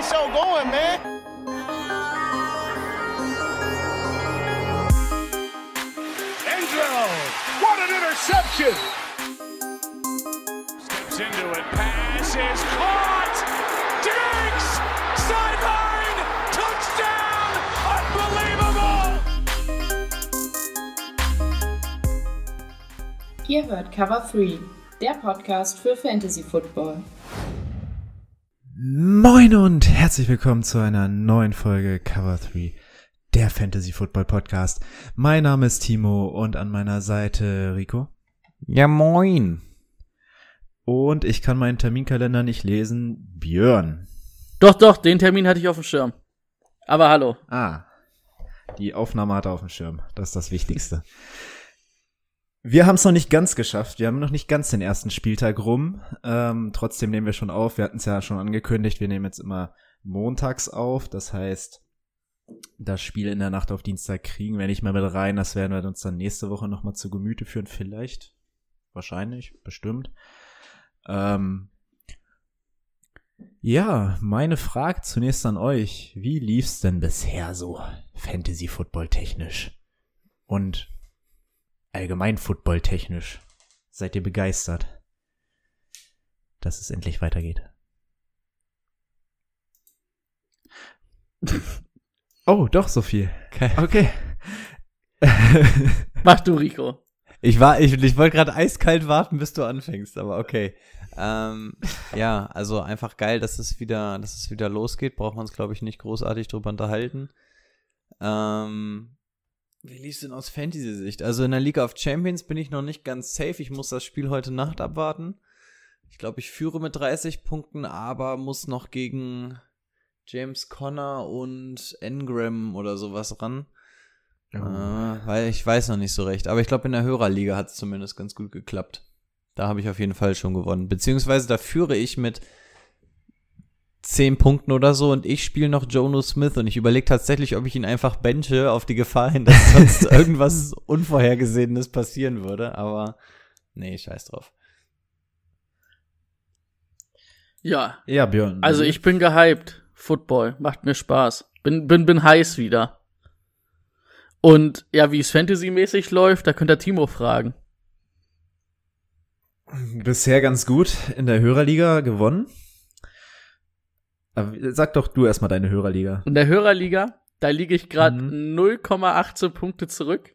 the show going, man. Angelo, what an interception! Steps into it, pass is caught! Diggs! Sideline! Touchdown! Unbelievable! Ihr hört Cover 3, der Podcast für Fantasy Football. Moin und herzlich willkommen zu einer neuen Folge Cover 3, der Fantasy Football Podcast. Mein Name ist Timo und an meiner Seite Rico. Ja, moin. Und ich kann meinen Terminkalender nicht lesen. Björn. Doch, doch, den Termin hatte ich auf dem Schirm. Aber hallo. Ah, die Aufnahme hat er auf dem Schirm. Das ist das Wichtigste. Wir haben es noch nicht ganz geschafft. Wir haben noch nicht ganz den ersten Spieltag rum. Ähm, trotzdem nehmen wir schon auf. Wir hatten es ja schon angekündigt. Wir nehmen jetzt immer montags auf. Das heißt, das Spiel in der Nacht auf Dienstag kriegen wir nicht mehr mit rein. Das werden wir uns dann nächste Woche nochmal zu Gemüte führen. Vielleicht. Wahrscheinlich. Bestimmt. Ähm, ja, meine Frage zunächst an euch. Wie lief's denn bisher so Fantasy Football technisch? Und allgemein Football technisch? Seid ihr begeistert, dass es endlich weitergeht? oh, doch so viel. Okay. Mach du, Rico. Ich war, ich, ich wollte gerade eiskalt warten, bis du anfängst, aber okay. Ähm, ja, also einfach geil, dass es wieder, dass es wieder losgeht. Braucht man uns, glaube ich, nicht großartig drüber unterhalten. Ähm, wie lief's denn aus Fantasy-Sicht? Also in der League of Champions bin ich noch nicht ganz safe. Ich muss das Spiel heute Nacht abwarten. Ich glaube, ich führe mit 30 Punkten, aber muss noch gegen James Conner und Engram oder sowas ran. Äh, weil ich weiß noch nicht so recht. Aber ich glaube, in der Hörerliga hat es zumindest ganz gut geklappt. Da habe ich auf jeden Fall schon gewonnen. Beziehungsweise da führe ich mit 10 Punkten oder so und ich spiele noch Jono Smith und ich überlege tatsächlich, ob ich ihn einfach benche auf die Gefahr hin, dass sonst irgendwas Unvorhergesehenes passieren würde. Aber nee, scheiß drauf. Ja. Ja, Björn. Also ich bin gehypt. Football. Macht mir Spaß. Bin, bin, bin heiß wieder. Und ja, wie es Fantasy-mäßig läuft, da könnt ihr Timo fragen. Bisher ganz gut in der Hörerliga gewonnen. Aber sag doch du erstmal deine Hörerliga. In der Hörerliga, da liege ich gerade Mhm. 0,18 Punkte zurück.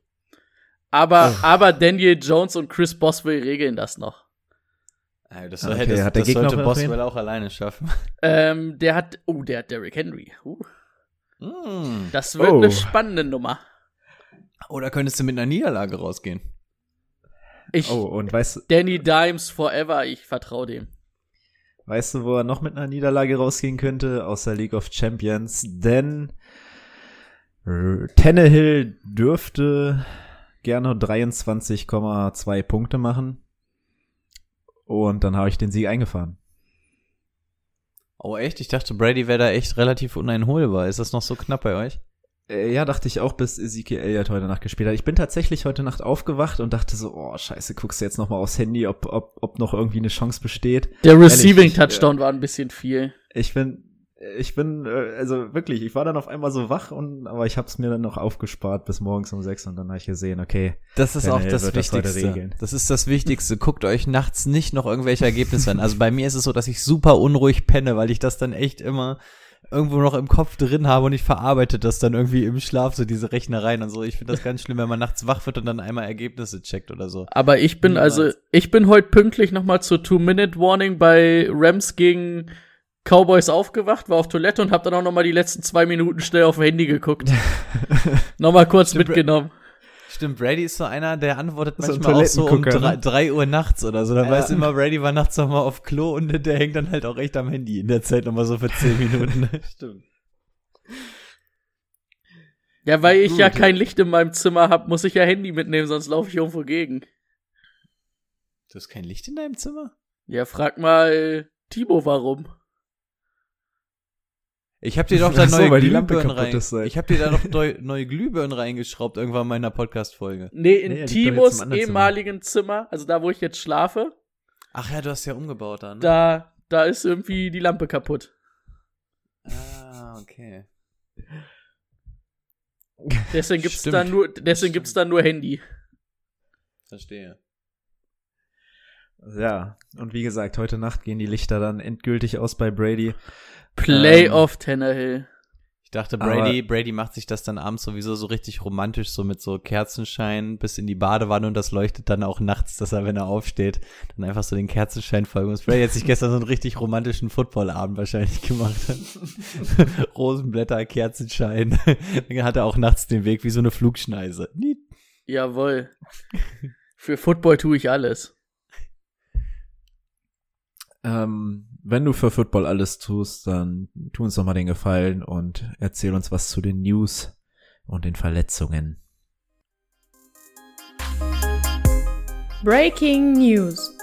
Aber, aber Daniel Jones und Chris Boswell regeln das noch. Ey, das, Ah, okay. das, Hat der das Gegner sollte? Boswell auch alleine schaffen. Ähm, der hat, oh, der hat Derrick Henry. Uh, Mm. das wird Oh. eine spannende Nummer. Oder könntest du mit einer Niederlage rausgehen? Ich, Oh, und weißt, Danny Dimes forever, ich vertraue dem. Weißt du, wo er noch mit einer Niederlage rausgehen könnte? Aus der League of Champions. Denn äh, Tannehill dürfte gerne 23,2 Punkte machen. Und dann habe ich den Sieg eingefahren. Oh, echt? Ich dachte, Brady wäre da echt relativ uneinholbar. Ist das noch so knapp bei euch? Äh, ja, dachte ich auch, bis Ezekiel Elliott heute Nacht gespielt hat. Ich bin tatsächlich heute Nacht aufgewacht und dachte so, oh, scheiße, guckst du jetzt noch mal aufs Handy, ob, ob, ob noch irgendwie eine Chance besteht. Der Receiving Ehrlich, Touchdown war ein bisschen viel. Ich bin, ich bin, äh, also wirklich, ich war dann auf einmal so wach und, aber ich hab's mir dann noch aufgespart bis morgens um sechs und dann habe ich gesehen, okay, Das ist auch das das Wichtigste. regeln. Das ist das Wichtigste. Guckt euch nachts nicht noch irgendwelche Ergebnisse an. Also bei mir ist es so, dass ich super unruhig penne, weil ich das dann echt immer irgendwo noch im Kopf drin habe und ich verarbeite das dann irgendwie im Schlaf, so diese Rechnereien und so. Ich finde das ganz schlimm, wenn man nachts wach wird und dann einmal Ergebnisse checkt oder so. Aber ich bin Niemals. also, ich bin heute pünktlich nochmal zur Two-Minute-Warning bei Rams gegen Cowboys aufgewacht, war auf Toilette und hab dann auch nochmal die letzten zwei Minuten schnell auf Handy geguckt. nochmal kurz mitgenommen. Stimmt, Brady ist so einer, der antwortet So manchmal auch so um Toilettengucker, drei, ne? drei Uhr nachts oder so. Dann Ja. weiß immer, Brady war nachts nochmal auf Klo und der hängt dann halt auch echt am Handy in der Zeit nochmal so für zehn Minuten. Stimmt. Ja, weil ich ja Gut. kein Licht in meinem Zimmer hab, muss ich ja Handy mitnehmen, sonst laufe ich irgendwo gegen. Du hast kein Licht in deinem Zimmer? Ja, frag mal Timo, warum. Ich hab dir doch da so, neue weil die Lampe Glühbirnen rein. Ich hab dir da doch neu, neue Glühbirnen reingeschraubt irgendwann in meiner Podcast-Folge. Nee, in Nee, Timos Zimmer. ehemaligen Zimmer, also da, wo ich jetzt schlafe, Ach ja, du hast ja umgebaut dann. Ne? da, da ist irgendwie die Lampe kaputt. Ah, Okay. Deswegen gibt's Stimmt. da nur, deswegen gibt's da nur Handy. Verstehe. Ja, und wie gesagt, heute Nacht gehen die Lichter dann endgültig aus bei Brady. Playoff Tannehill. Ich dachte, Aber- Brady, Brady macht sich das dann abends sowieso so richtig romantisch, so mit so Kerzenschein bis in die Badewanne und das leuchtet dann auch nachts, dass er, wenn er aufsteht, dann einfach so den Kerzenschein folgen muss. Brady hat sich gestern so einen richtig romantischen Footballabend wahrscheinlich gemacht. Rosenblätter, Kerzenschein. dann hat er auch nachts den Weg wie so eine Flugschneise. Niet. Jawohl. Für Football tue ich alles. Ähm, wenn du für Football alles tust, dann tu uns doch mal den Gefallen und erzähl uns was zu den News und den Verletzungen. Breaking News.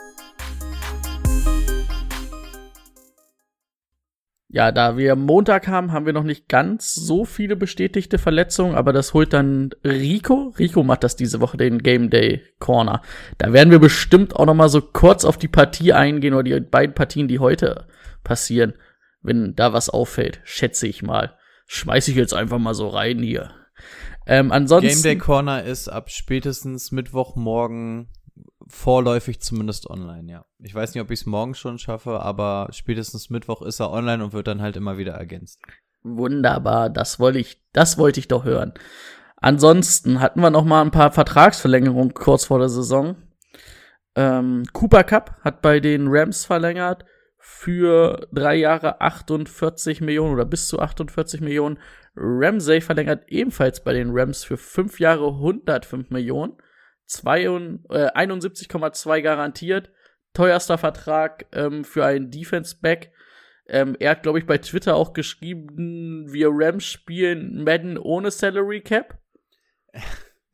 Ja, da wir Montag haben, haben wir noch nicht ganz so viele bestätigte Verletzungen, aber das holt dann Rico. Rico macht das diese Woche, den Game Day Corner. Da werden wir bestimmt auch noch mal so kurz auf die Partie eingehen oder die beiden Partien, die heute passieren, wenn da was auffällt, schätze ich mal. Schmeiß ich jetzt einfach mal so rein hier. Ähm, ansonsten. Game Day Corner ist ab spätestens Mittwochmorgen vorläufig zumindest online, ja. Ich weiß nicht, ob ich es morgen schon schaffe, aber spätestens Mittwoch ist er online und wird dann halt immer wieder ergänzt. Wunderbar, das wollte ich, das wollte ich doch hören. Ansonsten hatten wir noch mal ein paar Vertragsverlängerungen kurz vor der Saison. Ähm, Cooper Cup hat bei den Rams verlängert für drei Jahre 48 Millionen oder bis zu 48 Millionen. Ramsey verlängert ebenfalls bei den Rams für fünf Jahre 105 Millionen. Äh, 71,2 garantiert. Teuerster Vertrag ähm, für einen Defense-Back. Ähm, er hat, glaube ich, bei Twitter auch geschrieben, wir Rams spielen Madden ohne Salary Cap.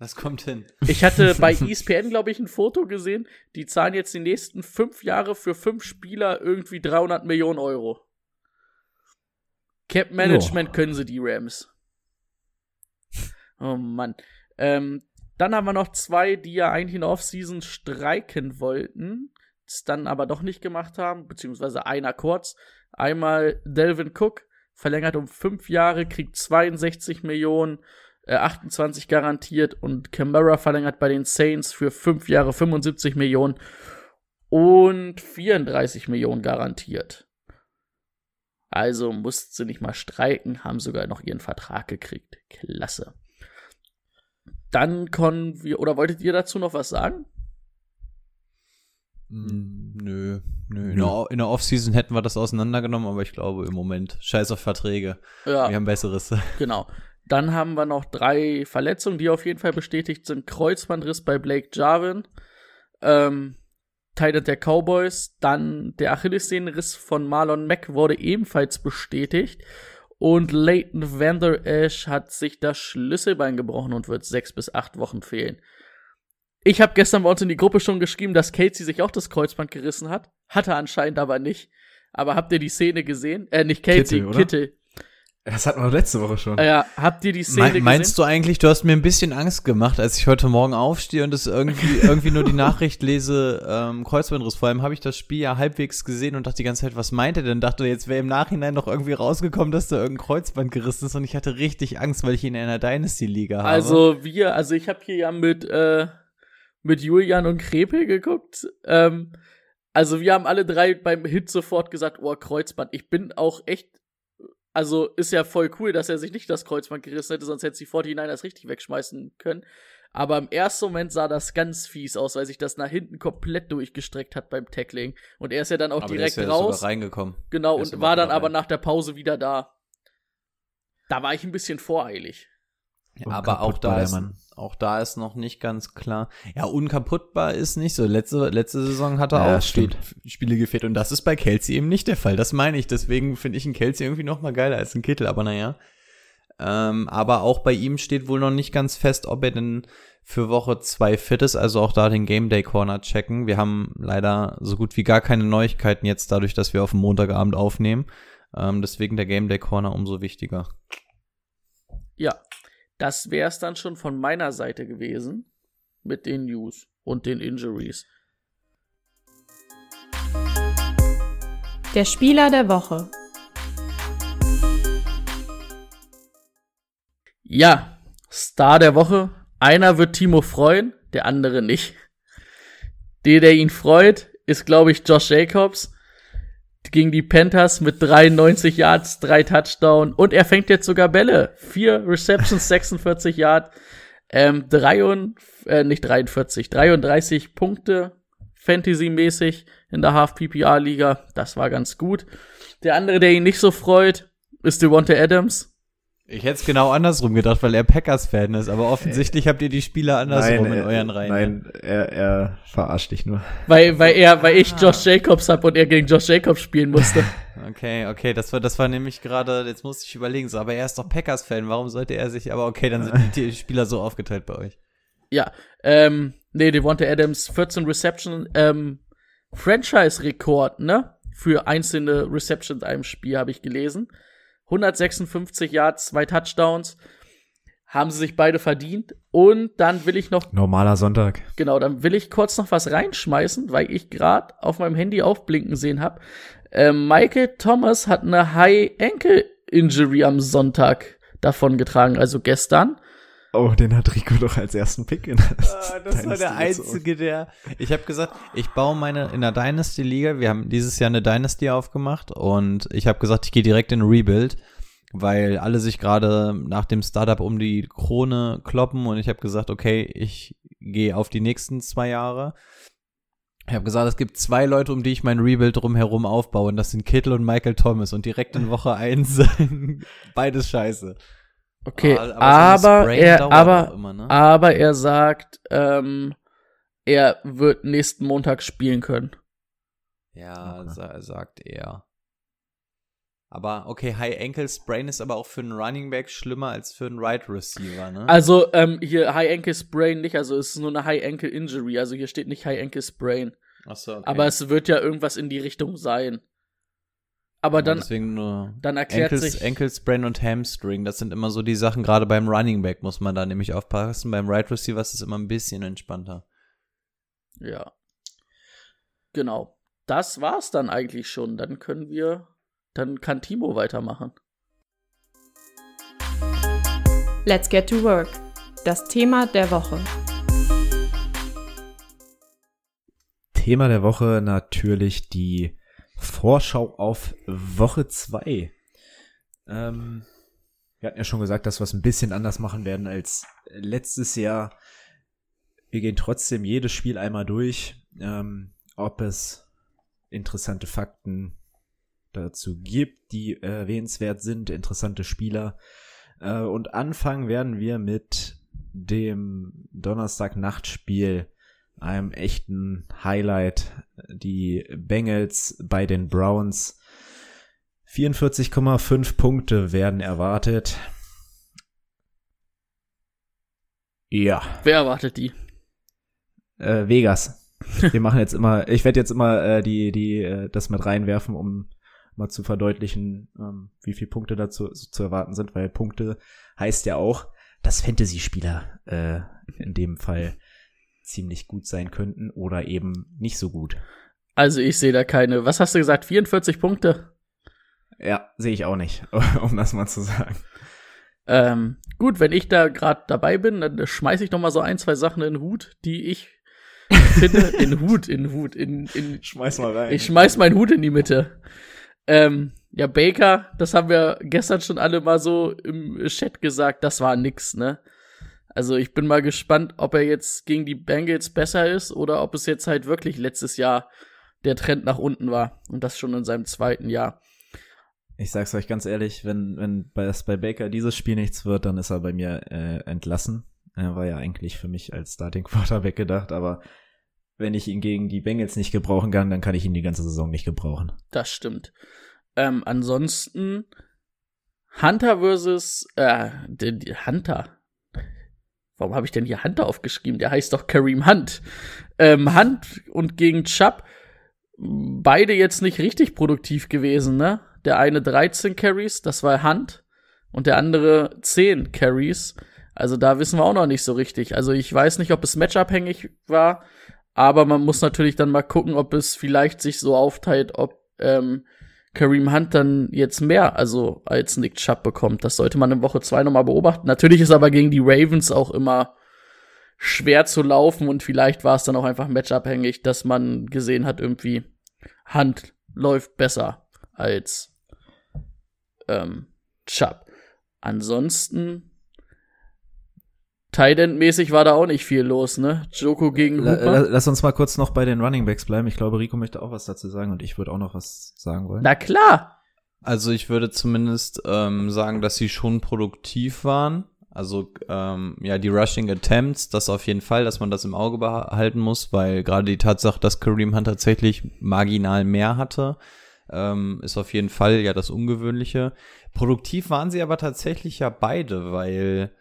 Das kommt hin. Ich hatte bei ESPN, glaube ich, ein Foto gesehen. Die zahlen jetzt die nächsten fünf Jahre für fünf Spieler irgendwie 300 Millionen Euro. Cap Management können sie, die Rams. Oh Mann. Ähm, dann haben wir noch zwei, die ja eigentlich in der Offseason streiken wollten, es dann aber doch nicht gemacht haben, beziehungsweise einer kurz. Einmal Delvin Cook, verlängert um fünf Jahre, kriegt 62 Millionen, äh, 28 garantiert und Camara verlängert bei den Saints für fünf Jahre 75 Millionen und 34 Millionen garantiert. Also mussten sie nicht mal streiken, haben sogar noch ihren Vertrag gekriegt. Klasse. Dann können wir, oder wolltet ihr dazu noch was sagen? Hm, Nö, nö. In der, in der Offseason hätten wir das auseinandergenommen, aber ich glaube im Moment, scheiß auf Verträge. Ja. Wir haben besseres. Genau. Dann haben wir noch drei Verletzungen, die auf jeden Fall bestätigt sind. Kreuzbandriss bei Blake Jarvin, ähm, Titan der Cowboys, dann der Achillessehnenriss von Marlon Mack wurde ebenfalls bestätigt. Und Leighton Vander Esch hat sich das Schlüsselbein gebrochen und wird sechs bis acht Wochen fehlen. Ich habe gestern bei uns in die Gruppe schon geschrieben, dass Casey sich auch das Kreuzband gerissen hat. Hatte anscheinend aber nicht. Aber habt ihr die Szene gesehen? Äh, nicht Casey, Kittel? Kittel. Das hatten wir letzte Woche schon. Ja, habt ihr die Szene Me meinst gesehen? du eigentlich, du hast mir ein bisschen Angst gemacht, als ich heute Morgen aufstehe und es irgendwie, irgendwie nur die Nachricht lese, ähm, Kreuzbandriss. Vor allem habe ich das Spiel ja halbwegs gesehen und dachte die ganze Zeit, was meint er denn? Dachte, jetzt wäre im Nachhinein noch irgendwie rausgekommen, dass da irgendein Kreuzband gerissen ist und ich hatte richtig Angst, weil ich ihn in einer Dynasty-Liga habe. Also wir, also ich habe hier ja mit äh, mit Julian und Krepel geguckt. Ähm, also wir haben alle drei beim Hit sofort gesagt, oh Kreuzband. Ich bin auch echt, also ist ja voll cool, dass er sich nicht das Kreuzband gerissen hätte, sonst hätte sie 49ers richtig wegschmeißen können. Aber im ersten Moment sah das ganz fies aus, weil sich das nach hinten komplett durchgestreckt hat beim Tackling. Und er ist ja dann auch Aber direkt ist ja raus. sogar reingekommen. Genau, und war dann wieder aber rein. nach der Pause wieder da. Da war ich ein bisschen voreilig. Aber auch da, ist, auch da ist noch nicht ganz klar. Ja, unkaputtbar ist nicht so. Letzte, letzte Saison hat er Ja, auch stimmt. Spiel, Spiele gefehlt. Und das ist bei Kelsey eben nicht der Fall. Das meine ich. Deswegen finde ich einen Kelsey irgendwie noch mal geiler als einen Kittel. Aber naja. Ähm, aber auch bei ihm steht wohl noch nicht ganz fest, ob er denn für Woche zwei fit ist. Also auch da den Game Day Corner checken. Wir haben leider so gut wie gar keine Neuigkeiten jetzt dadurch, dass wir auf dem Montagabend aufnehmen. Ähm, deswegen der Game Day Corner umso wichtiger. Ja, das wäre es dann schon von meiner Seite gewesen mit den News und den Injuries. Der Spieler der Woche. Ja, Star der Woche. Einer wird Timo freuen, der andere nicht. Der, der ihn freut, ist, glaube ich, Josh Jacobs gegen die Panthers mit 93 Yards, drei Touchdown und er fängt jetzt sogar Bälle. Vier Receptions, 46 Yards, ähm, drei und, äh, nicht 43, 33 Punkte Fantasy-mäßig in der Half-PPR-Liga. Das war ganz gut. Der andere, der ihn nicht so freut, ist Devonta Adams. Ich hätte es genau andersrum gedacht, weil er Packers-Fan ist, aber offensichtlich habt ihr die Spieler andersrum nein, in er- euren Reihen. Nein, er, er verarscht dich nur. Weil, weil er, weil ich Josh Jacobs hab und er gegen Josh Jacobs spielen musste. Okay, okay, das war, das war nämlich gerade, jetzt musste ich überlegen, so, aber er ist doch Packers-Fan, warum sollte er sich, aber okay, dann sind die Spieler so aufgeteilt bei euch. Ja, ähm, nee, Devonta Adams, 14 Reception, ähm, Franchise-Rekord, ne? Für einzelne Receptions in einem Spiel, habe ich gelesen. 156 Yards, zwei Touchdowns. Haben sie sich beide verdient. Und dann will ich noch, Normaler Sonntag. genau, dann will ich kurz noch was reinschmeißen, weil ich gerade auf meinem Handy aufblinken sehen habe. Ähm, Michael Thomas hat eine High-Ankle-Injury am Sonntag davon getragen, also gestern. Oh, den hat Rico doch als ersten Pick in das, Ah, Das war der einzige, der. Ich habe gesagt, ich baue meine in der Dynasty Liga. Wir haben dieses Jahr eine Dynasty aufgemacht und ich habe gesagt, ich gehe direkt in Rebuild, weil alle sich gerade nach dem Startup um die Krone kloppen und ich habe gesagt, okay, ich gehe auf die nächsten zwei Jahre. Ich habe gesagt, es gibt zwei Leute, um die ich mein Rebuild drumherum aufbaue und das sind Kittel und Michael Thomas und direkt in Woche eins beides scheiße. Okay, Ah, aber so aber, er, aber, immer, ne? aber er sagt, ähm, er wird nächsten Montag spielen können. Ja, Okay. sa sagt er. Aber okay, High Ankle Sprain ist aber auch für einen Running Back schlimmer als für einen Right Receiver, ne? Also ähm, hier High Ankle Sprain nicht, also es ist nur eine High Ankle Injury, also hier steht nicht High Ankle Sprain, Achso, okay. aber es wird ja irgendwas in die Richtung sein. Aber dann, deswegen nur dann erklärt Ankle, sich Ankle und Hamstring, das sind immer so die Sachen, gerade beim Running Back muss man da nämlich aufpassen. Beim Right Receiver ist es immer ein bisschen entspannter. ja. Genau. Das war's dann eigentlich schon. Dann können wir, dann kann Timo weitermachen. Let's get to work. Das Thema der Woche. Thema der Woche natürlich die Vorschau auf Woche 2. Ähm, wir hatten ja schon gesagt, dass wir es ein bisschen anders machen werden als letztes Jahr. Wir gehen trotzdem jedes Spiel einmal durch, ähm, ob es interessante Fakten dazu gibt, die erwähnenswert sind, interessante Spieler. Äh, und anfangen werden wir mit dem Donnerstag-Nachtspiel, einem echten Highlight. Die Bengals bei den Browns. 44,5 Punkte werden erwartet. Ja, Wer erwartet die? äh, Vegas. Wir machen jetzt immer, ich werde jetzt immer äh, die, die, äh, das mit reinwerfen, um mal zu verdeutlichen, ähm, wie viele Punkte dazu zu erwarten sind, weil Punkte heißt ja auch, dass Fantasy-Spieler äh, in dem Fall ziemlich gut sein könnten oder eben nicht so gut. Also ich sehe da keine. Was hast du gesagt? 44 Punkte? Ja, sehe ich auch nicht, um das mal zu sagen. Ähm, gut, wenn ich da gerade dabei bin, dann schmeiße ich noch mal so ein, zwei Sachen in den Hut, die ich finde. in Hut, in Hut, in, in, Schmeiß mal rein. ich schmeiß meinen Hut in die Mitte. Ähm, ja, Baker, das haben wir gestern schon alle mal so im Chat gesagt, das war nix, ne? Also ich bin mal gespannt, ob er jetzt gegen die Bengals besser ist oder ob es jetzt halt wirklich letztes Jahr der Trend nach unten war und das schon in seinem zweiten Jahr. Ich sag's euch ganz ehrlich, wenn, wenn bei, das bei Baker dieses Spiel nichts wird, dann ist er bei mir äh, entlassen. Er war ja eigentlich für mich als Starting Quarterback gedacht, aber wenn ich ihn gegen die Bengals nicht gebrauchen kann, dann kann ich ihn die ganze Saison nicht gebrauchen. Das stimmt. Ähm, ansonsten Hunter versus äh, Hunter. Warum habe ich denn hier Hunter aufgeschrieben? Der heißt doch Kareem Hunt. Ähm, Hunt und gegen Chubb beide jetzt nicht richtig produktiv gewesen, ne? Der eine 13 Carries, das war Hunt, und der andere 10 Carries. Also da wissen wir auch noch nicht so richtig. Also ich weiß nicht, ob es matchabhängig war, aber man muss natürlich dann mal gucken, ob es vielleicht sich so aufteilt, ob ähm, Kareem Hunt dann jetzt mehr, also als Nick Chubb bekommt. Das sollte man in Woche zwei nochmal beobachten. Natürlich ist aber gegen die Ravens auch immer schwer zu laufen und vielleicht war es dann auch einfach matchabhängig, dass man gesehen hat, irgendwie Hunt läuft besser als ähm, Chubb. Ansonsten Tight-End-mäßig war da auch nicht viel los, ne? Joko gegen Hooper. la- Lass uns mal kurz noch bei den Running Backs bleiben. Ich glaube, Rico möchte auch was dazu sagen und ich würde auch noch was sagen wollen. Na klar. Also ich würde zumindest ähm, sagen, dass sie schon produktiv waren. Also ähm, ja, die Rushing Attempts, das auf jeden Fall, dass man das im Auge behalten muss, weil gerade die Tatsache, dass Kareem Hunt tatsächlich marginal mehr hatte, ähm, ist auf jeden Fall ja das Ungewöhnliche. Produktiv waren sie aber tatsächlich ja beide, weil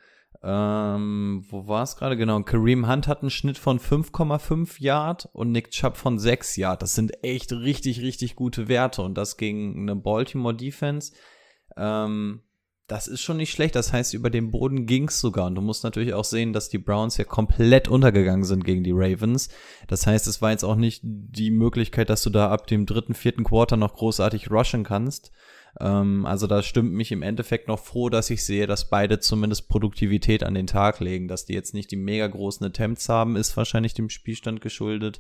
ähm, wo war es gerade genau? Kareem Hunt hat einen Schnitt von 5,5 Yard und Nick Chubb von 6 Yard. Das sind echt richtig, richtig gute Werte und das gegen eine Baltimore Defense. Ähm, das ist schon nicht schlecht. Das heißt, über den Boden ging's sogar. Und du musst natürlich auch sehen, dass die Browns ja komplett untergegangen sind gegen die Ravens. Das heißt, es war jetzt auch nicht die Möglichkeit, dass du da ab dem dritten, vierten Quarter noch großartig rushen kannst. Ähm, also da stimmt mich im Endeffekt noch froh, dass ich sehe, dass beide zumindest Produktivität an den Tag legen. Dass die jetzt nicht die mega großen Attempts haben, ist wahrscheinlich dem Spielstand geschuldet.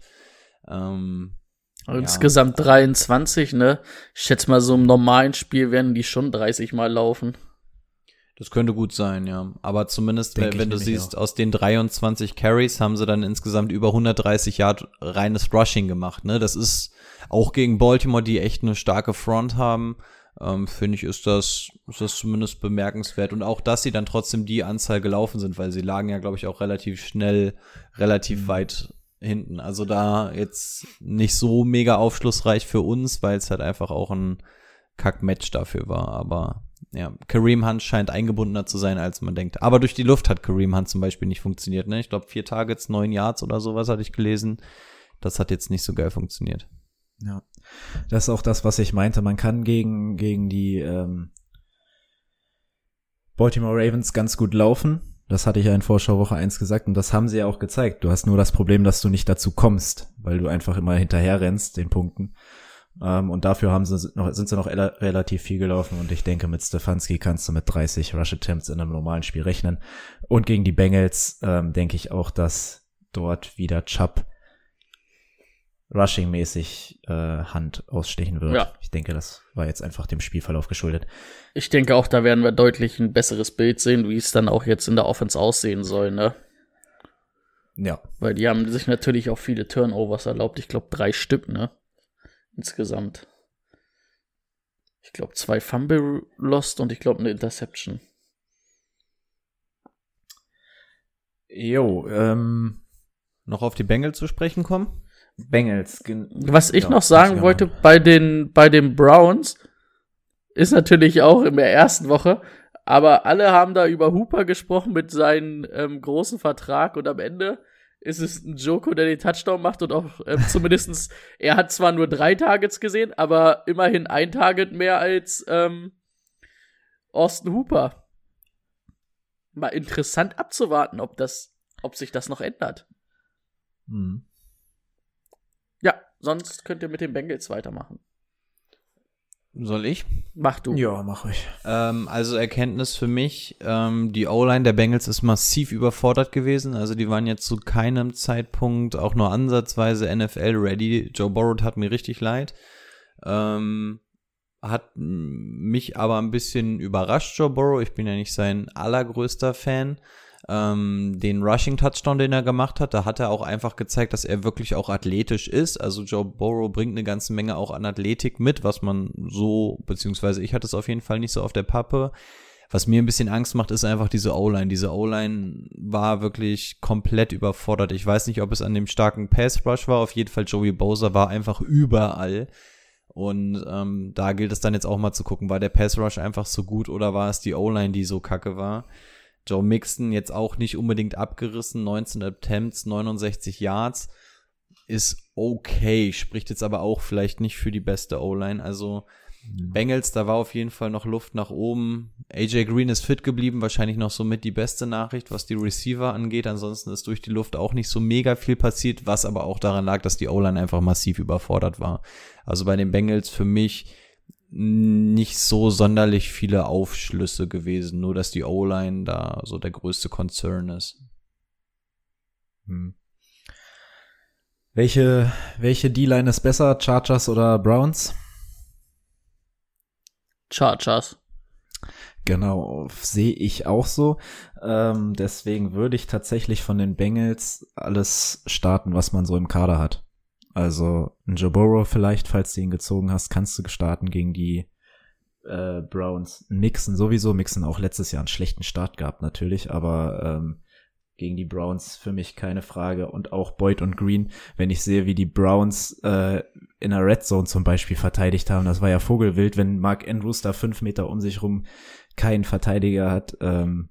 Ähm, Insgesamt 23, ne? Ich schätze mal, so im normalen Spiel werden die schon 30 Mal laufen. Das könnte gut sein, ja. Aber zumindest, Denk wenn, du siehst, aus den 23 Carries haben sie dann insgesamt über 130 Yard reines Rushing gemacht, ne? Das ist auch gegen Baltimore, die echt eine starke Front haben, ähm, finde ich, ist das, ist das zumindest bemerkenswert. Und auch, dass sie dann trotzdem die Anzahl gelaufen sind, weil sie lagen ja, glaube ich, auch relativ schnell, relativ weit hinten. Also da jetzt nicht so mega aufschlussreich für uns, weil es halt einfach auch ein Kack-Match dafür war. Aber ja, Kareem Hunt scheint eingebundener zu sein, als man denkt. Aber durch die Luft hat Kareem Hunt zum Beispiel nicht funktioniert. Ne? Ich glaube, vier Targets, neun Yards oder sowas hatte ich gelesen. Das hat jetzt nicht so geil funktioniert. Ja. Das ist auch das, was ich meinte. Man kann gegen, gegen die ähm, Baltimore Ravens ganz gut laufen. Das hatte ich ja in Vorschauwoche 1 gesagt und das haben sie ja auch gezeigt. Du hast nur das Problem, dass du nicht dazu kommst, weil du einfach immer hinterher rennst, den Punkten. Ähm, und dafür haben sie noch, sind sie noch rela- relativ viel gelaufen und ich denke, mit Stefanski kannst du mit 30 Rush Attempts in einem normalen Spiel rechnen. Und gegen die Bengals ähm, denke ich auch, dass dort wieder Chubb rushing-mäßig äh, Hand ausstechen wird. Ja. Ich denke, das war jetzt einfach dem Spielverlauf geschuldet. Ich denke auch, da werden wir deutlich ein besseres Bild sehen, wie es dann auch jetzt in der Offense aussehen soll, ne? Ja. Weil die haben sich natürlich auch viele Turnovers erlaubt. Ich glaube, drei Stück, ne? Insgesamt. Ich glaube, zwei Fumble lost und ich glaube, eine Interception. Jo, ähm, Noch auf die Bengals zu sprechen kommen? Bengals. Was ich Ja, noch sagen wollte bei den, bei den Browns, ist natürlich auch in der ersten Woche, aber alle haben da über Hooper gesprochen mit seinem ähm, großen Vertrag und am Ende ist es ein Joko, der den Touchdown macht und auch ähm, zumindestens, er hat zwar nur drei Targets gesehen, aber immerhin ein Target mehr als ähm, Austin Hooper. Mal interessant abzuwarten, ob das, ob sich das noch ändert. Hm. Sonst könnt ihr mit den Bengals weitermachen. Soll ich? Mach du. Ja, mach ich. Ähm, also Erkenntnis für mich, ähm, die O-Line der Bengals ist massiv überfordert gewesen. Also die waren jetzt zu keinem Zeitpunkt auch nur ansatzweise NFL-ready. Joe Burrow hat mir richtig leid. Ähm, hat mich aber ein bisschen überrascht, Joe Burrow. Ich bin ja nicht sein allergrößter Fan. Ähm, den Rushing-Touchdown, den er gemacht hat, da hat er auch einfach gezeigt, dass er wirklich auch athletisch ist. Also Joe Burrow bringt eine ganze Menge auch an Athletik mit, was man so, beziehungsweise ich hatte es auf jeden Fall nicht so auf der Pappe. Was mir ein bisschen Angst macht, ist einfach diese O-Line. Diese O-Line war wirklich komplett überfordert. Ich weiß nicht, ob es an dem starken Pass-Rush war. Auf jeden Fall Joey Bowser war einfach überall. Und ähm, da gilt es dann jetzt auch mal zu gucken, war der Pass-Rush einfach so gut oder war es die O-Line, die so kacke war? Joe Mixon jetzt auch nicht unbedingt abgerissen, 19 Attempts, 69 Yards, ist okay, spricht jetzt aber auch vielleicht nicht für die beste O-Line. Also Bengals, da war auf jeden Fall noch Luft nach oben. AJ Green ist fit geblieben, wahrscheinlich noch somit die beste Nachricht, was die Receiver angeht. Ansonsten ist durch die Luft auch nicht so mega viel passiert, was aber auch daran lag, dass die O-Line einfach massiv überfordert war. Also bei den Bengals für mich nicht so sonderlich viele Aufschlüsse gewesen, nur dass die O-Line da so der größte Concern ist. Hm. Welche, welche D-Line ist besser, Chargers oder Browns? Chargers. Genau, sehe ich auch so. Ähm, deswegen würde ich tatsächlich von den Bengals alles starten, was man so im Kader hat. Also ein Joe Burrow vielleicht, falls du ihn gezogen hast, kannst du starten gegen die äh, Browns. Mixen sowieso, Mixen auch letztes Jahr einen schlechten Start gehabt natürlich, aber ähm, gegen die Browns für mich keine Frage. Und auch Boyd und Green, wenn ich sehe, wie die Browns äh, in der Red Zone zum Beispiel verteidigt haben, das war ja Vogelwild, wenn Mark Andrews da fünf Meter um sich rum keinen Verteidiger hat, ähm,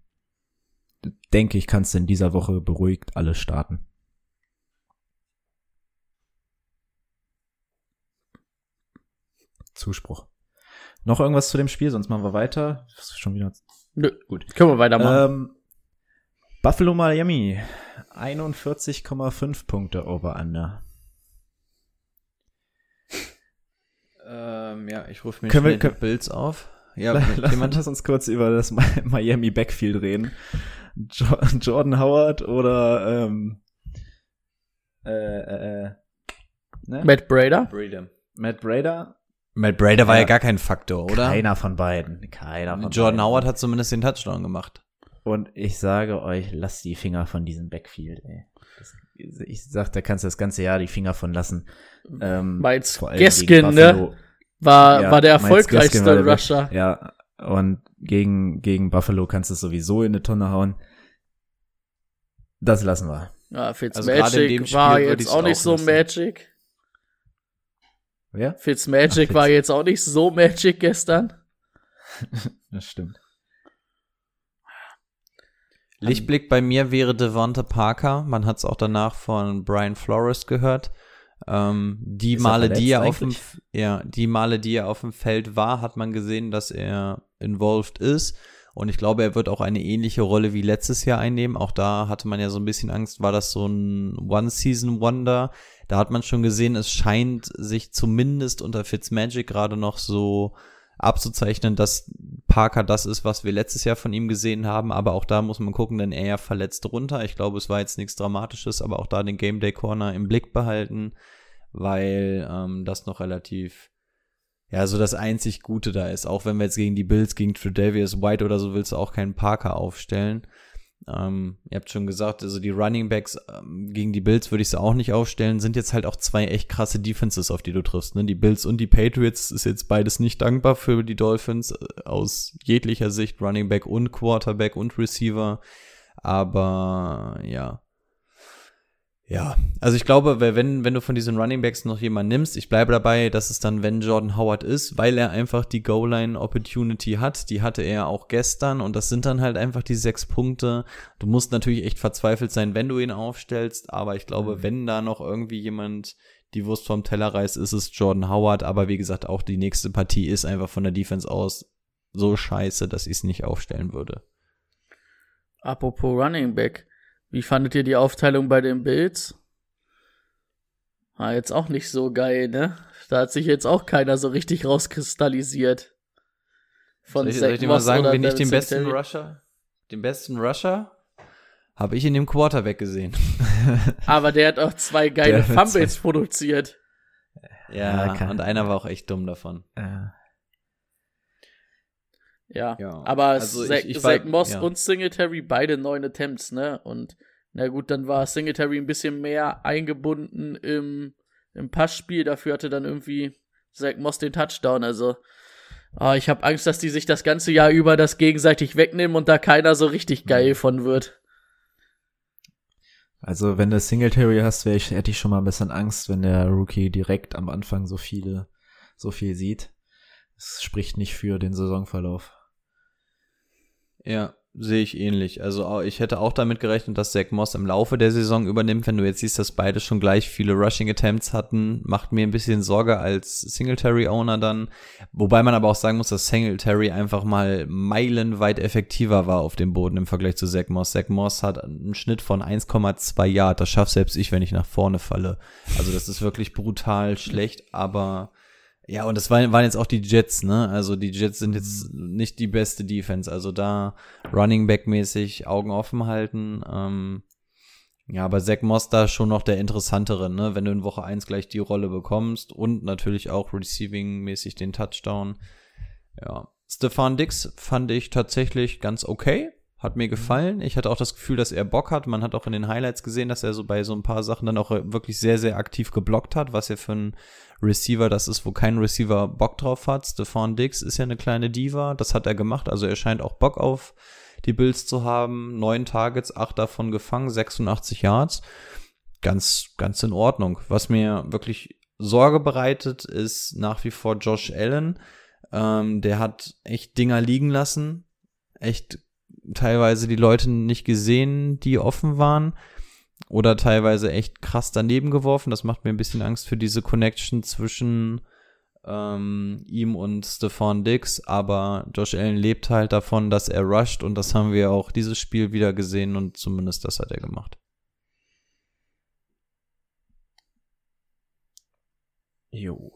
denke ich, kannst du in dieser Woche beruhigt alles starten. Zuspruch. Noch irgendwas zu dem Spiel, sonst machen wir weiter. Schon wieder. Nö, gut. Können wir weitermachen. Ähm, Buffalo Miami 41,5 Punkte over under. Ähm, ja, ich rufe mir Können wir- können- die Bills auf. Ja, Lass, jemand lass uns kurz über das Mi- Miami Backfield reden. Jo Jordan Howard oder ähm, äh, äh, äh, ne? Matt Brader. Brady. Matt Brader? Matt Brader war Ja. ja gar kein Faktor, oder? Keiner von beiden. Keiner von Jordan beiden. Howard hat zumindest den Touchdown gemacht. Und ich sage euch, lasst die Finger von diesem Backfield, ey. Das, ich sag, da kannst du das ganze Jahr die Finger von lassen. Ähm, Miles vor allem Gaskin, ne? War, Ja, war der erfolgreichste war der Rusher. Ja, und gegen, gegen Buffalo kannst du es sowieso in eine Tonne hauen. Das lassen wir. Ja, Also gerade in Fitzmagic dem Spiel war jetzt auch nicht so lassen. magic. Ja, Fitzmagic Ach, war Fitz. jetzt auch nicht so magic gestern. das stimmt. Lichtblick bei mir wäre Devonta Parker. Man hat es auch danach von Brian Flores gehört. Ähm, die Ist er Male, die er auf dem, ja, die Male, die er auf dem Feld war, hat man gesehen, dass er involved ist. Und ich glaube, er wird auch eine ähnliche Rolle wie letztes Jahr einnehmen. Auch da hatte man ja so ein bisschen Angst, war das so ein One-Season-Wonder. Da hat man schon gesehen, es scheint sich zumindest unter Fitzmagic gerade noch so abzuzeichnen, dass Parker das ist, was wir letztes Jahr von ihm gesehen haben. Aber auch da muss man gucken, denn er verletzt runter. Ich glaube, es war jetzt nichts Dramatisches, aber auch da den Game Day Corner im Blick behalten, weil ähm, das noch relativ, ja, so das einzig Gute da ist. Auch wenn wir jetzt gegen die Bills, gegen Tredavious White oder so willst du auch keinen Parker aufstellen. Ähm, ihr habt schon gesagt, also die Running Backs ähm, gegen die Bills würde ich sie auch nicht aufstellen, sind jetzt halt auch zwei echt krasse Defenses, auf die du triffst. Ne? Die Bills und die Patriots ist jetzt beides nicht dankbar für die Dolphins äh, aus jeglicher Sicht, Running Back und Quarterback und Receiver. Aber ja. Ja, also ich glaube, wenn, wenn du von diesen Running Backs noch jemanden nimmst, ich bleibe dabei, dass es dann, wenn Jordan Howard ist, weil er einfach die Goal-Line-Opportunity hat, die hatte er auch gestern und das sind dann halt einfach die sechs Punkte. Du musst natürlich echt verzweifelt sein, wenn du ihn aufstellst, aber ich glaube, wenn da noch irgendwie jemand die Wurst vom Teller reißt, ist es Jordan Howard, aber wie gesagt, auch die nächste Partie ist einfach von der Defense aus so scheiße, dass ich es nicht aufstellen würde. Apropos Running Back. Wie fandet ihr die Aufteilung bei den Bills? War jetzt auch nicht so geil, ne? Da hat sich jetzt auch keiner so richtig rauskristallisiert. Von soll ich, soll ich dir mal sagen, wen ich den besten Singletary? Rusher, den besten Rusher, habe ich in dem Quarterback gesehen. Aber der hat auch zwei geile Fumbles produziert. Ja, Ja, kann- und einer war auch echt dumm davon. Äh, Ja. Ja, Aber also Zach, ich- ich Zach Moss ja. und Singletary beide neun Attempts, ne? Und na gut, dann war Singletary ein bisschen mehr eingebunden im, im Passspiel. Dafür hatte dann irgendwie Zach Moss den Touchdown. Also, ah, ich habe Angst, dass die sich das ganze Jahr über das gegenseitig wegnehmen und da keiner so richtig Mhm. geil von wird. Also wenn du Singletary hast, ich, hätte ich schon mal ein bisschen Angst, wenn der Rookie direkt am Anfang so viele, so viel sieht. Das spricht nicht für den Saisonverlauf. Ja, sehe ich ähnlich. Also ich hätte auch damit gerechnet, dass Zach Moss im Laufe der Saison übernimmt. Wenn du jetzt siehst, dass beide schon gleich viele Rushing Attempts hatten, macht mir ein bisschen Sorge als Singletary-Owner dann. Wobei man aber auch sagen muss, dass Singletary einfach mal meilenweit effektiver war auf dem Boden im Vergleich zu Zach Moss. Zach Moss hat einen Schnitt von 1,2 Yard. Das schafft selbst ich, wenn ich nach vorne falle. Also das ist wirklich brutal schlecht, aber Ja, und das waren, waren jetzt auch die Jets, ne? Also die Jets sind jetzt nicht die beste Defense. Also da Running Back mäßig Augen offen halten. Ähm, ja, aber Zach Moss da schon noch der interessantere, ne? Wenn du in Woche eins gleich die Rolle bekommst und natürlich auch Receiving-mäßig den Touchdown. Ja. Stefan Dix fand ich tatsächlich ganz okay. Hat mir gefallen. Ich hatte auch das Gefühl, dass er Bock hat. Man hat auch in den Highlights gesehen, dass er so bei so ein paar Sachen dann auch wirklich sehr, sehr aktiv geblockt hat, was ja für ein Receiver das ist, wo kein Receiver Bock drauf hat. Stefan Dix ist ja eine kleine Diva. Das hat er gemacht. Also er scheint auch Bock auf die Bills zu haben. Neun Targets, acht davon gefangen, 86 Yards. Ganz, ganz in Ordnung. Was mir wirklich Sorge bereitet, ist nach wie vor Josh Allen. Ähm, der hat echt Dinger liegen lassen. Echt teilweise die Leute nicht gesehen, die offen waren. Oder teilweise echt krass daneben geworfen. Das macht mir ein bisschen Angst für diese Connection zwischen ähm, ihm und Stefan Dix. Aber Josh Allen lebt halt davon, dass er rusht. Und das haben wir auch dieses Spiel wieder gesehen. Und zumindest das hat er gemacht. Jo.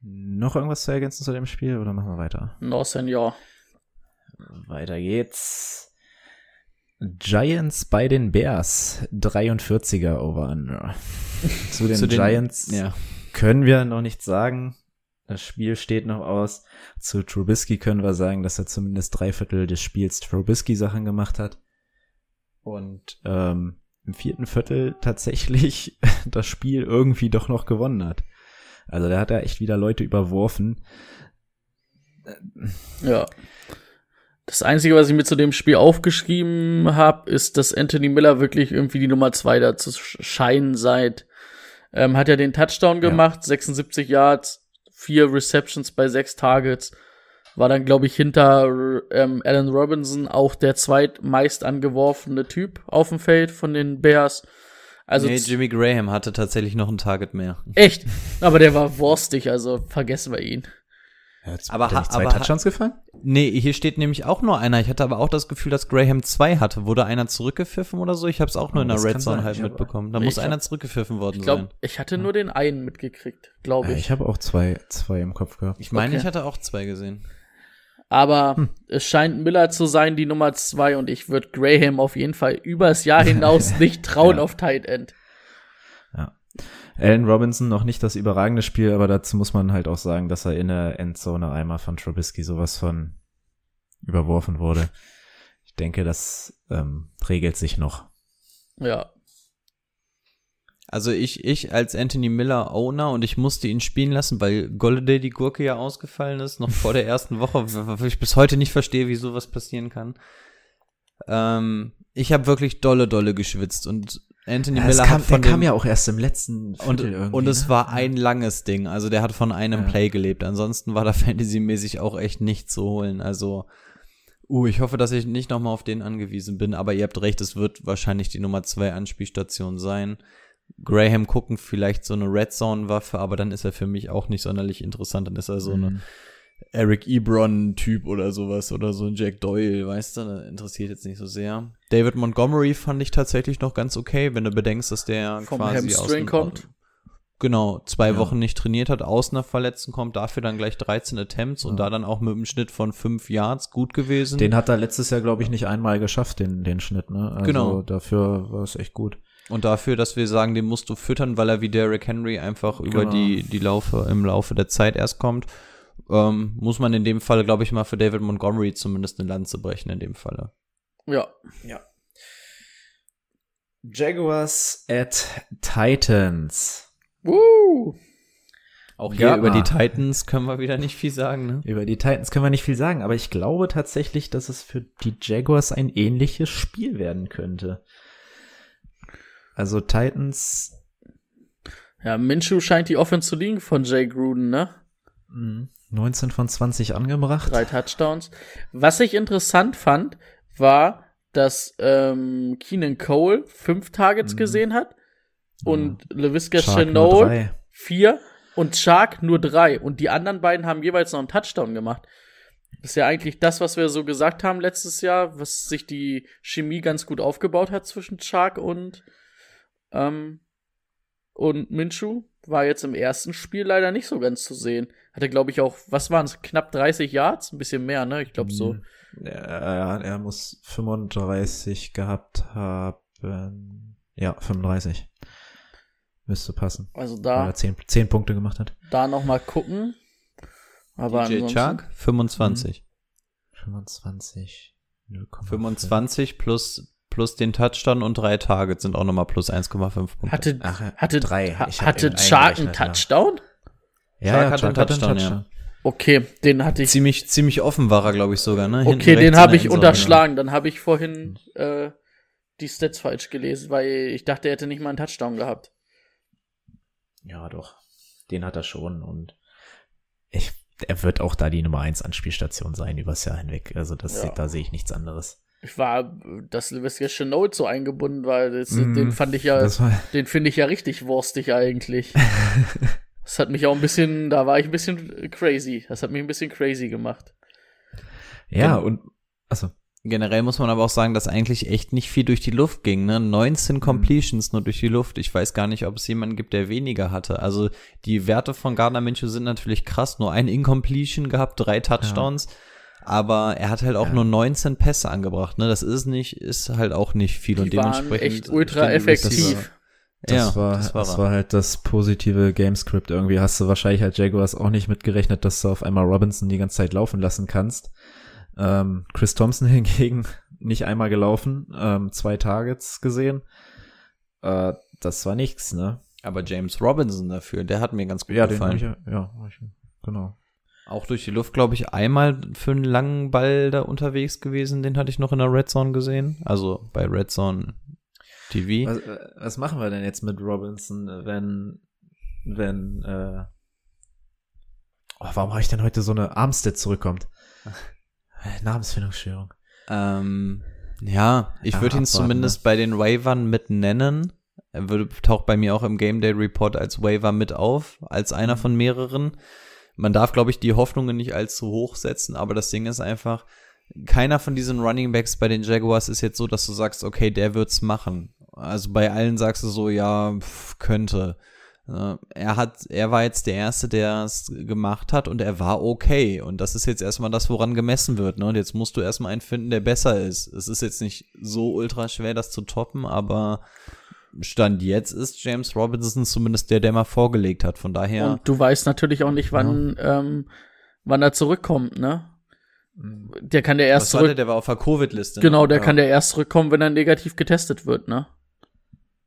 Noch irgendwas zu ergänzen zu dem Spiel oder machen wir weiter? No, Senior. Weiter geht's. Giants bei den Bears. 43er Over-Under. zu den Zu den- Giants Ja. können wir noch nichts sagen. Das Spiel steht noch aus. Zu Trubisky können wir sagen, dass er zumindest drei Viertel des Spiels Trubisky-Sachen gemacht hat. Und ähm, im vierten Viertel tatsächlich das Spiel irgendwie doch noch gewonnen hat. Also der hat da echt wieder Leute überworfen. Ja. Das Einzige, was ich mir zu dem Spiel aufgeschrieben habe, ist, dass Anthony Miller wirklich irgendwie die Nummer zwei da zu sch- scheinen seit. Ähm, hat ja den Touchdown Ja. gemacht, 76 Yards, vier Receptions bei sechs Targets. War dann, glaube ich, hinter ähm, Allen Robinson auch der zweitmeist angeworfene Typ auf dem Feld von den Bears. Also nee, Jimmy Graham hatte tatsächlich noch ein Target mehr. echt, aber der war worstig, also vergessen wir ihn. Aber Hat zwei aber Touchdowns gefallen? Nee, hier steht nämlich auch nur einer. Ich hatte aber auch das Gefühl, dass Graham zwei hatte. Wurde einer zurückgepfiffen oder so? Ich habe es auch nur Oh, in der Red Zone sein. halt hab- mitbekommen. Da muss ich einer hab- zurückgepfiffen worden Ich sein. glaube, ich hatte nur den einen mitgekriegt, glaube Ja, ich. ich habe auch zwei, zwei im Kopf gehabt. Ich meine, Okay. ich hatte auch zwei gesehen. Aber Hm. es scheint Miller zu sein, die Nummer zwei, und ich würde Graham auf jeden Fall übers Jahr hinaus nicht trauen Ja. auf Tight End. Allen Robinson noch nicht das überragende Spiel, aber dazu muss man halt auch sagen, dass er in der Endzone einmal von Trubisky sowas von überworfen wurde. Ich denke, das ähm, regelt sich noch. Ja. Also ich, ich als Anthony Miller Owner und ich musste ihn spielen lassen, weil Golladay die Gurke ja ausgefallen ist, noch vor der ersten Woche, wo ich bis heute nicht verstehe, wie sowas passieren kann. Ähm, ich habe wirklich dolle, dolle geschwitzt und Anthony Ja, Miller kam, von der kam ja auch erst im letzten und, Viertel und es ne? war ein langes Ding. Also der hat von einem Ja. Play gelebt. Ansonsten war da fantasymäßig auch echt nicht zu holen. Also, uh, ich hoffe, dass ich nicht nochmal auf den angewiesen bin. Aber ihr habt recht, es wird wahrscheinlich die Nummer zwei Anspielstation sein. Graham gucken vielleicht so eine Red Zone Waffe, aber dann ist er für mich auch nicht sonderlich interessant. Dann ist er so eine Mhm. Eric Ebron Typ oder sowas oder so ein Jack Doyle, weißt du, interessiert jetzt nicht so sehr. David Montgomery fand ich tatsächlich noch ganz okay, wenn du bedenkst, dass der Vom quasi aus dem- kommt. Genau, zwei Ja. Wochen nicht trainiert hat, aus einer Verletzung kommt, dafür dann gleich 13 Attempts und Ja. da dann auch mit einem Schnitt von 5 Yards gut gewesen. Den hat er letztes Jahr, glaube ich, nicht einmal geschafft, den, den Schnitt, ne? Also Genau. dafür war es echt gut. und dafür, dass wir sagen, den musst du füttern, weil er wie Derrick Henry einfach über Genau. die, die Laufe, im Laufe der Zeit erst kommt, ähm, muss man in dem Fall, glaube ich, mal für David Montgomery zumindest eine Lanze brechen in dem Falle. Ja. Jaguars at Titans. Woo! Auch hier Gab über die. Titans können wir wieder nicht viel sagen, ne? Über die Titans können wir nicht viel sagen, aber ich glaube tatsächlich, dass es für die Jaguars ein ähnliches Spiel werden könnte. Also Titans Ja, Minshew scheint die Offense zu liegen von Jay Gruden, ne? mh, 19 von 20 angebracht. Drei Touchdowns. Was ich interessant fand, war, dass ähm, Keenan Cole fünf Targets Mhm. gesehen hat und LaVisca Shark nur Chenault vier und Shark nur drei. Und die anderen beiden haben jeweils noch einen Touchdown gemacht. Das ist ja eigentlich das, was wir so gesagt haben letztes Jahr, was sich die Chemie ganz gut aufgebaut hat zwischen Shark und, ähm, und Minshew. War jetzt im ersten Spiel leider nicht so ganz zu sehen. Hatte, glaube ich, auch, was waren es, knapp 30 Yards? Ein bisschen mehr, ne? Ich glaube so. Er, er muss 35 gehabt haben. Ja, 35. Müsste passen. Also Weil da, er 10, 10 Punkte gemacht hat. da noch mal gucken. Aber DJ Chark 25. 25. 0,5. 25 plus, plus den Touchdown und drei Targets sind auch nochmal plus 1,5 Punkte. Hatte, Ach, hatte, drei. ha- hatte Chark einen. Touchdown? Ja, Chark ja, hat einen Chark Touchdown, ja. Okay, den hatte ich. ziemlich, ziemlich offen war er, glaube ich, sogar, ne? Hinten Okay, den habe ich Endzone, unterschlagen. Dann habe ich vorhin äh, die Stats falsch gelesen, weil ich dachte, er hätte nicht mal einen Touchdown gehabt. Ja, doch. Den hat er schon und ich, er wird auch da die Nummer 1 Anspielstation sein übers Jahr hinweg. Also das, Ja. da sehe ich nichts anderes. Ich war, dass Sylvester Chenault so eingebunden war, das, Mhm. den fand ich ja, den finde ich ja richtig wurstig eigentlich. das hat mich auch ein bisschen, da war ich ein bisschen crazy. Das hat mich ein bisschen crazy gemacht. ja, Genau. und also Generell muss man aber auch sagen, dass eigentlich echt nicht viel durch die Luft ging. Ne? 19 Completions nur durch die Luft. Ich weiß gar nicht, ob es jemanden gibt, der weniger hatte. Also die Werte von Gardner Minshew sind natürlich krass. Nur ein Incompletion gehabt, drei Touchdowns. Aber er hat halt auch Ja. nur 19 Pässe angebracht. Ne? Das ist nicht, ist halt auch nicht viel. Die und waren dementsprechend echt ultra effektiv. Das, ja, war, das war, das war halt das positive Gamescript. Irgendwie hast du wahrscheinlich halt Jaguars auch nicht mitgerechnet, dass du auf einmal Robinson die ganze Zeit laufen lassen kannst. Ähm, Chris Thompson hingegen nicht einmal gelaufen, ähm, zwei Targets gesehen. Äh, das war nichts, ne? Aber James Robinson dafür, der hat mir ganz gut Ja, den gefallen. ich, ja, genau. Auch durch die Luft, glaube ich, einmal für einen langen Ball da unterwegs gewesen. Den hatte ich noch in der Red Zone gesehen. Also bei Red Zone TV. Was, äh, was machen wir denn jetzt mit Robinson, wenn, wenn, äh, oh, warum habe ich denn heute so eine Armstead zurückkommt? Namensfindungsstörung. Ähm, ja, ich würde ihn abwarten, zumindest bei den Wavern mit nennen. Er würde, taucht bei mir auch im Game Day Report als Waiver mit auf, als einer Mhm. von mehreren. Man darf, glaube ich, die Hoffnungen nicht allzu hoch setzen, aber das Ding ist einfach, keiner von diesen Running Backs bei den Jaguars ist jetzt so, dass du sagst, okay, der wird's machen. Also bei allen sagst du so, ja, pf, könnte. Äh, Er hat, er war jetzt der Erste, der es gemacht hat und er war okay. Und das ist jetzt erstmal das, woran gemessen wird. Ne? Und jetzt musst du erstmal einen finden, der besser ist. Es ist jetzt nicht so ultra schwer, das zu toppen, aber Stand jetzt ist James Robinson zumindest der, der mal vorgelegt hat. Von daher, Und du weißt natürlich auch nicht, wann, ähm, wann er zurückkommt, ne? Der kann der erst was war der? zurück. Der war auf der Covid-Liste. Genau, ne? der Ja. kann der erst zurückkommen, wenn er negativ getestet wird, ne?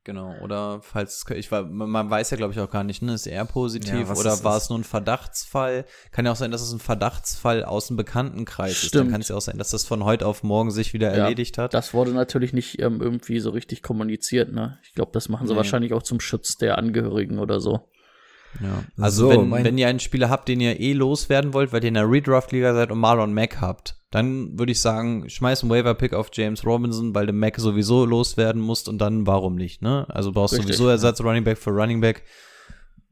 Genau, oder falls, ich war, man weiß ja, glaube ich, auch gar nicht, ne, ist er positiv Ja, oder es war ist. es nur ein Verdachtsfall? Kann ja auch sein, dass es ein Verdachtsfall aus dem Bekanntenkreis ist. Stimmt. Dann kann es ja auch sein, dass das von heute auf morgen sich wieder Ja, erledigt hat. Das wurde natürlich nicht ähm, irgendwie so richtig kommuniziert, ne? Ich glaube, das machen sie Nee. wahrscheinlich auch zum Schutz der Angehörigen oder so. Ja. Also So, wenn, wenn ihr einen Spieler habt, den ihr eh loswerden wollt, weil ihr in der Redraft-Liga seid und Marlon Mack habt, dann würde ich sagen, schmeiß einen Waiver-Pick auf James Robinson, weil du Mack sowieso loswerden musst und dann warum nicht, ne? Also brauchst Richtig. sowieso Ersatz Running Back für Running Back.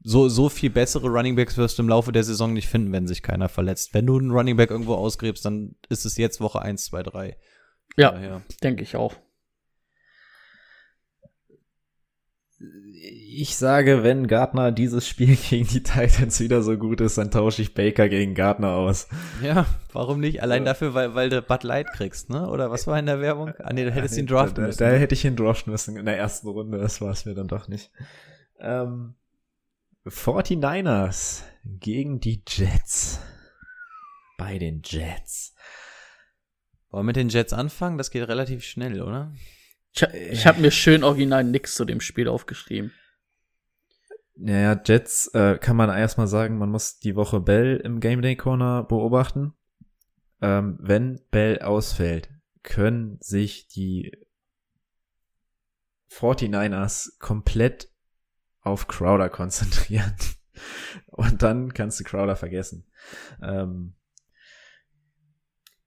So, so viel bessere Running Backs wirst du im Laufe der Saison nicht finden, wenn sich keiner verletzt. Wenn du einen Running Back irgendwo ausgräbst, dann ist es jetzt Woche 1, 2, 3. Ja, denke ich auch. Ich sage, wenn Gardner dieses Spiel gegen die Titans wieder so gut ist, dann tausche ich Baker gegen Gardner aus. Ja, warum nicht? Allein dafür, weil, weil du Bud Light kriegst, ne? Oder was war in der Werbung? Ah, nee, du hättest ihn draften da, müssen. Da, ne? da hätte ich ihn draften müssen in der ersten Runde, das war es mir dann doch nicht. Ähm, 49ers gegen die Jets. Bei den Jets. Wollen wir mit den Jets anfangen? Das geht relativ schnell, oder? Ich, ich habe mir schön original nix zu dem Spiel aufgeschrieben. Naja, Jets äh, kann man erstmal sagen, man muss die Woche Bell im Game Day Corner beobachten. Ähm, wenn Bell ausfällt, können sich die 49ers komplett auf Crowder konzentrieren. Und dann kannst du Crowder vergessen. Ähm,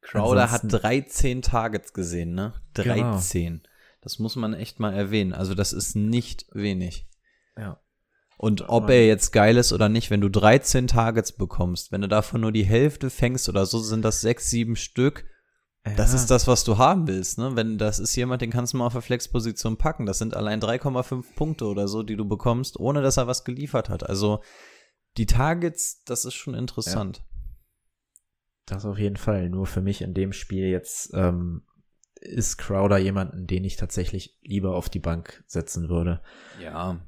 Crowder hat ansonsten- 13 Targets gesehen, ne? Genau. 13. Das muss man echt mal erwähnen. Also das ist nicht wenig. Ja. Und ob er jetzt geil ist oder nicht, wenn du 13 Targets bekommst, wenn du davon nur die Hälfte fängst oder so, sind das sechs, sieben Stück. Das Ja. ist das, was du haben willst, ne? Wenn das ist jemand, den kannst du mal auf der Flexposition packen. Das sind allein 3,5 Punkte oder so, die du bekommst, ohne dass er was geliefert hat. Also die Targets, das ist schon interessant. Das auf jeden Fall. Nur für mich in dem Spiel jetzt ähm, ist Crowder jemanden, den ich tatsächlich lieber auf die Bank setzen würde. Ja.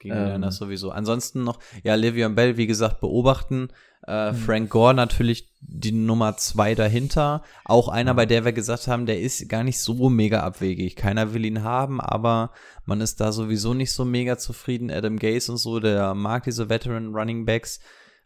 Gegen Ähm. das sowieso. Ansonsten noch, ja, Le'Veon Bell, wie gesagt, beobachten. Äh, Mhm. Frank Gore natürlich die Nummer zwei dahinter. Auch einer, bei der wir gesagt haben, der ist gar nicht so mega abwegig. Keiner will ihn haben, aber man ist da sowieso nicht so mega zufrieden. Adam Gase und so, der mag diese Veteran Running Backs.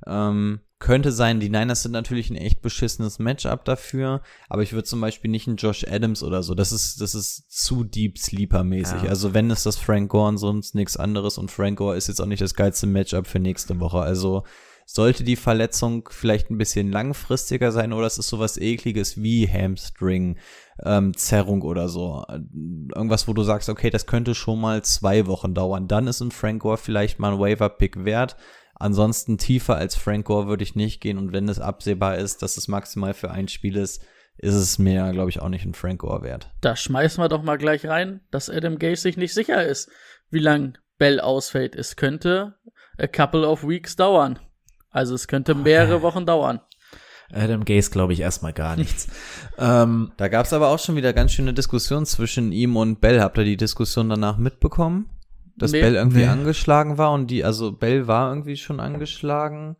Ähm, könnte sein, die Niners sind natürlich ein echt beschissenes Matchup dafür, aber ich würde zum Beispiel nicht einen Josh Adams oder so. Das ist, das ist zu Deep Sleeper-mäßig. Ja. Also wenn es das Frank Gore und sonst nichts anderes und Frank Gore ist jetzt auch nicht das geilste Matchup für nächste Woche. Also sollte die Verletzung vielleicht ein bisschen langfristiger sein oder es ist sowas ekliges wie Hamstring, ähm, Zerrung oder so. Irgendwas, wo du sagst, okay, das könnte schon mal zwei Wochen dauern. Dann ist ein Frank Gore vielleicht mal ein Waiver-Pick wert. Ansonsten tiefer als Frank Gore würde ich nicht gehen und wenn es absehbar ist, dass es maximal für ein Spiel ist, ist es mir, glaube ich, auch nicht ein Frank Gore wert. Da schmeißen wir doch mal gleich rein, dass Adam Gase sich nicht sicher ist, wie lang Bell ausfällt. Es könnte a couple of weeks dauern. Also es könnte mehrere Wochen dauern. Adam Gase glaube ich erstmal gar nichts. ähm, Da gab es aber auch schon wieder ganz schöne Diskussionen zwischen ihm und Bell. Habt ihr die Diskussion danach mitbekommen? Dass Nee. Bell irgendwie Nee. angeschlagen war und die, also Bell war irgendwie schon angeschlagen.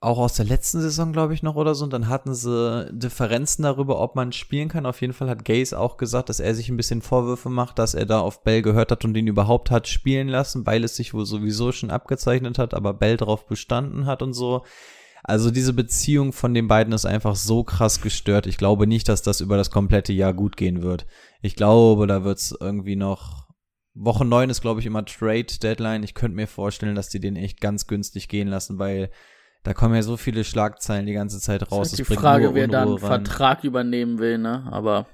Auch aus der letzten Saison, glaube ich, noch oder so. Und dann hatten sie Differenzen darüber, ob man spielen kann. Auf jeden Fall hat Gaze auch gesagt, dass er sich ein bisschen Vorwürfe macht, dass er da auf Bell gehört hat und ihn überhaupt hat spielen lassen, weil es sich wohl sowieso schon abgezeichnet hat, aber Bell drauf bestanden hat und so. Also diese Beziehung von den beiden ist einfach so krass gestört. Ich glaube nicht, dass das über das komplette Jahr gut gehen wird. Ich glaube, da wird's irgendwie noch. Woche 9 ist, glaube ich, immer Trade Deadline. Ich könnte mir vorstellen, dass die den echt ganz günstig gehen lassen, weil da kommen ja so viele Schlagzeilen die ganze Zeit raus. ist Das die bringt Frage, wer da einen. Vertrag übernehmen will, ne? Aber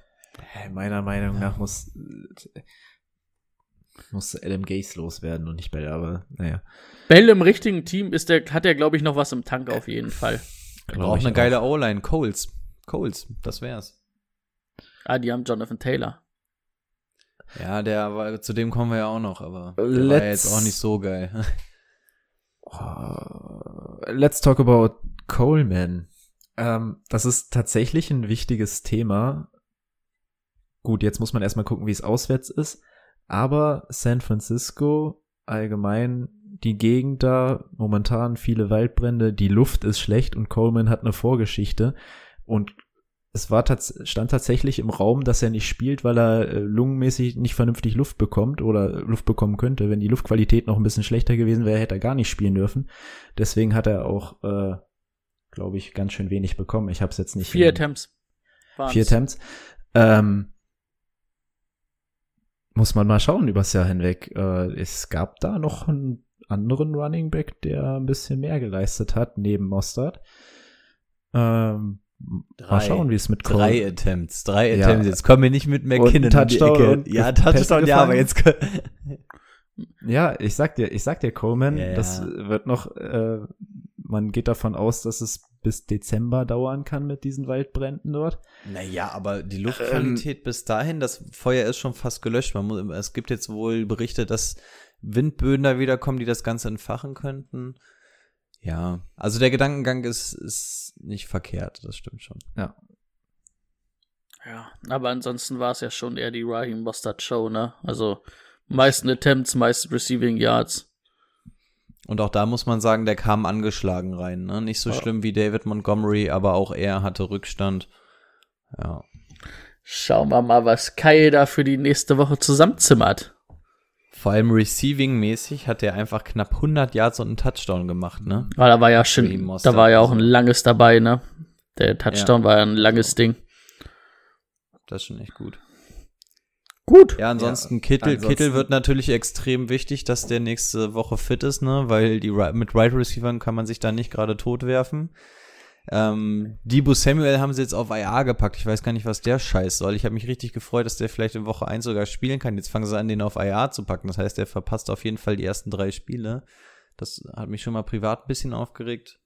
Äh, Meiner Meinung nach muss, äh, muss Adam Gase loswerden und nicht Bell, aber naja. Bell im richtigen Team ist der, hat er, glaube ich, noch was im Tank auf jeden Fall. glaub Braucht eine auch. geile O-Line. Coles. Coles, das wär's. Ah, die haben Jonathan Taylor. Ja, der war, zu dem kommen wir ja auch noch, aber der war ja jetzt auch nicht so geil. Oh, let's talk about Coleman. Ähm, das ist tatsächlich ein wichtiges Thema. Gut, jetzt muss man erstmal gucken, wie es auswärts ist. Aber San Francisco, allgemein die Gegend da, momentan viele Waldbrände, die Luft ist schlecht und Coleman hat eine Vorgeschichte. Und es war stand tatsächlich im Raum, dass er nicht spielt, weil er äh, lungenmäßig nicht vernünftig Luft bekommt oder Luft bekommen könnte. Wenn die Luftqualität noch ein bisschen schlechter gewesen wäre, hätte er gar nicht spielen dürfen. Deswegen hat er auch, äh, glaube ich, ganz schön wenig bekommen. Ich habe es jetzt nicht. Vier Attempts. waren's. Vier Attempts. Ähm, muss man mal schauen übers Jahr hinweg. Äh, es gab da noch einen anderen Running Back, der ein bisschen mehr geleistet hat, neben Mostard. Ähm, mal schauen, wie es mit Cole- Drei Attempts, drei Ja. Attempts. Jetzt kommen wir nicht mit McKinnon Touchdown ja, Touchdown, ja, aber jetzt Ja, ich sag dir, ich sag dir, Coleman, Ja, ja. das wird noch, äh, man geht davon aus, dass es bis Dezember dauern kann mit diesen Waldbränden dort. Naja, aber die Luftqualität bis dahin, das Feuer ist schon fast gelöscht. Man muss, es gibt jetzt wohl Berichte, dass Windböen da wieder kommen, die das Ganze entfachen könnten. Ja, also der Gedankengang ist, ist nicht verkehrt, das stimmt schon. Ja, aber ansonsten war es ja schon eher die Raheem Mostert Show, ne? Also meisten Attempts, meisten Receiving Yards. Und auch da muss man sagen, der kam angeschlagen rein. Ne? Nicht so Ja. schlimm wie David Montgomery, aber auch er hatte Rückstand. Ja. Schauen wir mal, was Kai da für die nächste Woche zusammenzimmert. Vor allem receiving-mäßig hat er einfach knapp 100 Yards und einen Touchdown gemacht, ne? Weil da war ja Mostert, da war ja auch ein langes dabei, ne? Der Touchdown war ja ein langes Ding. Das ist schon echt gut. Gut. Ja, ansonsten Ja, Kittel, ansonsten- Kittel wird natürlich extrem wichtig, dass der nächste Woche fit ist, ne? Weil die mit Right Receivern kann man sich da nicht gerade tot werfen. Ähm, Debo Samuel haben sie jetzt auf IA gepackt. Ich weiß gar nicht, was der Scheiß soll. Ich habe mich richtig gefreut, dass der vielleicht in Woche 1 sogar spielen kann. Jetzt fangen sie an, den auf IA zu packen. Das heißt, der verpasst auf jeden Fall die ersten drei Spiele. Das hat mich schon mal privat ein bisschen aufgeregt.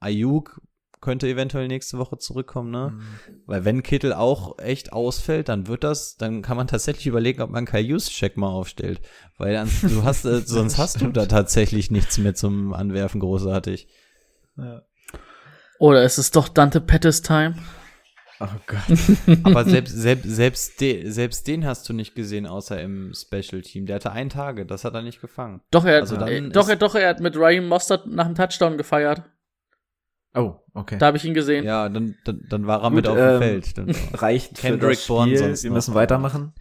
Ayuk könnte eventuell nächste Woche zurückkommen, ne? Mhm. Weil wenn Kittel auch echt ausfällt, dann wird das, dann kann man tatsächlich überlegen, ob man Kai Juszczyk mal aufstellt. Weil dann, du hast, äh, sonst hast du da tatsächlich nichts mehr zum Anwerfen großartig. Oder ist es doch Dante Pettis Time? Oh Gott. Aber selbst, selbst, selbst, de, selbst den hast du nicht gesehen, außer im Special Team. Der hatte ein Tage, das hat er nicht gefangen. Doch, er, Also dann äh, doch, er, doch, er hat mit Ryan Mostert nach dem Touchdown gefeiert. Oh, okay. Da habe ich ihn gesehen. Ja, dann, dann, dann war er Gut, mit auf ähm, dem Feld. Dann, Reicht für Kendrick das Bourne sonst Wir noch. müssen weitermachen.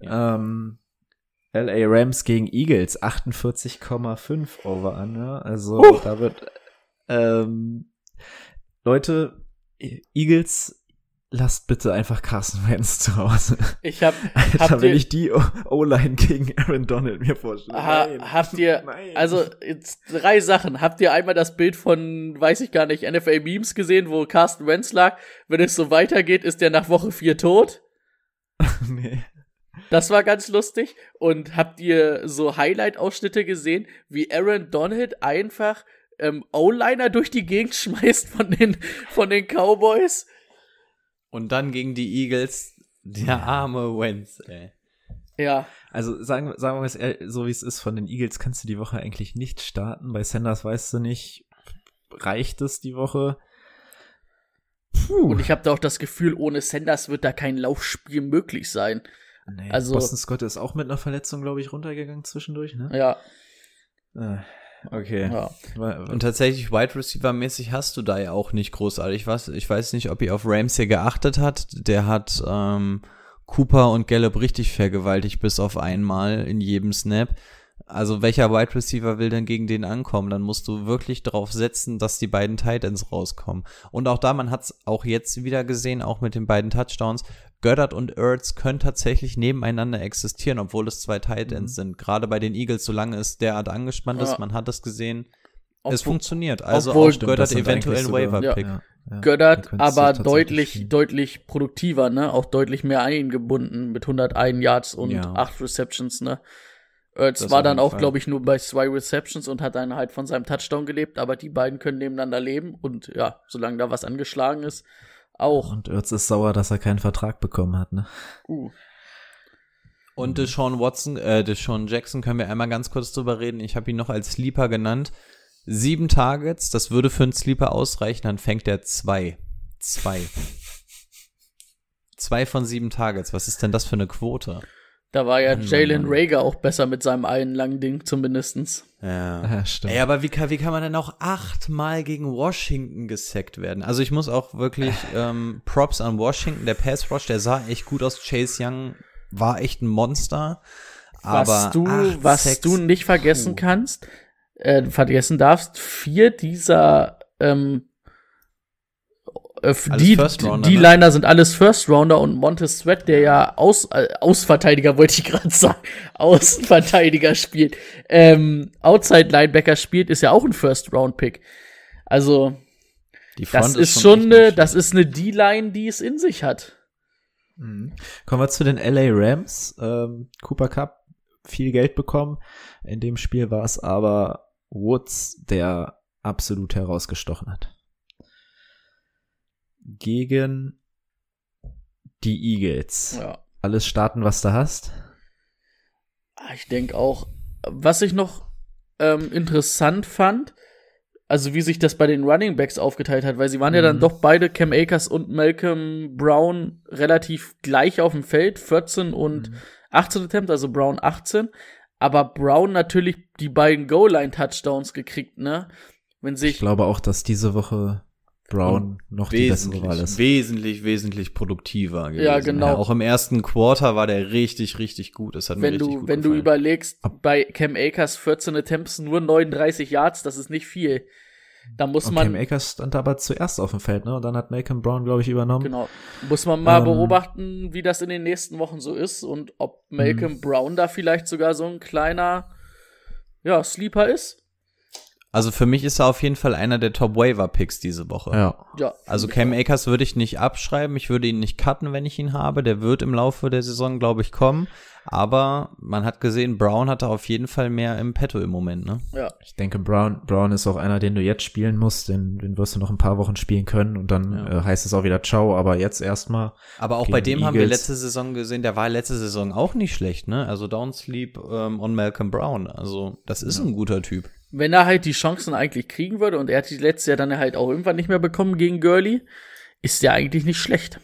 Ähm, LA Rams gegen Eagles, 48,5 over under. Also da wird ähm, Leute, Eagles, lasst bitte einfach Carson Wentz zu Hause. Ich hab, Alter, habt wenn ihr, ich die O-Line gegen Aaron Donald mir vorstelle. ha, Nein. habt ihr, Nein. also jetzt drei Sachen. Habt ihr einmal das Bild von, weiß ich gar nicht, NFL Memes gesehen, wo Carsten Wentz lag? Wenn es so weitergeht, ist der nach Woche vier tot. nee. Das war ganz lustig. Und habt ihr so Highlight-Ausschnitte gesehen, wie Aaron Donald einfach ähm, O-Liner durch die Gegend schmeißt von den, von den Cowboys? und dann gegen die Eagles, der arme Wentz, ey. Ja. Also sagen, sagen wir es so wie es ist, von den Eagles kannst du die Woche eigentlich nicht starten. Bei Sanders weißt du nicht, reicht es die Woche? Puh. Und ich habe da auch das Gefühl, ohne Sanders wird da kein Laufspiel möglich sein. nee, also- Boston Scott ist auch mit einer Verletzung, glaube ich, runtergegangen zwischendurch, ne? Ja, Äh, okay. ja. Und tatsächlich Wide Receiver mäßig hast du da ja auch nicht großartig was. Ich weiß nicht, ob ihr auf Ramsey geachtet hat. Der hat ähm, Cooper und Gallup richtig vergewaltigt bis auf einmal in jedem Snap. Also welcher Wide Receiver will denn gegen den ankommen? Dann musst du wirklich darauf setzen, dass die beiden Tight Ends rauskommen. Und auch da, man hat es auch jetzt wieder gesehen, auch mit den beiden Touchdowns. Goddard und Ertz können tatsächlich nebeneinander existieren, obwohl es zwei Tight Ends sind. Gerade bei den Eagles, solange es derart angespannt Ja. ist, man hat es gesehen, es Obwohl- funktioniert. Also obwohl- auch Stimmt, Goddard das eventuell ein Waiver-Pick. Ja, ja. Göttert du aber deutlich, spielen. deutlich produktiver, ne? Auch deutlich mehr eingebunden mit 101 Yards und Ja. 8 Receptions, ne? Ertz Das war dann auch, glaube ich, nur bei zwei Receptions und hat dann halt von seinem Touchdown gelebt, aber die beiden können nebeneinander leben und ja, solange da was angeschlagen ist, auch. Und Ertz ist sauer, dass er keinen Vertrag bekommen hat, ne? Uh. Und Deshaun Watson, äh, Deshaun Jackson können wir einmal ganz kurz drüber reden. Ich habe ihn noch als Sleeper genannt. Sieben Targets, das würde für einen Sleeper ausreichen, dann fängt er zwei. Zwei. Zwei von sieben Targets. Was ist denn das für eine Quote? Da war ja Jalen. Rager auch besser mit seinem einen langen Ding zumindestens. Ja. Ja, stimmt. Ey, aber wie kann, wie kann man denn auch achtmal gegen Washington gesackt werden? Also ich muss auch wirklich ähm, Props an Washington. Der Pass Rush, der sah echt gut aus. Chase Young war echt ein Monster. Aber was du, acht was du nicht vergessen puh. kannst, äh, vergessen darfst, vier dieser ähm, äh, die, die ne? Liner sind alles First Rounder und Montez Sweat, der ja Aus, äh, Ausverteidiger, wollte ich gerade sagen, Außenverteidiger spielt, ähm, Outside Linebacker spielt, ist ja auch ein First Round Pick. Also, das ist schon eine, das ist eine D-Line, die es in sich hat. Mhm. Kommen wir zu den LA Rams. Ähm, Cooper Cup viel Geld bekommen. In dem Spiel war es aber Woods, der absolut herausgestochen hat. Gegen die Eagles. Ja. Alles starten, was du hast. Ah, Ich denke auch, was ich noch ähm, interessant fand, also wie sich das bei den Running Backs aufgeteilt hat, weil sie waren ja dann Mhm. doch beide, Cam Akers und Malcolm Brown, relativ gleich auf dem Feld, 14 und 18 Attempt, also Brown 18. Aber Brown natürlich die beiden Goal-Line-Touchdowns gekriegt, ne? Wenn Ich sich, glaube auch, dass diese Woche Brown noch die bessere Wesentlich, Wahl ist. wesentlich, wesentlich produktiver gewesen. Ja, genau. auch im ersten Quarter war der richtig, richtig gut. Das hat mir wenn richtig du, gut wenn du gefallen. überlegst, bei Cam Akers 14 Attempts nur 39 Yards, das ist nicht viel. Da muss Und man. Cam Akers stand aber zuerst auf dem Feld, ne? Und dann hat Malcolm Brown, glaube ich, übernommen. Genau. Muss man mal Ähm, beobachten, wie das in den nächsten Wochen so ist und ob Malcolm Mhm. Brown da vielleicht sogar so ein kleiner, ja, Sleeper ist. Also für mich ist er auf jeden Fall einer der Top-Waiver-Picks diese Woche. Ja. Ja. Also Cam Akers würde ich nicht abschreiben, ich würde ihn nicht cutten, wenn ich ihn habe. Der wird im Laufe der Saison, glaube ich, kommen. Aber man hat gesehen, Brown hatte auf jeden Fall mehr im Petto im Moment, ne? Ja. Ich denke, Brown, Brown ist auch einer, den du jetzt spielen musst, den, den wirst du noch ein paar Wochen spielen können und dann Ja. äh, heißt es auch wieder Ciao, aber jetzt erstmal. Aber auch bei dem die haben wir Eagles. letzte Saison gesehen, der war letzte Saison auch nicht schlecht, ne? Also Downsleep ähm, on Malcolm Brown. Also das ist ein guter Typ. Wenn er halt die Chancen eigentlich kriegen würde und er hat die letztes Jahr dann halt auch irgendwann nicht mehr bekommen gegen Gurley, ist der eigentlich nicht schlecht.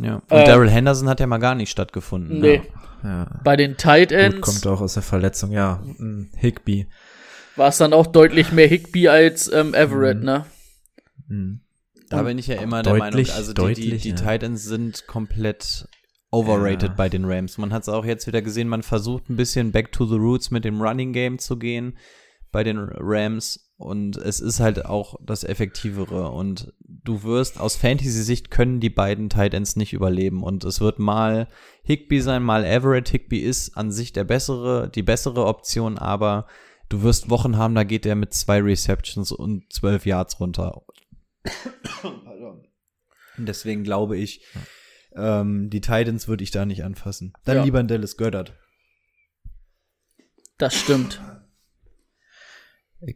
Ja. Und Äh, Daryl Henderson hat ja mal gar nicht stattgefunden. Nee. Ne? Ja, Bei den Tight gut, Ends kommt auch aus der Verletzung, ja. Higby. war es dann auch deutlich mehr Higby als ähm, Everett, Mhm. ne? Mm. Da bin ich ja immer der Deutlich, Meinung, also die, die, deutlich, die ja. Titans sind komplett overrated Ja. bei den Rams. Man hat es auch jetzt wieder gesehen, man versucht ein bisschen back to the roots mit dem Running Game zu gehen bei den Rams und es ist halt auch das effektivere und du wirst aus Fantasy-Sicht können die beiden Titans nicht überleben und es wird mal Higby sein, mal Everett. Higby ist an sich der bessere, die bessere Option, aber du wirst Wochen haben, da geht er mit zwei Receptions und zwölf Yards runter. Und deswegen glaube ich, ähm, die Titans würde ich da nicht anfassen. Dann Ja. lieber ein Dallas Goddard. Das stimmt.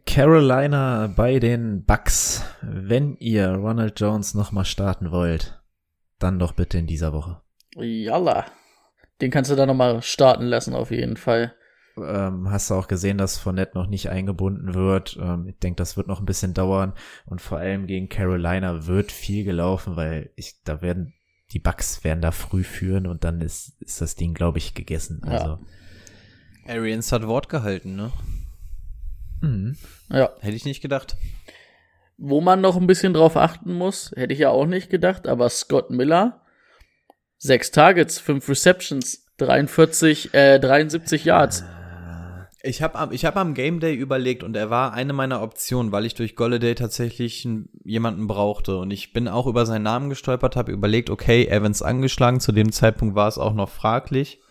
Carolina bei den Bucks. Wenn ihr Ronald Jones nochmal starten wollt, dann doch bitte in dieser Woche. Jalla. Den kannst du da nochmal starten lassen, auf jeden Fall. Ähm, hast du auch gesehen, dass Fournette noch nicht eingebunden wird. Ähm, ich denke, das wird noch ein bisschen dauern. Und vor allem gegen Carolina wird viel gelaufen, weil ich, da werden, die Bucks werden da früh führen und dann ist, ist das Ding, glaube ich, gegessen. Ja. Also, Arians hat Wort gehalten, ne? Mhm. Ja. Hätte ich nicht gedacht. Wo man noch ein bisschen drauf achten muss, hätte ich ja auch nicht gedacht, aber Scott Miller, sechs Targets, fünf Receptions, 43, äh, 73 Yards. Ich habe am, ich hab am Game Day überlegt und er war eine meiner Optionen, weil ich durch Golladay tatsächlich jemanden brauchte. Und ich bin auch über seinen Namen gestolpert, habe überlegt, okay, Evans angeschlagen. Zu dem Zeitpunkt war es auch noch fraglich.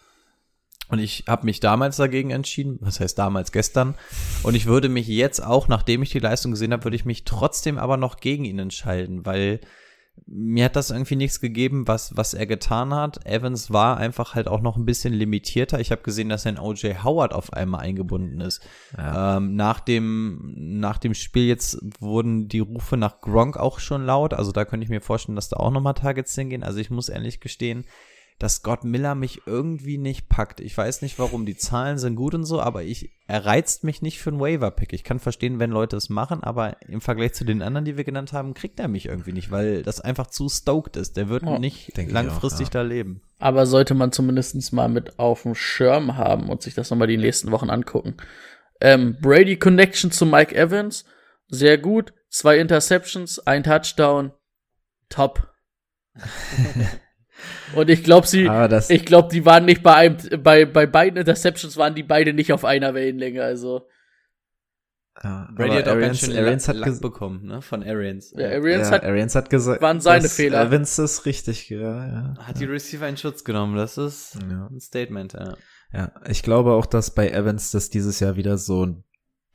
Und ich habe mich damals dagegen entschieden, was heißt damals, gestern. Und ich würde mich jetzt auch, nachdem ich die Leistung gesehen habe, würde ich mich trotzdem aber noch gegen ihn entscheiden, weil mir hat das irgendwie nichts gegeben, was, was er getan hat. Evans war einfach halt auch noch ein bisschen limitierter. Ich habe gesehen, dass ein OJ Howard auf einmal eingebunden ist. Ja. Ähm, nach, dem, nach dem Spiel jetzt wurden die Rufe nach Gronk auch schon laut. Also da könnte ich mir vorstellen, dass da auch nochmal Targets hingehen. Also ich muss ehrlich gestehen, dass Scott Miller mich irgendwie nicht packt. Ich weiß nicht warum. Die Zahlen sind gut und so, aber ich, er reizt mich nicht für einen Waiver-Pick. Ich kann verstehen, wenn Leute es machen, aber im Vergleich zu den anderen, die wir genannt haben, kriegt er mich irgendwie nicht, weil das einfach zu stoked ist. Der wird Ja, nicht langfristig auch, ja. da leben. Aber sollte man zumindest mal mit auf dem Schirm haben und sich das nochmal die nächsten Wochen angucken. Ähm, Brady Connection zu Mike Evans, sehr gut. Zwei Interceptions, ein Touchdown, top. und ich glaube, sie, das, ich glaube, die waren nicht bei einem, bei, bei beiden Interceptions waren die beide nicht auf einer Wellenlänge, also. ja, Brady aber hat auch ganz Arians, schön Arians Lack, hat Lack bekommen, ne, von Arians. Ja, Arians ja, hat, Arians hat gesagt, waren seine dass Fehler. Evans ist richtig, ja, ja. hat die Receiver in Schutz genommen. Das ist Ja. ein Statement, ja. Ja, ich glaube auch, dass bei Evans das dieses Jahr wieder so ein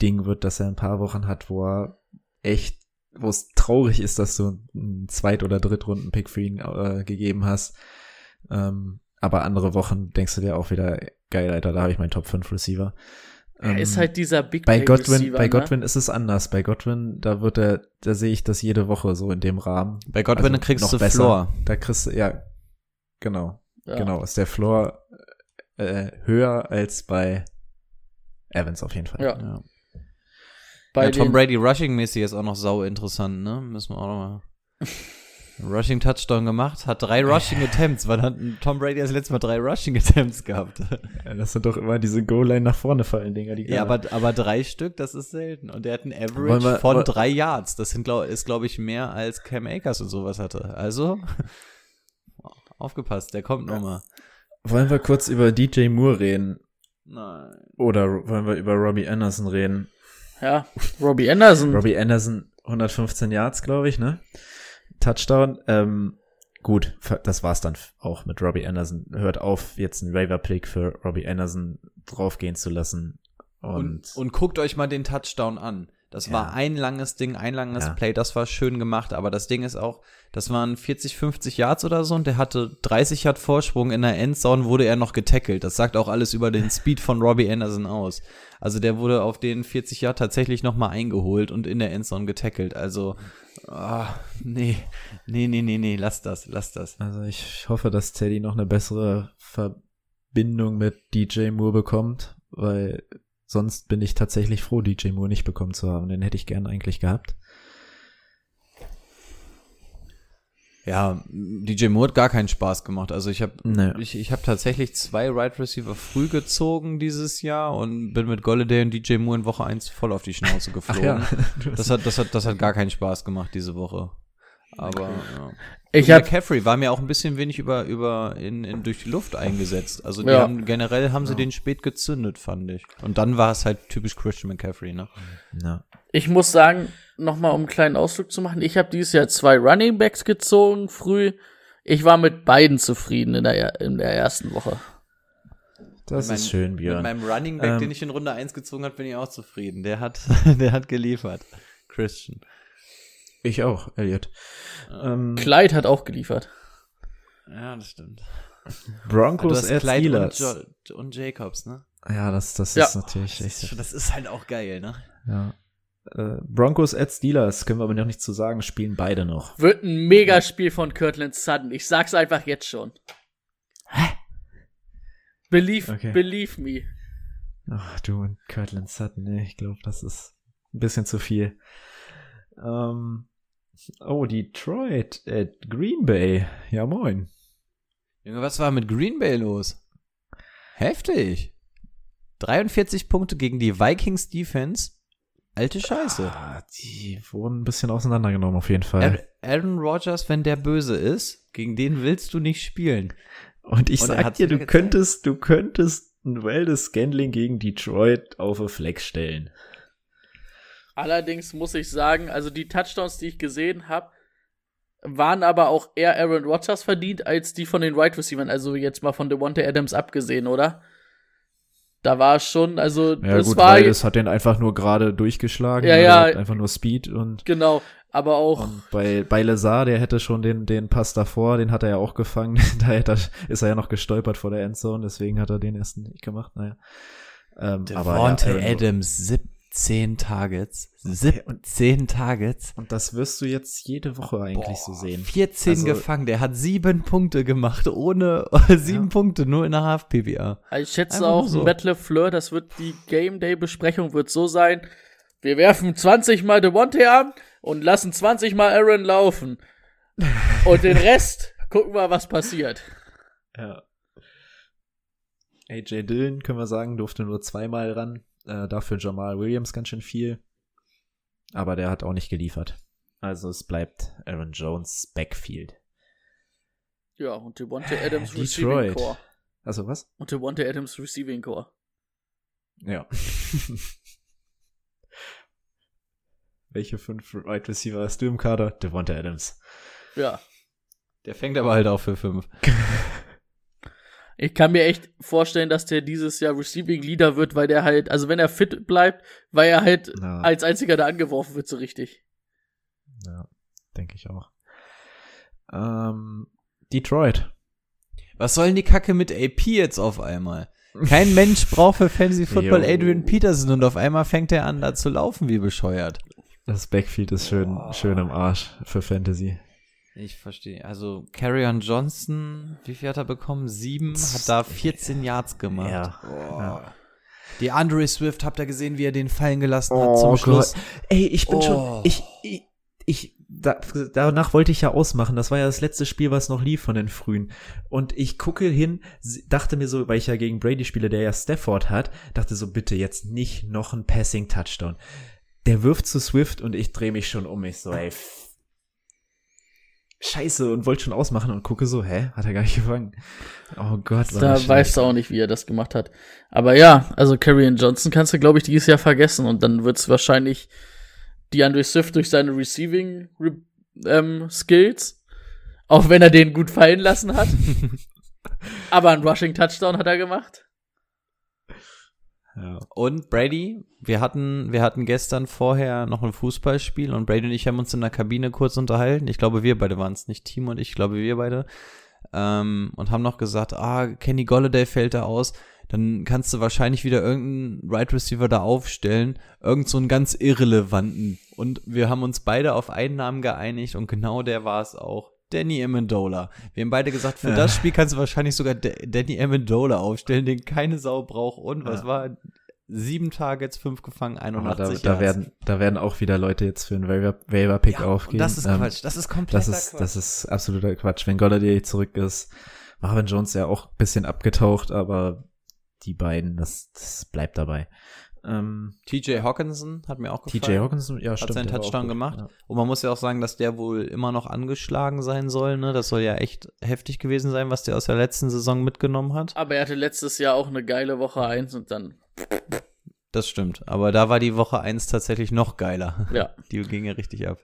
Ding wird, dass er ein paar Wochen hat, wo er echt, wo es traurig ist, dass du einen Zweit- oder Drittrunden-Pick für ihn äh, gegeben hast. Ähm, aber andere Wochen denkst du dir auch wieder, geil, Alter, da habe ich meinen Top 5 Receiver. er Ähm, ist halt dieser Big bei Godwin, Receiver, bei ne? Godwin ist es anders. Bei Godwin, da wird er, da sehe ich das jede Woche so in dem Rahmen. Bei Godwin Also kriegst noch du besser. Floor. Da kriegst du, ja, genau. Ja. Genau, ist der Floor äh, höher als bei Evans auf jeden Fall. Ja. Ja. Bei ja, Tom Brady Rushing-mäßig ist auch noch sau interessant, ne? Müssen wir auch noch mal. Rushing Touchdown gemacht, hat drei Rushing Attempts. Wann hat Tom Brady das letzte Mal drei Rushing Attempts gehabt? Ja, Das sind doch immer diese Goal-Line nach vorne fallen Dinger, die ja, aber, aber drei Stück, das ist selten. Und er hat ein Average wir- von drei Yards. Das sind, glaub, ist, glaube ich, mehr als Cam Akers und sowas hatte. Also, aufgepasst, der kommt nochmal. Wollen wir kurz über DJ Moore reden? Nein. Oder wollen wir über Robbie Anderson reden? Ja, Robbie Anderson. Robbie Anderson, 115 Yards, glaube ich, ne? Touchdown. Ähm, gut, das war's dann auch mit Robbie Anderson. Hört auf, jetzt einen Waiver-Pick für Robbie Anderson draufgehen zu lassen. Und, Und, und guckt euch mal den Touchdown an. Das Ja. war ein langes Ding, ein langes Ja. Play, das war schön gemacht, aber das Ding ist auch, das waren 40, 50 Yards oder so und der hatte 30 Yard Vorsprung in der Endzone, wurde er noch getackelt. Das sagt auch alles über den Speed von Robbie Anderson aus. Also der wurde auf den 40 Yard tatsächlich nochmal eingeholt und in der Endzone getackelt. Also, ah, nee, nee, nee, nee, nee, lass das, lass das. Also ich hoffe, dass Teddy noch eine bessere Verbindung mit DJ Moore bekommt, weil sonst bin ich tatsächlich froh, DJ Moore nicht bekommen zu haben. Den hätte ich gern eigentlich gehabt. Ja, DJ Moore hat gar keinen Spaß gemacht. Also ich habe Nee. ich, ich hab tatsächlich zwei Right Receiver früh gezogen dieses Jahr und bin mit Golladay und DJ Moore in Woche 1 voll auf die Schnauze geflogen. Das hat, das hat, das hat gar keinen Spaß gemacht diese Woche. Aber ja. Ich hab, McCaffrey war mir auch ein bisschen wenig über, über in, in durch die Luft eingesetzt. Also die Ja. haben generell haben sie den spät gezündet, fand ich. Und dann war es halt typisch Christian McCaffrey, ne? Ja. ich muss sagen, nochmal um einen kleinen Ausflug zu machen, ich habe dieses Jahr zwei Running Backs gezogen, früh. Ich war mit beiden zufrieden in der, in der ersten Woche. Das Mit ist schön, Mit Björn. meinem Running Back, Ähm, den ich in Runde 1 gezogen habe, bin ich auch zufrieden. Der hat, der hat geliefert. Christian. Ich auch, Elliot. Ähm, Clyde hat auch geliefert. Ja, das stimmt. Broncos du hast at Clyde und, Steelers. jo und Jacobs, ne? Ja, das, das Ja. ist natürlich Das ist, echt. das ist halt auch geil, ne? Ja. Äh, Broncos at Steelers, können wir aber noch nicht zu sagen, spielen beide noch. Wird ein Megaspiel von Kirtland Sutton. Ich sag's einfach jetzt schon. Believe, Okay. believe me. Ach, du und Kirtland Sutton, nee, ich glaube, das ist ein bisschen zu viel. Ähm, oh, Detroit at Green Bay. Ja, moin. Junge, was war mit Green Bay los? Heftig. 43 Punkte gegen die Vikings Defense. Alte Scheiße. Ah, die wurden ein bisschen auseinandergenommen, auf jeden Fall. Aaron Rodgers, wenn der böse ist, gegen den willst du nicht spielen. Und ich Und sag dir, du gezeigt. könntest, du könntest ein Weldes Scandling gegen Detroit auf eine Flex stellen. Allerdings muss ich sagen, also die Touchdowns, die ich gesehen habe, waren aber auch eher Aaron Rodgers verdient als die von den Wide Receivers. Also jetzt mal von Devontae Adams abgesehen, oder? Da war es schon, also Ja das gut, war weil es hat den einfach nur gerade durchgeschlagen. Ja, ja. er hat einfach nur Speed und, genau, aber auch und bei, bei Lazar, der hätte schon den, den Pass davor, den hat er ja auch gefangen. da hätte er, ist er ja noch gestolpert vor der Endzone, deswegen hat er den ersten nicht gemacht. Naja. Ähm, aber ja, Adams, 17 Targets. 17 Targets. Und das wirst du jetzt jede Woche eigentlich so sehen. 14 Also- gefangen. Der hat sieben Punkte gemacht, ohne sieben Ja. Punkte, nur in der Half-PBA. Ich schätze Einfach auch, so. Matt LeFleur, das wird die Game Day Besprechung wird so sein. Wir werfen 20 mal Devontae an und lassen 20 mal Aaron laufen. Und den Rest gucken wir, was passiert. Ja. AJ Dillon, können wir sagen, durfte nur zweimal ran. Äh, dafür Jamal Williams ganz schön viel. Aber der hat auch nicht geliefert. Also es bleibt Aaron Jones Backfield. Ja, und Devontae Adams Detroit. Receiving Core. Also was? Und Devontae Adams Receiving Core. Ja. Welche fünf Wide Receiver hast du im Kader? Devonta Adams. Ja. Der fängt aber halt auch für fünf. Ich kann mir echt vorstellen, dass der dieses Jahr Receiving Leader wird, weil der halt, also wenn er fit bleibt, weil er halt Ja. als einziger da angeworfen wird, so richtig. Ja, denke ich auch. Ähm, Detroit. Was soll denn die Kacke mit AP jetzt auf einmal? Kein Mensch braucht für Fantasy Football. Adrian Peterson und auf einmal fängt er an, da zu laufen wie bescheuert. Das Backfield ist schön, schön im Arsch für Fantasy. Ich verstehe. Also, Carrion Johnson, wie viel hat er bekommen? Sieben, hat da 14 Yards gemacht. Ja. Boah. Die Andre Swift, habt ihr gesehen, wie er den fallen gelassen hat zum Oh Schluss? Gott. Ey, ich bin Oh. schon, ich, ich, ich da, danach wollte ich ja ausmachen. Das war ja das letzte Spiel, was noch lief von den Frühen. Und ich gucke hin, dachte mir so, weil ich ja gegen Brady spiele, der ja Stafford hat, dachte so, bitte jetzt nicht noch ein Passing Touchdown. Der wirft zu Swift und ich drehe mich schon um mich so, ey. Scheiße und wollte schon ausmachen und gucke so, hä, hat er gar nicht gefangen. Oh Gott, Da das weißt du auch nicht, wie er das gemacht hat. Aber ja, also Carrion Johnson kannst du, glaube ich, dieses Jahr vergessen und dann wird's wahrscheinlich DeAndre Swift durch seine Receiving Re ähm, Skills, auch wenn er den gut fallen lassen hat. Aber einen Rushing Touchdown hat er gemacht. Und Brady, wir hatten, wir hatten gestern vorher noch ein Fußballspiel und Brady und ich haben uns in der Kabine kurz unterhalten. Ich glaube, wir beide waren es, nicht Team und ich, ich glaube, wir beide. Ähm, und haben noch gesagt, ah, Kenny Golladay fällt da aus. Dann kannst du wahrscheinlich wieder irgendeinen Right Receiver da aufstellen. Irgend so einen ganz irrelevanten. Und wir haben uns beide auf einen Namen geeinigt und genau der war es auch. Danny Amendola. Wir haben beide gesagt, für Ja. das Spiel kannst du wahrscheinlich sogar D Danny Amendola aufstellen, den keine Sau braucht. Und was Ja. war? Sieben Targets, fünf gefangen, Aber da, 81 da, Yards. werden, da werden auch wieder Leute jetzt für einen Waiver- Waiver-Pick ja, aufgehen. das ist Ähm, Quatsch. Das ist komplett Das ist, das ist absoluter Quatsch. Wenn Golladay zurück ist, Marvin Jones ja auch ein bisschen abgetaucht, aber die beiden, das, das bleibt dabei. Ähm, TJ Hawkinson hat mir auch gefallen. TJ Hawkinson, ja, hat stimmt. seinen war auch Touchdown gut. gemacht. Ja. Und man muss ja auch sagen, dass der wohl immer noch angeschlagen sein soll. Ne? Das soll ja echt heftig gewesen sein, was der aus der letzten Saison mitgenommen hat. Aber er hatte letztes Jahr auch eine geile Woche 1 und dann, Das stimmt. Aber da war die Woche 1 tatsächlich noch geiler. ja, Die ging ja richtig ab.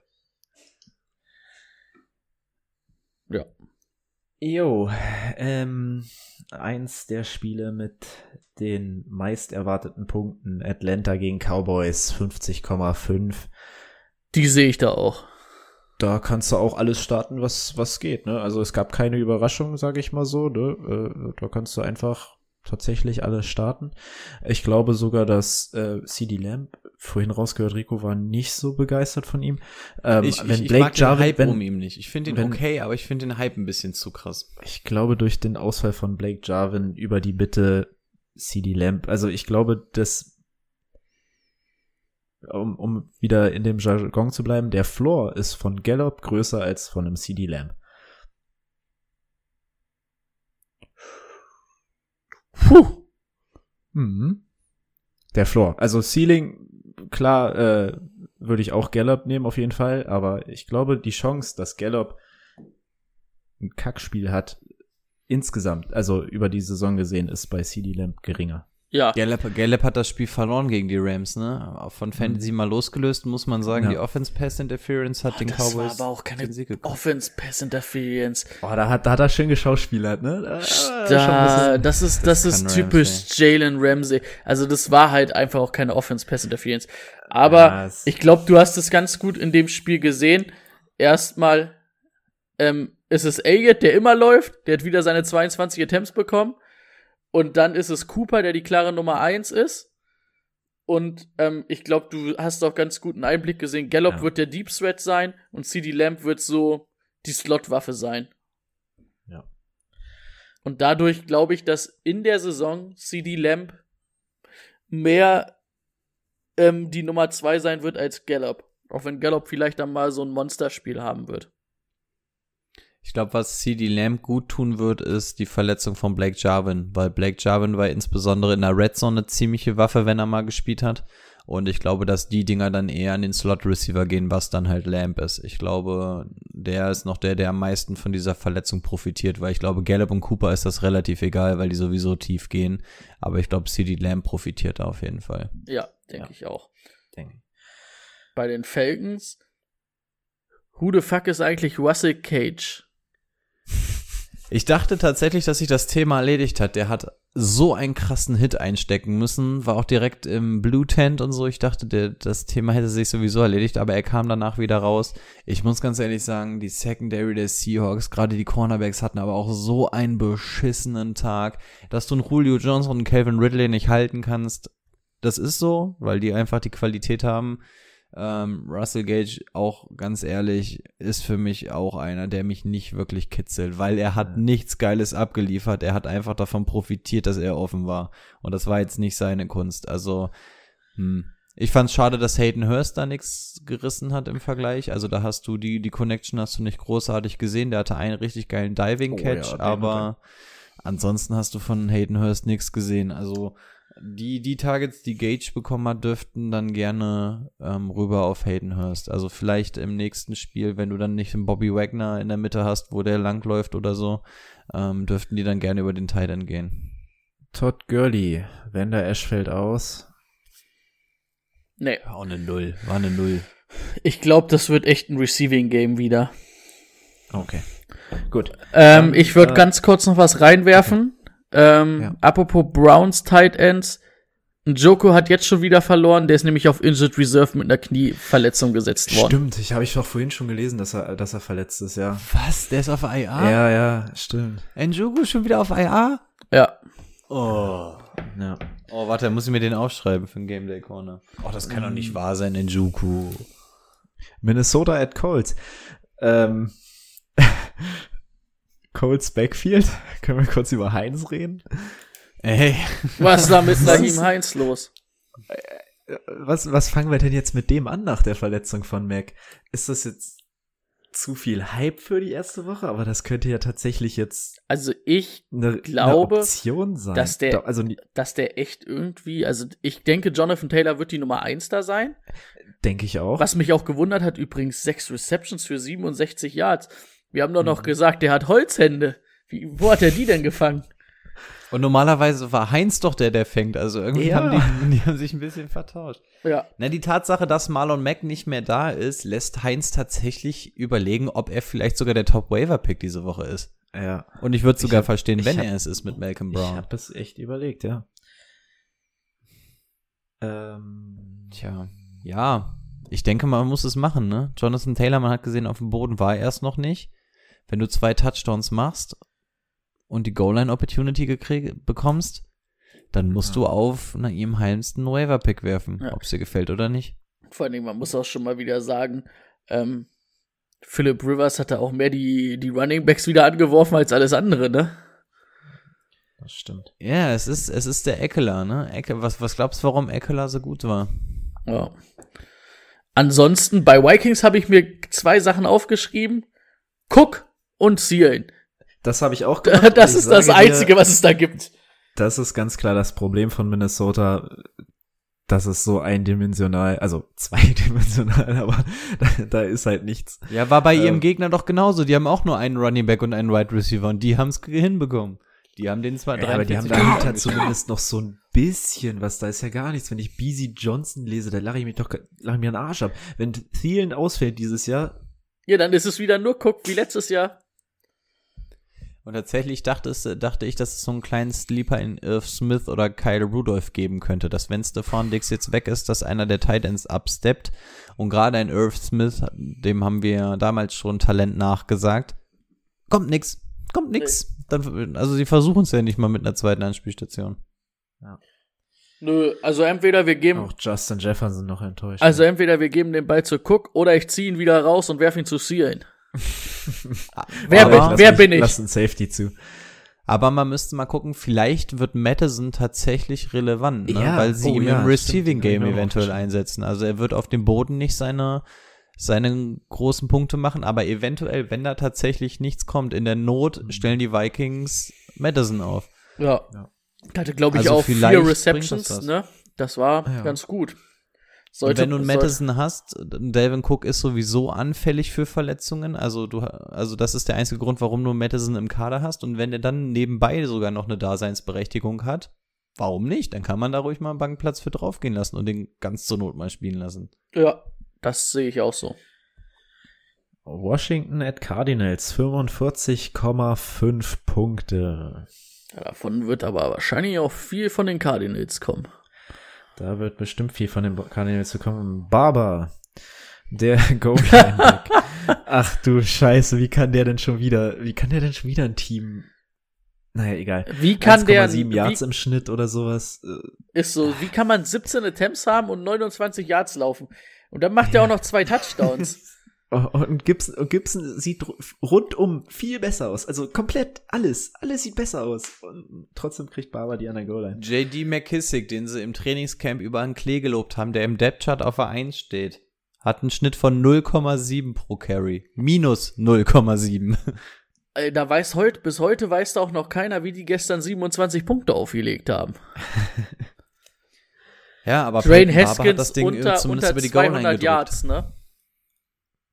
ja. Jo, ähm, eins der Spiele mit den meist erwarteten Punkten. Atlanta gegen Cowboys 50,5. Die sehe ich da auch. Da kannst du auch alles starten, was, was geht, ne? Also es gab keine Überraschung, sage ich mal so, ne? Äh, da kannst du einfach tatsächlich alles starten. Ich glaube sogar, dass äh, CD Lamb, vorhin rausgehört, Rico war nicht so begeistert von ihm. Ähm, ich, wenn ich, ich Blake mag den Jarvin, Hype wenn, um ihn nicht. Ich finde ihn wenn- okay, aber ich finde den Hype ein bisschen zu krass. Ich glaube, durch den Ausfall von Blake Jarvin über die Bitte CD Lamb, also ich glaube, dass um, um wieder in dem Jargon zu bleiben, der Floor ist von Gallup größer als von einem CD Lamb. Puh. Mhm. Der Floor. Also Ceiling, klar, äh, würde ich auch Gallup nehmen auf jeden Fall, aber ich glaube, die Chance, dass Gallup ein Kackspiel hat, insgesamt, also über die Saison gesehen, ist bei CD Lamb geringer. Ja, Gallup, Gallup hat das Spiel verloren gegen die Rams, ne? Auch Von Fantasy mal losgelöst, muss man sagen, Ja. die Offense Pass Interference hat den das war Cowboys aber auch keine. Offense Pass Interference. Oh, da hat, da hat er schön geschauspielert, ne? Da, Da, das ist, das, kann ist typisch. Jalen Ramsey. Also das war halt einfach auch keine Offense Pass Interference. Aber Ja, ich glaube, du hast es ganz gut in dem Spiel gesehen. Erstmal ähm, ist es Elliott, der immer läuft. Der hat wieder seine 22 Attempts bekommen. Und dann ist es Cooper, der die klare Nummer 1 ist. Und ähm, ich glaube, du hast auch ganz guten Einblick gesehen. Gallup Ja. wird der Deep Threat sein und CD Lamb wird so die Slotwaffe sein. Ja. Und dadurch glaube ich, dass in der Saison CD Lamb mehr ähm, die Nummer 2 sein wird als Gallup. Auch wenn Gallup vielleicht dann mal so ein Monsterspiel haben wird. Ich glaube, was CD Lamb gut tun wird, ist die Verletzung von Blake Jarvin, weil Blake Jarvin war insbesondere in der Red Zone eine ziemliche Waffe, wenn er mal gespielt hat. Und ich glaube, dass die Dinger dann eher an den Slot Receiver gehen, was dann halt Lamb ist. Ich glaube, der ist noch der, der am meisten von dieser Verletzung profitiert, weil ich glaube, Gallup und Cooper ist das relativ egal, weil die sowieso tief gehen. Aber ich glaube, CD Lamb profitiert da auf jeden Fall. Ja, denke Ja. ich auch. denke ich. Bei den Falcons, who the fuck ist eigentlich Russell Cage? Ich dachte tatsächlich, dass sich das Thema erledigt hat. Der hat so einen krassen Hit einstecken müssen, war auch direkt im Blue Tent und so. Ich dachte, der, das Thema hätte sich sowieso erledigt, aber er kam danach wieder raus. Ich muss ganz ehrlich sagen, die Secondary der Seahawks, gerade die Cornerbacks hatten aber auch so einen beschissenen Tag, dass du einen Julio Jones und einen Calvin Ridley nicht halten kannst. Das ist so, weil die einfach die Qualität haben. Ähm, Russell Gage, auch ganz ehrlich, ist für mich auch einer, der mich nicht wirklich kitzelt, weil er hat nichts Geiles abgeliefert. Er hat einfach davon profitiert, dass er offen war. Und das war jetzt nicht seine Kunst. Also, hm. Ich fand's schade, dass Hayden Hurst da nichts gerissen hat im Vergleich. Also da hast du die, die Connection hast du nicht großartig gesehen. Der hatte einen richtig geilen Oh ja, Diving-Catch, den aber ansonsten hast du von Hayden Hurst nichts gesehen. Also die, die Targets, die Gage bekommen hat, dürften dann gerne ähm, rüber auf Hayden Hurst. Also vielleicht im nächsten Spiel, wenn du dann nicht einen Bobby Wagner in der Mitte hast, wo der langläuft oder so, ähm, dürften die dann gerne über den Titan gehen. Todd Gurley, Wender Ash fällt aus. Nee, War auch eine Null, war eine Null. ich glaube, das wird echt ein Receiving Game wieder. Okay. Gut. Ähm, ich würde äh, ganz kurz noch was reinwerfen. Ähm, Ja. Apropos Browns Tight Ends. Joko hat jetzt schon wieder verloren, der ist nämlich auf Injured Reserve mit einer Knieverletzung gesetzt worden. Stimmt, ich habe ich doch vorhin schon gelesen, dass er, dass er verletzt ist, ja. Was? Der ist auf IA? Ja, ja, stimmt. Njoku ist schon wieder auf IA? Ja. Oh. Ja. Oh, warte, muss ich mir den aufschreiben für den Game Day Corner. Oh, das kann doch nicht wahr sein, Njoku. Minnesota at Colts. Ähm, Colts Backfield. Können wir kurz über Heinz reden? Ey. Was ist da mit Naheem Heinz los? Was, was fangen wir denn jetzt mit dem an nach der Verletzung von Mac? Ist das jetzt zu viel Hype für die erste Woche? Aber das könnte ja tatsächlich jetzt Also ich eine, Glaube, eine Option sein. dass der- also dass der echt irgendwie, also ich denke, Jonathan Taylor wird die Nummer 1 da sein. denke ich auch. Was mich auch gewundert hat, übrigens sechs Receptions für 67 Yards. Wir haben doch Mhm. noch gesagt, der hat Holzhände. Wie, wo hat er die denn gefangen? Und normalerweise war Heinz doch der, der fängt. Also irgendwie Ja. haben die, die haben sich ein bisschen vertauscht. Ja. Na, die Tatsache, dass Marlon Mack nicht mehr da ist, lässt Heinz tatsächlich überlegen, ob er vielleicht sogar der Top-Waiver-Pick diese Woche ist. ja. Und ich würde sogar hab- verstehen, ich wenn hab- er es ist mit Malcolm Ich Brown. habe es echt überlegt, ja. Ähm, Tja, ja. Ich denke, man muss es machen, ne? Jonathan Taylor, man hat gesehen, auf dem Boden war er erst noch nicht. Wenn du zwei Touchdowns machst und die Goal-Line-Opportunity bekommst, dann musst du auf Naim Heinz einen Waiver-Pick werfen, Ja. ob es dir gefällt oder nicht. Vor allen Dingen, man muss auch schon mal wieder sagen, ähm, Philip Rivers hatte auch mehr die, die Running Backs wieder angeworfen als alles andere, ne? das stimmt. Ja, es ist, es ist der Eckler, ne? Ecke, was, was glaubst du, warum Eckler so gut war? Ja. Ansonsten, bei Vikings habe ich mir zwei Sachen aufgeschrieben. Cook und Zielen. Das habe ich auch gemacht. Das ist das sage dir, Einzige, was es da gibt. Das ist ganz klar das Problem von Minnesota. Das ist so eindimensional, also zweidimensional, aber da, da ist halt nichts. Ja, war bei ihrem Ähm. Gegner doch genauso. Die haben auch nur einen Running Back und einen Wide Receiver und die haben es hinbekommen. Die haben den zwar Ja, aber die haben 43 dahinter zumindest noch so ein bisschen was. Da ist ja gar nichts. Wenn ich BZ Johnson lese, da lache ich mich doch lache ich mir einen Arsch ab. Wenn Thielen ausfällt dieses Jahr, Ja, dann ist es wieder nur Cook wie letztes Jahr. Und tatsächlich dachte, es, dachte ich, dass es so einen kleinen Sleeper in Irv Smith oder Kyle Rudolph geben könnte, dass wenn Stefan Dix jetzt weg ist, dass einer der Titans absteppt. Und gerade ein Irv Smith, dem haben wir damals schon Talent nachgesagt. Kommt nix. Kommt nix. Dann, also sie versuchen es ja nicht mal mit einer zweiten Anspielstation. Nö, also entweder wir geben, auch Justin Jefferson noch enttäuscht. also entweder wir geben den Ball zu Cook oder ich ziehe ihn wieder raus und werfe ihn zu Zielen. wer bin, lass wer mich- bin ich? Lass einen Safety zu. Aber man müsste mal gucken, vielleicht wird Madison tatsächlich relevant, ne? Ja, weil sie oh ihn ja, im Receiving Game ich auch eventuell einsetzen. Also er wird auf dem Boden nicht seine, seine großen Punkte machen, aber eventuell, wenn da tatsächlich nichts kommt, in der Not Mhm. stellen die Vikings Madison auf. Ja. Ja. Hatte, glaube ich, Also auch vier Receptions, das ne? Das war Ja. ganz gut. Und wenn du einen sollte- Madison hast, Delvin Cook ist sowieso anfällig für Verletzungen. Also du, also das ist der einzige Grund, warum du Madison im Kader hast. Und wenn der dann nebenbei sogar noch eine Daseinsberechtigung hat, warum nicht? Dann kann man da ruhig mal einen Bankplatz für draufgehen lassen und den ganz zur Not mal spielen lassen. Ja, das sehe ich auch so. Washington at Cardinals, 45,5 Punkte. Ja, davon wird aber wahrscheinlich auch viel von den Cardinals kommen. Da wird bestimmt viel von den Cardinals zu kommen. Barber, der Goal-Line-Back. Ach du Scheiße, wie kann der denn schon wieder, wie kann der denn schon wieder ein Team, naja, egal. Wie kann der 1,7 Yards wie, im Schnitt oder sowas. Äh, ist so, wie kann man 17 Attempts haben und 29 Yards laufen? Und dann macht er auch noch zwei Touchdowns. Und Gibson, und Gibson sieht ru- rundum viel besser aus. Also komplett alles. Alles sieht besser aus. Und trotzdem kriegt Barber die an der Goal-Line. JD McKissick, den sie im Trainingscamp über einen Klee gelobt haben, der im Depth-Chart auf der 1 steht, hat einen Schnitt von 0,7 pro Carry. Minus 0,7. Äh, da weiß heute, bis heute weiß da auch noch keiner, wie die gestern 27 Punkte aufgelegt haben. Ja, aber Drain Peyton Barber hat Haskins das Ding äh, unter, zumindest unter über die Goal-Line 200 gedrückt. Yards, ne?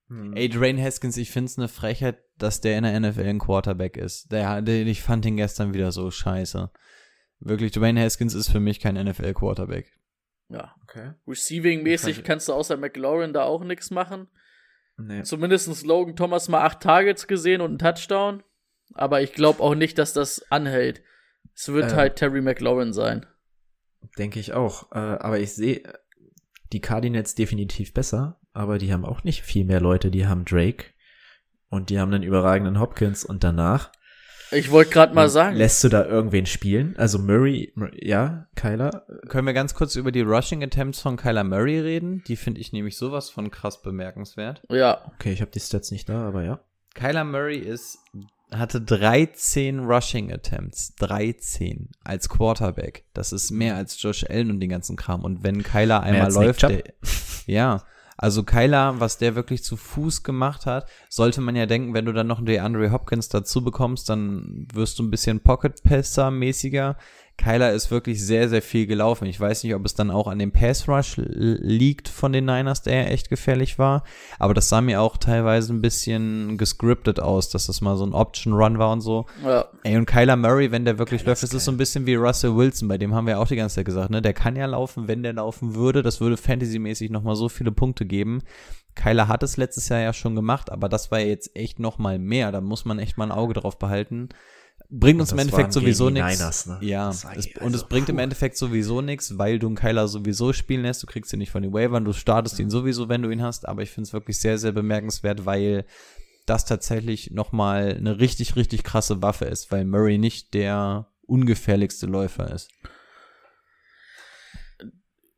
Ey, Drain Haskins, ich find's eine Frechheit, dass der in der NFL ein Quarterback ist. Der, der, ich fand ihn gestern wieder so scheiße. Wirklich, Dwayne Haskins ist für mich kein NFL-Quarterback. Ja. Okay. Receiving-mäßig kannst du außer McLaurin da auch nichts machen. Nee. Zumindest Logan Thomas mal acht Targets gesehen und einen Touchdown. Aber ich glaube auch nicht, dass das anhält. Es wird Ähm. halt Terry McLaurin sein. Denke ich auch. Äh, aber ich sehe die Cardinals definitiv besser, aber die haben auch nicht viel mehr Leute. Die haben Drake und die haben einen überragenden Hopkins und danach Ich wollte gerade mal sagen. lässt du da irgendwen spielen? Also Murray, Mur- ja, Kyler, Können wir ganz kurz über die Rushing Attempts von Kyler Murray reden? Die finde ich nämlich sowas von krass bemerkenswert. Ja, okay, ich habe die Stats nicht da, aber ja. Kyler Murray ist, hatte 13 Rushing Attempts. 13 als Quarterback. Das ist mehr als Josh Allen und den ganzen Kram. Und wenn Kyler einmal läuft, der, ja. Also Kyler, was der wirklich zu Fuß gemacht hat, sollte man ja denken, wenn du dann noch einen DeAndre Hopkins dazu bekommst, dann wirst du ein bisschen Pocket-Passer-mäßiger. Kyler ist wirklich sehr, sehr viel gelaufen. Ich weiß nicht, ob es dann auch an dem Pass-Rush l- liegt von den Niners, der ja echt gefährlich war. Aber das sah mir auch teilweise ein bisschen gescriptet aus, dass das mal so ein Option-Run war und so. ja. Ey, und Kyler Murray, wenn der wirklich läuft, das ist so ein bisschen wie Russell Wilson, bei dem haben wir auch die ganze Zeit gesagt, ne? Der kann ja laufen, wenn der laufen würde. Das würde fantasymäßig nochmal so viele Punkte geben. Kyler hat es letztes Jahr ja schon gemacht, aber das war ja jetzt echt nochmal mehr. Da muss man echt mal ein Auge drauf behalten. Bringt uns im Endeffekt sowieso nichts. Ne? Ja, es, also, und es bringt im puh. Endeffekt sowieso nichts, weil du einen Kyler sowieso spielen lässt. Du kriegst ihn nicht von den Waivern, du startest ihn sowieso, wenn du ihn hast. Aber ich finde es wirklich sehr, sehr bemerkenswert, weil das tatsächlich nochmal eine richtig, richtig krasse Waffe ist, weil Murray nicht der ungefährlichste Läufer ist.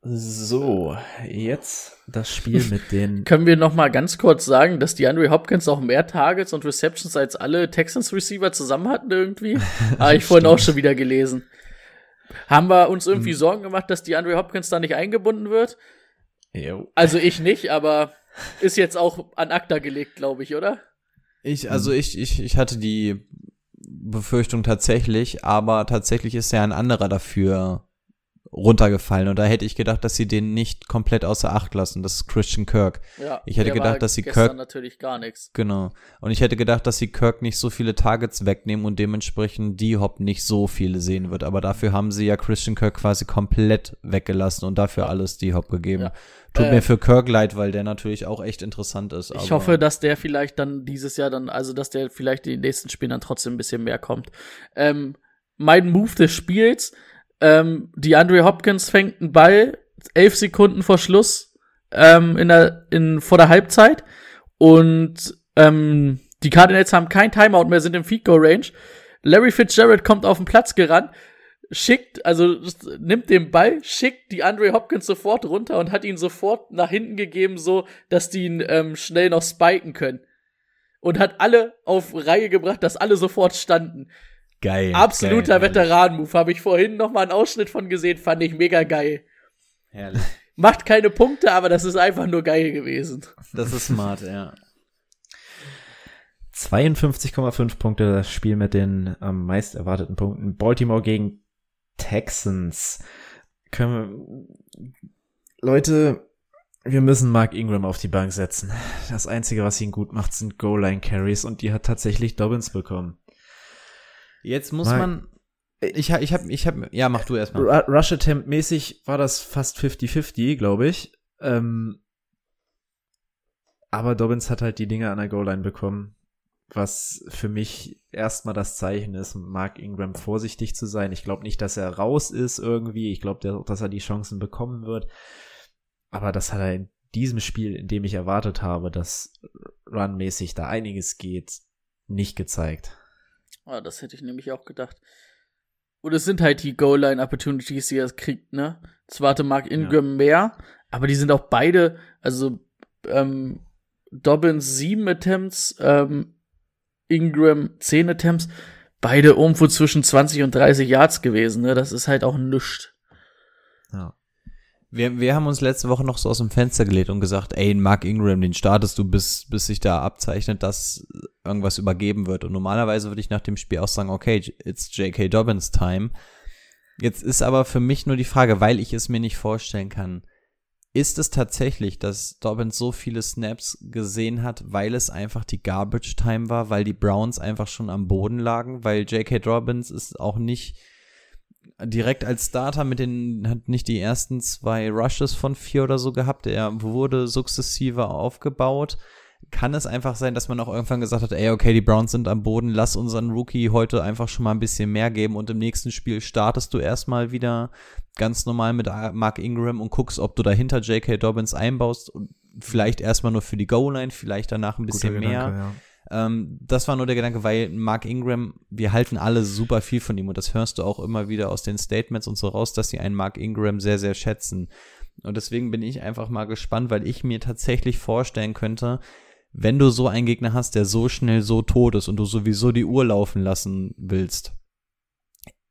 So, jetzt das Spiel mit den Können wir noch mal ganz kurz sagen, dass die Andre Hopkins auch mehr Targets und Receptions als alle Texans Receiver zusammen hatten irgendwie? Habe ich vorhin auch schon wieder gelesen. Haben wir uns irgendwie Sorgen gemacht, dass die Andre Hopkins da nicht eingebunden wird? Jo. Also ich nicht, aber ist jetzt auch an ACTA gelegt, glaube ich, oder? Ich, also ich, ich, ich hatte die Befürchtung tatsächlich, aber tatsächlich ist ja ein anderer dafür runtergefallen und da hätte ich gedacht, dass sie den nicht komplett außer Acht lassen. Das ist Christian Kirk. Ja. Ich hätte gedacht, dass sie Kirk- natürlich gar nichts. Genau. Und ich hätte gedacht, dass sie Kirk nicht so viele Targets wegnehmen und dementsprechend die Hop nicht so viele sehen wird. Aber dafür haben sie ja Christian Kirk quasi komplett weggelassen und dafür alles die Hop gegeben. Ja. Tut Äh, mir für Kirk leid, weil der natürlich auch echt interessant ist. Ich hoffe, dass der vielleicht dann dieses Jahr dann, also dass der vielleicht in den nächsten Spielen dann trotzdem ein bisschen mehr kommt. Ähm, mein Move des Spiels, ähm, die Andre Hopkins fängt einen Ball elf Sekunden vor Schluss ähm, in der, in, vor der Halbzeit und ähm, die Cardinals haben kein Timeout mehr, sind im Field Goal Range. Larry Fitzgerald kommt auf den Platz gerannt, schickt, also nimmt den Ball, schickt die Andre Hopkins sofort runter und hat ihn sofort nach hinten gegeben, so dass die ihn ähm, schnell noch spiken können. Und hat alle auf Reihe gebracht, dass alle sofort standen. Geil. Absoluter Veteran-Move. Habe ich vorhin noch mal einen Ausschnitt von gesehen, fand ich mega geil. Herrlich. Macht keine Punkte, aber das ist einfach nur geil gewesen. Das ist smart, ja. 52,5 Punkte, das Spiel mit den am meist erwarteten Punkten. Baltimore gegen Texans. Können wir, Leute, wir müssen Mark Ingram auf die Bank setzen. Das Einzige, was ihn gut macht, sind Goal-Line-Carries und die hat tatsächlich Dobbins bekommen. Jetzt muss Mal- man. Ich ich hab, ich hab, ja, mach du erstmal. Ru- Rush Attempt mäßig war das fast 50-50, glaube ich. Ähm, aber Dobbins hat halt die Dinge an der Goal-Line bekommen, was für mich erstmal das Zeichen ist, Mark Ingram vorsichtig zu sein. Ich glaube nicht, dass er raus ist irgendwie. Ich glaube, dass er die Chancen bekommen wird. Aber das hat er in diesem Spiel, in dem ich erwartet habe, dass runmäßig da einiges geht, nicht gezeigt. Ah, das hätte ich nämlich auch gedacht. Und es sind halt die Goal-Line-Opportunities, die er kriegt, ne? Zwar hatte Mark Ingram mehr, aber die sind auch beide, also ähm, Dobbins sieben Attempts, ähm, Ingram zehn Attempts, beide irgendwo zwischen 20 und 30 Yards gewesen, ne? Das ist halt auch nichts. Ja. Wir, wir haben uns letzte Woche noch so aus dem Fenster gelegt und gesagt, ey, Mark Ingram, den startest du, bis, bis sich da abzeichnet, dass irgendwas übergeben wird. Und normalerweise würde ich nach dem Spiel auch sagen, okay, it's J.K. Dobbins Time. Jetzt ist aber für mich nur die Frage, weil ich es mir nicht vorstellen kann, ist es tatsächlich, dass Dobbins so viele Snaps gesehen hat, weil es einfach die Garbage Time war, weil die Browns einfach schon am Boden lagen, weil J.K. Dobbins ist auch nicht direkt als Starter mit den, hat nicht die ersten zwei Rushes von vier oder so gehabt. Er wurde sukzessive aufgebaut. kann es einfach sein, dass man auch irgendwann gesagt hat, ey, okay, die Browns sind am Boden, lass unseren Rookie heute einfach schon mal ein bisschen mehr geben und im nächsten Spiel startest du erstmal wieder ganz normal mit Mark Ingram und guckst, ob du dahinter J.K. Dobbins einbaust und vielleicht erstmal nur für die Goal-Line, vielleicht danach ein bisschen Guter mehr. Gedanke, ja. Ähm, das war nur der Gedanke, weil Mark Ingram, wir halten alle super viel von ihm und das hörst du auch immer wieder aus den Statements und so raus, dass sie einen Mark Ingram sehr, sehr schätzen. Und deswegen bin ich einfach mal gespannt, weil ich mir tatsächlich vorstellen könnte, wenn du so einen Gegner hast, der so schnell so tot ist und du sowieso die Uhr laufen lassen willst,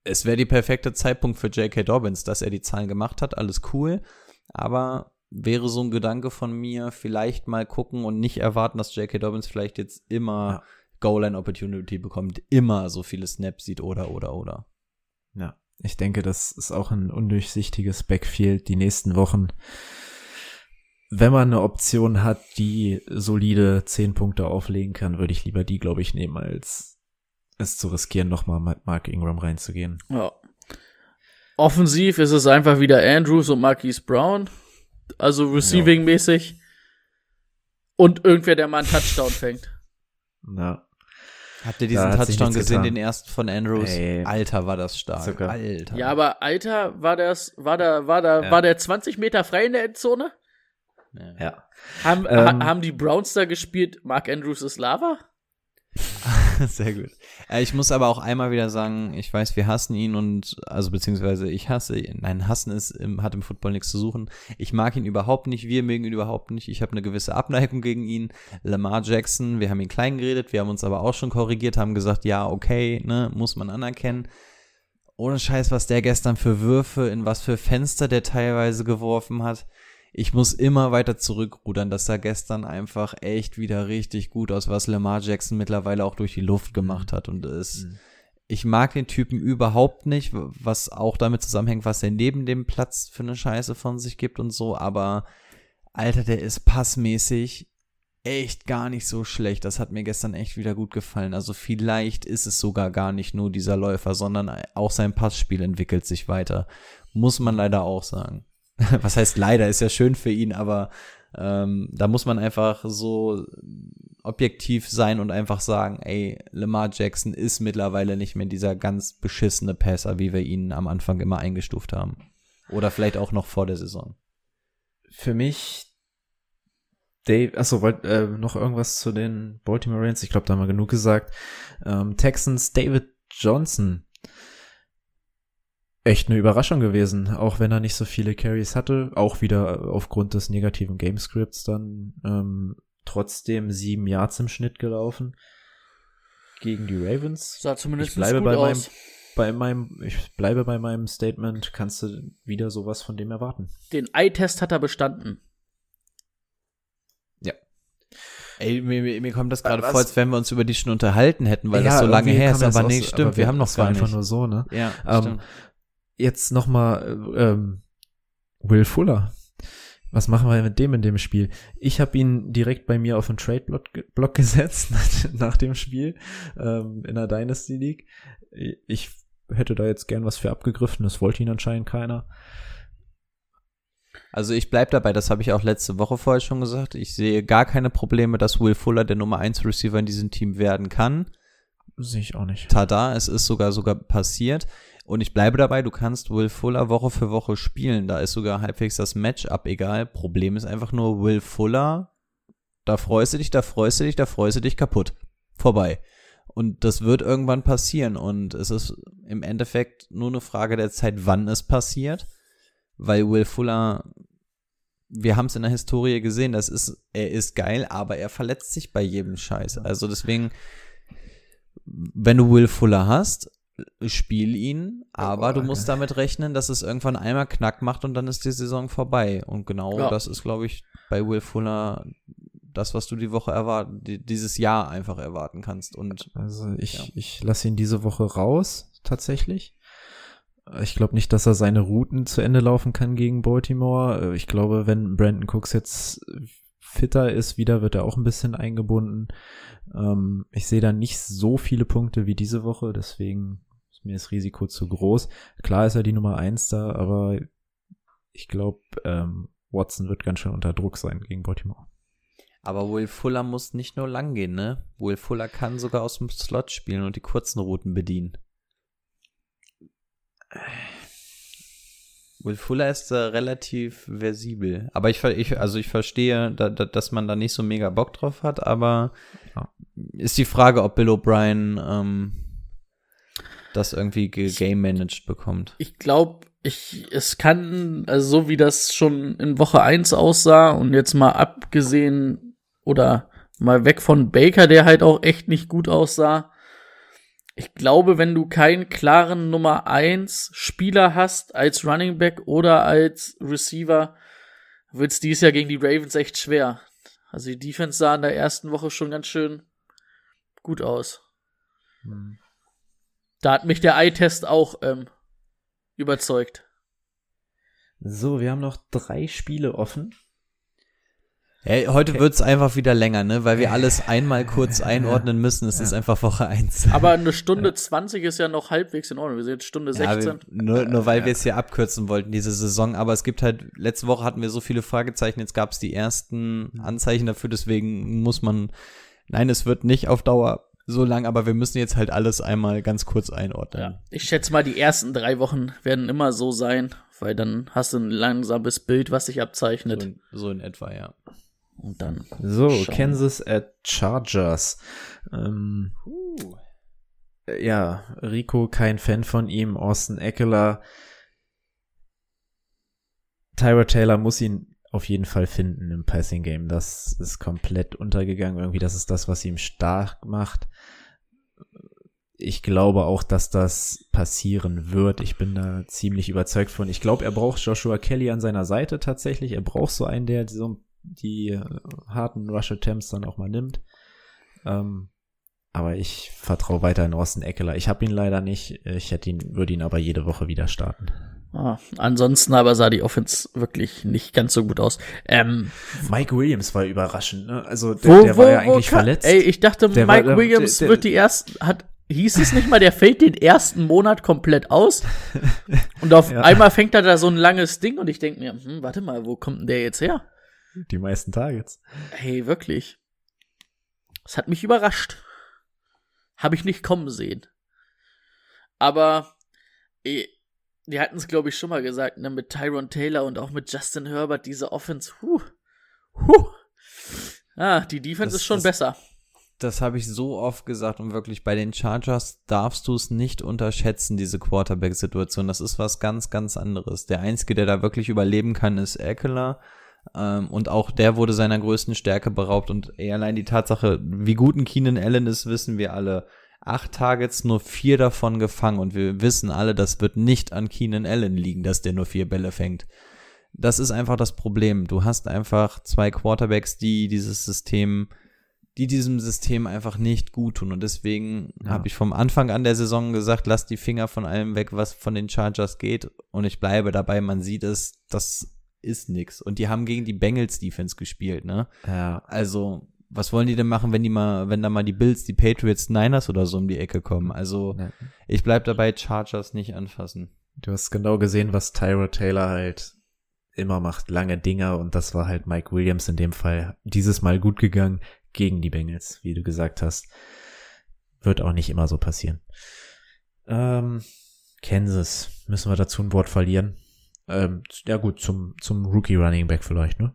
es wäre die perfekte Zeitpunkt für J.K. Dobbins, dass er die Zahlen gemacht hat, alles cool, aber wäre so ein Gedanke von mir, vielleicht mal gucken und nicht erwarten, dass J.K. Dobbins vielleicht jetzt immer Ja. Goal-Line-Opportunity bekommt, immer so viele Snaps sieht oder, oder, oder. Ja, ich denke, das ist auch ein undurchsichtiges Backfield die nächsten Wochen. Wenn man eine Option hat, die solide 10 Punkte auflegen kann, würde ich lieber die, glaube ich, nehmen, als es zu riskieren, nochmal mit Mark Ingram reinzugehen. Ja. Offensiv ist es einfach wieder Andrews und Marquise Brown. Also receiving-mäßig. Und irgendwer, der mal einen Touchdown fängt. Ja, Habt ihr diesen Touchdown gesehen, getan. den ersten von Andrews? Ey. Alter, war das stark. Zucker. Alter. Ja, aber Alter, war das, war da, war da, Ja. war der 20 Meter frei in der Endzone? ja. Haben, Ähm. ha, haben die Browns da gespielt, Mark Andrews ist Lava? Sehr gut. Äh, ich muss aber auch einmal wieder sagen, ich weiß, wir hassen ihn und, also beziehungsweise ich hasse ihn. Nein, hassen ist, im, hat im Football nichts zu suchen. Ich mag ihn überhaupt nicht, wir mögen ihn überhaupt nicht. Ich habe eine gewisse Abneigung gegen ihn. Lamar Jackson, wir haben ihn klein geredet, wir haben uns aber auch schon korrigiert, haben gesagt, ja, okay, ne, muss man anerkennen. Ohne Scheiß, was der gestern für Würfe, in was für Fenster der teilweise geworfen hat. Ich muss immer weiter zurückrudern. Das sah gestern einfach echt wieder richtig gut aus, was Lamar Jackson mittlerweile auch durch die Luft gemacht hat. Und es, Mhm. ich mag den Typen überhaupt nicht, was auch damit zusammenhängt, was er neben dem Platz für eine Scheiße von sich gibt und so. Aber Alter, der ist passmäßig echt gar nicht so schlecht. Das hat mir gestern echt wieder gut gefallen. Also vielleicht ist es sogar gar nicht nur dieser Läufer, sondern auch sein Passspiel entwickelt sich weiter. Muss man leider auch sagen. Was heißt leider, ist ja schön für ihn, aber ähm, da muss man einfach so objektiv sein und einfach sagen, ey, Lamar Jackson ist mittlerweile nicht mehr dieser ganz beschissene Passer, wie wir ihn am Anfang immer eingestuft haben. Oder vielleicht auch noch vor der Saison. Für mich, Dave, achso, wollt, äh, noch irgendwas zu den Baltimore Ravens? Ich glaube, da haben wir genug gesagt. Ähm, Texans, David Johnson. Echt eine Überraschung gewesen, auch wenn er nicht so viele Carries hatte, auch wieder aufgrund des negativen Gamescripts dann ähm, trotzdem sieben Yards im Schnitt gelaufen gegen die Ravens. Sah zumindest Ich bleibe gut bei aus. Bei meinem, ich bleibe bei meinem Statement, kannst du wieder sowas von dem erwarten. Den Eye-Test hat er bestanden. Ey, mir, mir, mir kommt das gerade vor, als wenn wir uns über die schon unterhalten hätten, weil das Ja, so lange her ist, das aber nee, stimmt, aber wir haben noch das gar einfach nicht. nur so, ne? Ja, Ähm, stimmt. Jetzt noch mal ähm, Will Fuller. Was machen wir mit dem in dem Spiel? Ich habe ihn direkt bei mir auf den Trade-Block Block gesetzt nach dem Spiel ähm, in der Dynasty League. Ich hätte da jetzt gern was für abgegriffen, das wollte ihn anscheinend keiner. Also ich bleib dabei, das habe ich auch letzte Woche vorher schon gesagt. Ich sehe gar keine Probleme, dass Will Fuller der Nummer 1 Receiver in diesem Team werden kann. Sehe ich auch nicht. Tada, es ist sogar sogar passiert. Und ich bleibe dabei, du kannst Will Fuller Woche für Woche spielen. Da ist sogar halbwegs das Matchup egal. Problem ist einfach nur Will Fuller. Da freust du dich, da freust du dich, da freust du dich kaputt. Vorbei. Und das wird irgendwann passieren. Und es ist im Endeffekt nur eine Frage der Zeit, wann es passiert. Weil Will Fuller, wir haben es in der Historie gesehen, das ist, er ist geil, aber er verletzt sich bei jedem Scheiß. Also deswegen, wenn du Will Fuller hast, spiel ihn, aber du musst damit rechnen, dass es irgendwann einmal Knack macht und dann ist die Saison vorbei. Und genau Ja. das ist, glaube ich, bei Will Fuller das, was du die Woche erwarten, die, dieses Jahr einfach erwarten kannst. Und Also ich, Ja. ich lasse ihn diese Woche raus, tatsächlich. Ich glaube nicht, dass er seine Routen zu Ende laufen kann gegen Baltimore. Ich glaube, wenn Brandon Cooks jetzt fitter ist, wieder wird er auch ein bisschen eingebunden. Ähm, ich sehe da nicht so viele Punkte wie diese Woche, deswegen ist mir das Risiko zu groß. Klar ist er die Nummer eins da, aber ich glaube, ähm, Watson wird ganz schön unter Druck sein gegen Baltimore. Aber Will Fuller muss nicht nur lang gehen, ne? Will Fuller kann sogar aus dem Slot spielen und die kurzen Routen bedienen. Will Fuller ist äh, relativ versibel. Aber ich, ich, also ich verstehe, da, da, dass man da nicht so mega Bock drauf hat, aber Ja. ist die Frage, ob Bill O'Brien ähm, das irgendwie game-managed bekommt. Ich glaube, ich, es kann, also so wie das schon in Woche 1 aussah und jetzt mal abgesehen oder mal weg von Baker, der halt auch echt nicht gut aussah. Ich glaube, wenn du keinen klaren Nummer 1 Spieler hast als Running Back oder als Receiver, wird's dieses Jahr gegen die Ravens echt schwer. Also die Defense sah in der ersten Woche schon ganz schön gut aus. Da hat mich der Eye-Test auch ähm, überzeugt. So, wir haben noch drei Spiele offen. Hey, heute wird's einfach wieder länger, ne? Weil wir alles einmal kurz einordnen müssen. Es ist einfach Woche 1. Aber eine Stunde 20 ist ja noch halbwegs in Ordnung. Wir sind jetzt Stunde Ja, 16. wir, nur, nur weil wir es hier abkürzen wollten, diese Saison. Aber es gibt halt, letzte Woche hatten wir so viele Fragezeichen, jetzt gab es die ersten Anzeichen dafür, deswegen muss man, nein, es wird nicht auf Dauer so lang, aber wir müssen jetzt halt alles einmal ganz kurz einordnen. ja. Ich schätze mal, die ersten drei Wochen werden immer so sein, weil dann hast du ein langsames Bild, was sich So, abzeichnet. in, so in etwa, ja. Und dann. So, Schauen. Kansas at Chargers. Ähm, ja, Rico kein Fan von ihm, Austin Eckler. Tyra Taylor muss ihn auf jeden Fall finden im Passing Game. Das ist komplett untergegangen. Irgendwie, das ist das, was ihn stark macht. Ich glaube auch, dass das passieren wird. Ich bin da ziemlich überzeugt von. Ich glaube, er braucht Joshua Kelly an seiner Seite tatsächlich. Er braucht so einen, der so die äh, harten Rush Attempts dann auch mal nimmt. Ähm, aber ich vertraue weiter in Austin Eckler. Ich habe ihn leider nicht. Ich hätte ihn, würde ihn aber jede Woche wieder starten. Ah, ansonsten aber sah die Offense wirklich nicht ganz so gut aus. Ähm, Mike Williams war überraschend. Ne? Also der, wo, der wo, war ja eigentlich kann- verletzt. Ey, ich dachte, Der Mike war- Williams der- wird die ersten, hat, hieß es nicht mal, der fällt den ersten Monat komplett aus. Und auf Ja. einmal fängt er da so ein langes Ding und ich denke mir, hm, warte mal, wo kommt denn der jetzt her? Die meisten Targets. Hey, wirklich. Das hat mich überrascht. Habe ich nicht kommen sehen. Aber eh, wir hatten es, glaube ich, schon mal gesagt, ne, mit Tyron Taylor und auch mit Justin Herbert, diese Offense, huh, huh. Ah, die Defense Das- ist schon das- besser. Das habe ich so oft gesagt und wirklich bei den Chargers darfst du es nicht unterschätzen, diese Quarterback-Situation. Das ist was ganz, ganz anderes. Der Einzige, der da wirklich überleben kann, ist Eckler. Ähm, und auch der wurde seiner größten Stärke beraubt. Und allein die Tatsache, wie gut ein Keenan Allen ist, wissen wir alle. Acht Targets, nur vier davon gefangen. Und wir wissen alle, das wird nicht an Keenan Allen liegen, dass der nur vier Bälle fängt. Das ist einfach das Problem. Du hast einfach zwei Quarterbacks, die dieses System die diesem System einfach nicht gut tun. Und deswegen Ja. habe ich vom Anfang an der Saison gesagt, lass die Finger von allem weg, was von den Chargers geht. Und ich bleibe dabei, man sieht es, das ist nix. Und die haben gegen die Bengals Defense gespielt, ne? Ja, Also, was wollen die denn machen, wenn die mal, wenn da mal die Bills, die Patriots, Niners oder so um die Ecke kommen? Also, ne. ich bleib dabei, Chargers nicht anfassen. Du hast genau gesehen, was Tyra Taylor halt immer macht, lange Dinger und das war halt Mike Williams in dem Fall dieses Mal gut gegangen gegen die Bengals, wie du gesagt hast. Wird auch nicht immer so passieren. Ähm, Kansas, müssen wir dazu ein Wort verlieren? Ähm, ja gut, zum, zum Rookie Running Back vielleicht, ne?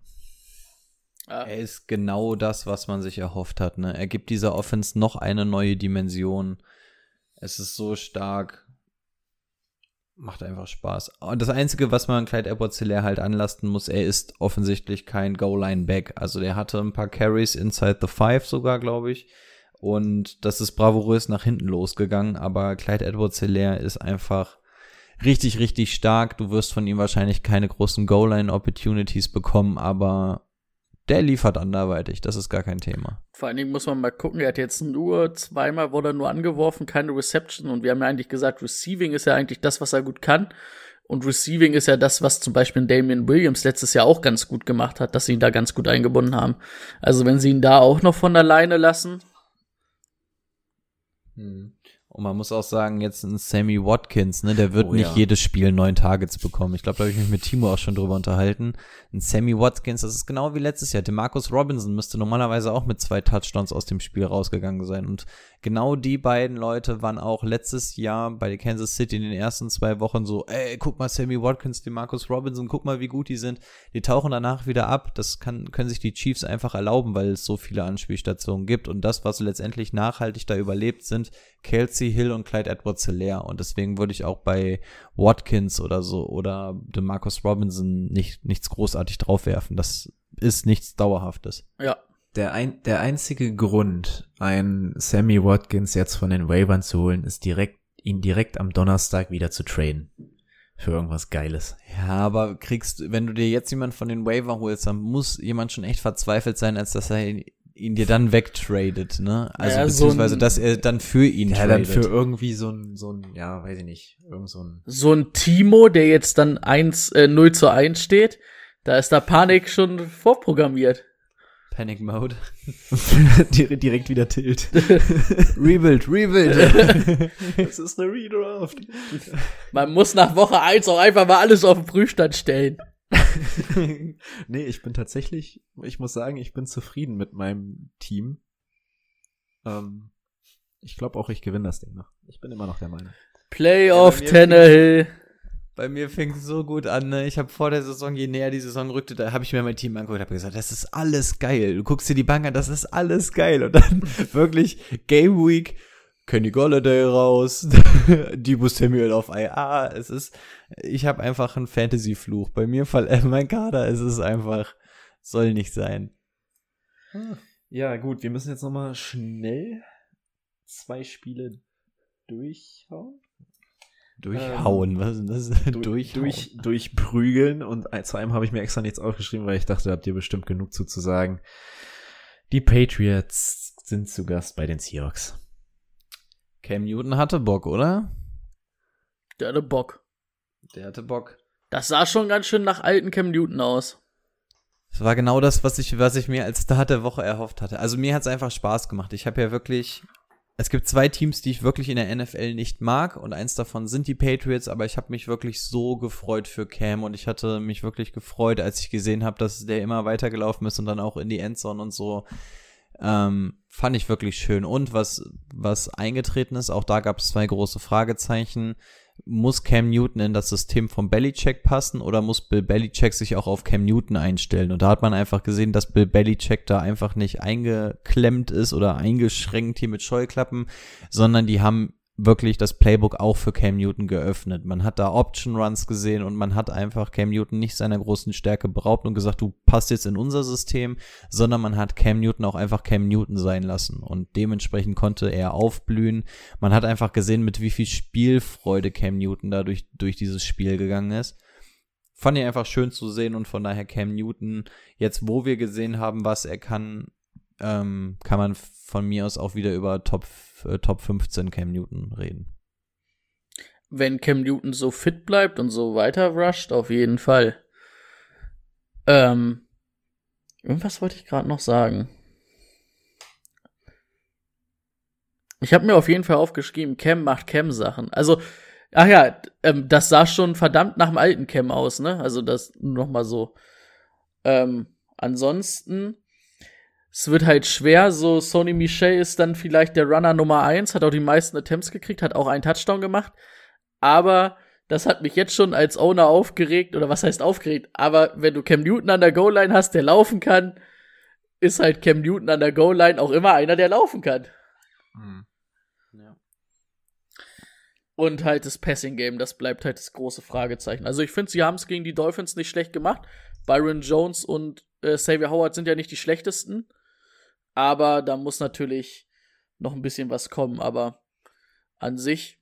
Ja. Er ist genau das, was man sich erhofft hat. Ne? Er gibt dieser Offense noch eine neue Dimension. Es ist so stark. Macht einfach Spaß. Und das Einzige, was man Clyde edwards hilaire halt anlasten muss, er ist offensichtlich kein Goal-Line-Back. Also der hatte ein paar Carries inside the five sogar, glaube ich. Und das ist bravourös nach hinten losgegangen. Aber Clyde edwards hilaire ist einfach richtig, richtig stark. Du wirst von ihm wahrscheinlich keine großen Goal-Line-Opportunities bekommen, aber der liefert anderweitig, das ist gar kein Thema. Vor allen Dingen muss man mal gucken, er hat jetzt nur zweimal wurde er nur angeworfen, keine Reception und wir haben ja eigentlich gesagt, Receiving ist ja eigentlich das, was er gut kann. Und Receiving ist ja das, was zum Beispiel Damian Williams letztes Jahr auch ganz gut gemacht hat, dass sie ihn da ganz gut eingebunden haben. Also wenn sie ihn da auch noch von alleine lassen, Und man muss auch sagen, jetzt ein Sammy Watkins, ne, der wird Oh, nicht ja. jedes Spiel neun Targets bekommen. Ich glaube, da habe ich mich mit Timo auch schon drüber unterhalten. Ein Sammy Watkins, das ist genau wie letztes Jahr. Demarcus Robinson müsste normalerweise auch mit zwei Touchdowns aus dem Spiel rausgegangen sein. Und genau die beiden Leute waren auch letztes Jahr bei Kansas City in den ersten zwei Wochen so, ey, guck mal Sammy Watkins, Demarcus Robinson, guck mal, wie gut die sind. Die tauchen danach wieder ab. Das kann, können sich die Chiefs einfach erlauben, weil es so viele Anspielstationen gibt. Und das, was letztendlich nachhaltig da überlebt, sind Kelsey Hill und Clyde Edwards Hilaire. Und deswegen würde ich auch bei Watkins oder so oder DeMarcus Robinson nicht, nichts großartig draufwerfen. Das ist nichts Dauerhaftes. Ja. Der, ein, der einzige Grund, einen Sammy Watkins jetzt von den Waivern zu holen, ist direkt, ihn direkt am Donnerstag wieder zu traden. Für irgendwas Geiles. Ja, aber kriegst, wenn du dir jetzt jemand von den Waiver holst, dann muss jemand schon echt verzweifelt sein, als dass er ihn, dir dann wegtradet, ne? Also Ja, so beziehungsweise, ein- dass er dann für ihn Ja, dann tradet. für irgendwie so ein, so ein, ja, weiß ich nicht, irgend so ein, So ein Timo, der jetzt dann 1, äh, 0 zu 1 steht, da ist da Panik schon vorprogrammiert. Panic Mode. direkt direkt wieder tilt. Rebuild, Rebuild. das ist eine Redraft. Man muss nach Woche 1 auch einfach mal alles auf den Prüfstand stellen. nee, ich bin tatsächlich, ich muss sagen, ich bin zufrieden mit meinem Team. Ähm, ich glaube auch, ich gewinne das Ding noch. Ich bin immer noch der Meinung. Playoff Ja, bei mir Tannehill. Bei mir fing es so gut an, ne? Ich habe vor der Saison, je näher die Saison rückte, da habe ich mir mein Team angeguckt und habe gesagt, das ist alles geil. Du guckst dir die Bank an, das ist alles geil. Und dann wirklich Game Week, Kenny Golladay raus, Debo Samuel auf IA. Es ist, ich habe einfach einen Fantasy-Fluch. Bei mir, fall, äh, mein Kader, es ist einfach, soll nicht sein. Ja, gut, wir müssen jetzt noch mal schnell zwei Spiele durchhauen. Durchhauen, was ist denn das? Du- Durchhauen. durch, durchprügeln und zu einem habe ich mir extra nichts aufgeschrieben, weil ich dachte, da habt ihr bestimmt genug zu, zu sagen. Die Patriots sind zu Gast bei den Seahawks. Cam Newton hatte Bock, oder? Der hatte Bock. Der hatte Bock. Das sah schon ganz schön nach alten Cam Newton aus. Das war genau das, was ich, was ich mir als Start der Woche erhofft hatte. Also mir hat es einfach Spaß gemacht. Ich habe ja wirklich. Es gibt zwei Teams, die ich wirklich in der NFL nicht mag und eins davon sind die Patriots, aber ich habe mich wirklich so gefreut für Cam und ich hatte mich wirklich gefreut, als ich gesehen habe, dass der immer weitergelaufen ist und dann auch in die Endzone und so. Ähm, fand ich wirklich schön. Und was, was eingetreten ist, auch da gab es zwei große Fragezeichen. Muss Cam Newton in das System von Belichick passen oder muss Bill Belichick sich auch auf Cam Newton einstellen? Und da hat man einfach gesehen, dass Bill Belichick da einfach nicht eingeklemmt ist oder eingeschränkt hier mit Scheuklappen, sondern die haben wirklich das Playbook auch für Cam Newton geöffnet. Man hat da Option Runs gesehen und man hat einfach Cam Newton nicht seiner großen Stärke beraubt und gesagt, du passt jetzt in unser System, sondern man hat Cam Newton auch einfach Cam Newton sein lassen und dementsprechend konnte er aufblühen. Man hat einfach gesehen, mit wie viel Spielfreude Cam Newton da durch, durch dieses Spiel gegangen ist. Fand ich einfach schön zu sehen und von daher Cam Newton, jetzt wo wir gesehen haben, was er kann, ähm, kann man von mir aus auch wieder über Top, äh, Top 15 Cam Newton reden. Wenn Cam Newton so fit bleibt und so weiter rusht, auf jeden Fall. Ähm, irgendwas wollte ich gerade noch sagen. Ich habe mir auf jeden Fall aufgeschrieben, Cam macht Cam-Sachen. Also, ach ja, ähm, das sah schon verdammt nach dem alten Cam aus, ne? Also das nur noch mal so. Ähm, ansonsten, es wird halt schwer. So, Sony Michel ist dann vielleicht der Runner Nummer eins, hat auch die meisten Attempts gekriegt, hat auch einen Touchdown gemacht. Aber das hat mich jetzt schon als Owner aufgeregt, oder was heißt aufgeregt? Aber wenn du Cam Newton an der Goal-Line hast, der laufen kann, ist halt Cam Newton an der Goal-Line auch immer einer, der laufen kann. Ja. Und halt das Passing-Game, das bleibt halt das große Fragezeichen. Also ich finde, sie haben es gegen die Dolphins nicht schlecht gemacht. Byron Jones und äh, Xavier Howard sind ja nicht die schlechtesten. Aber da muss natürlich noch ein bisschen was kommen. Aber an sich,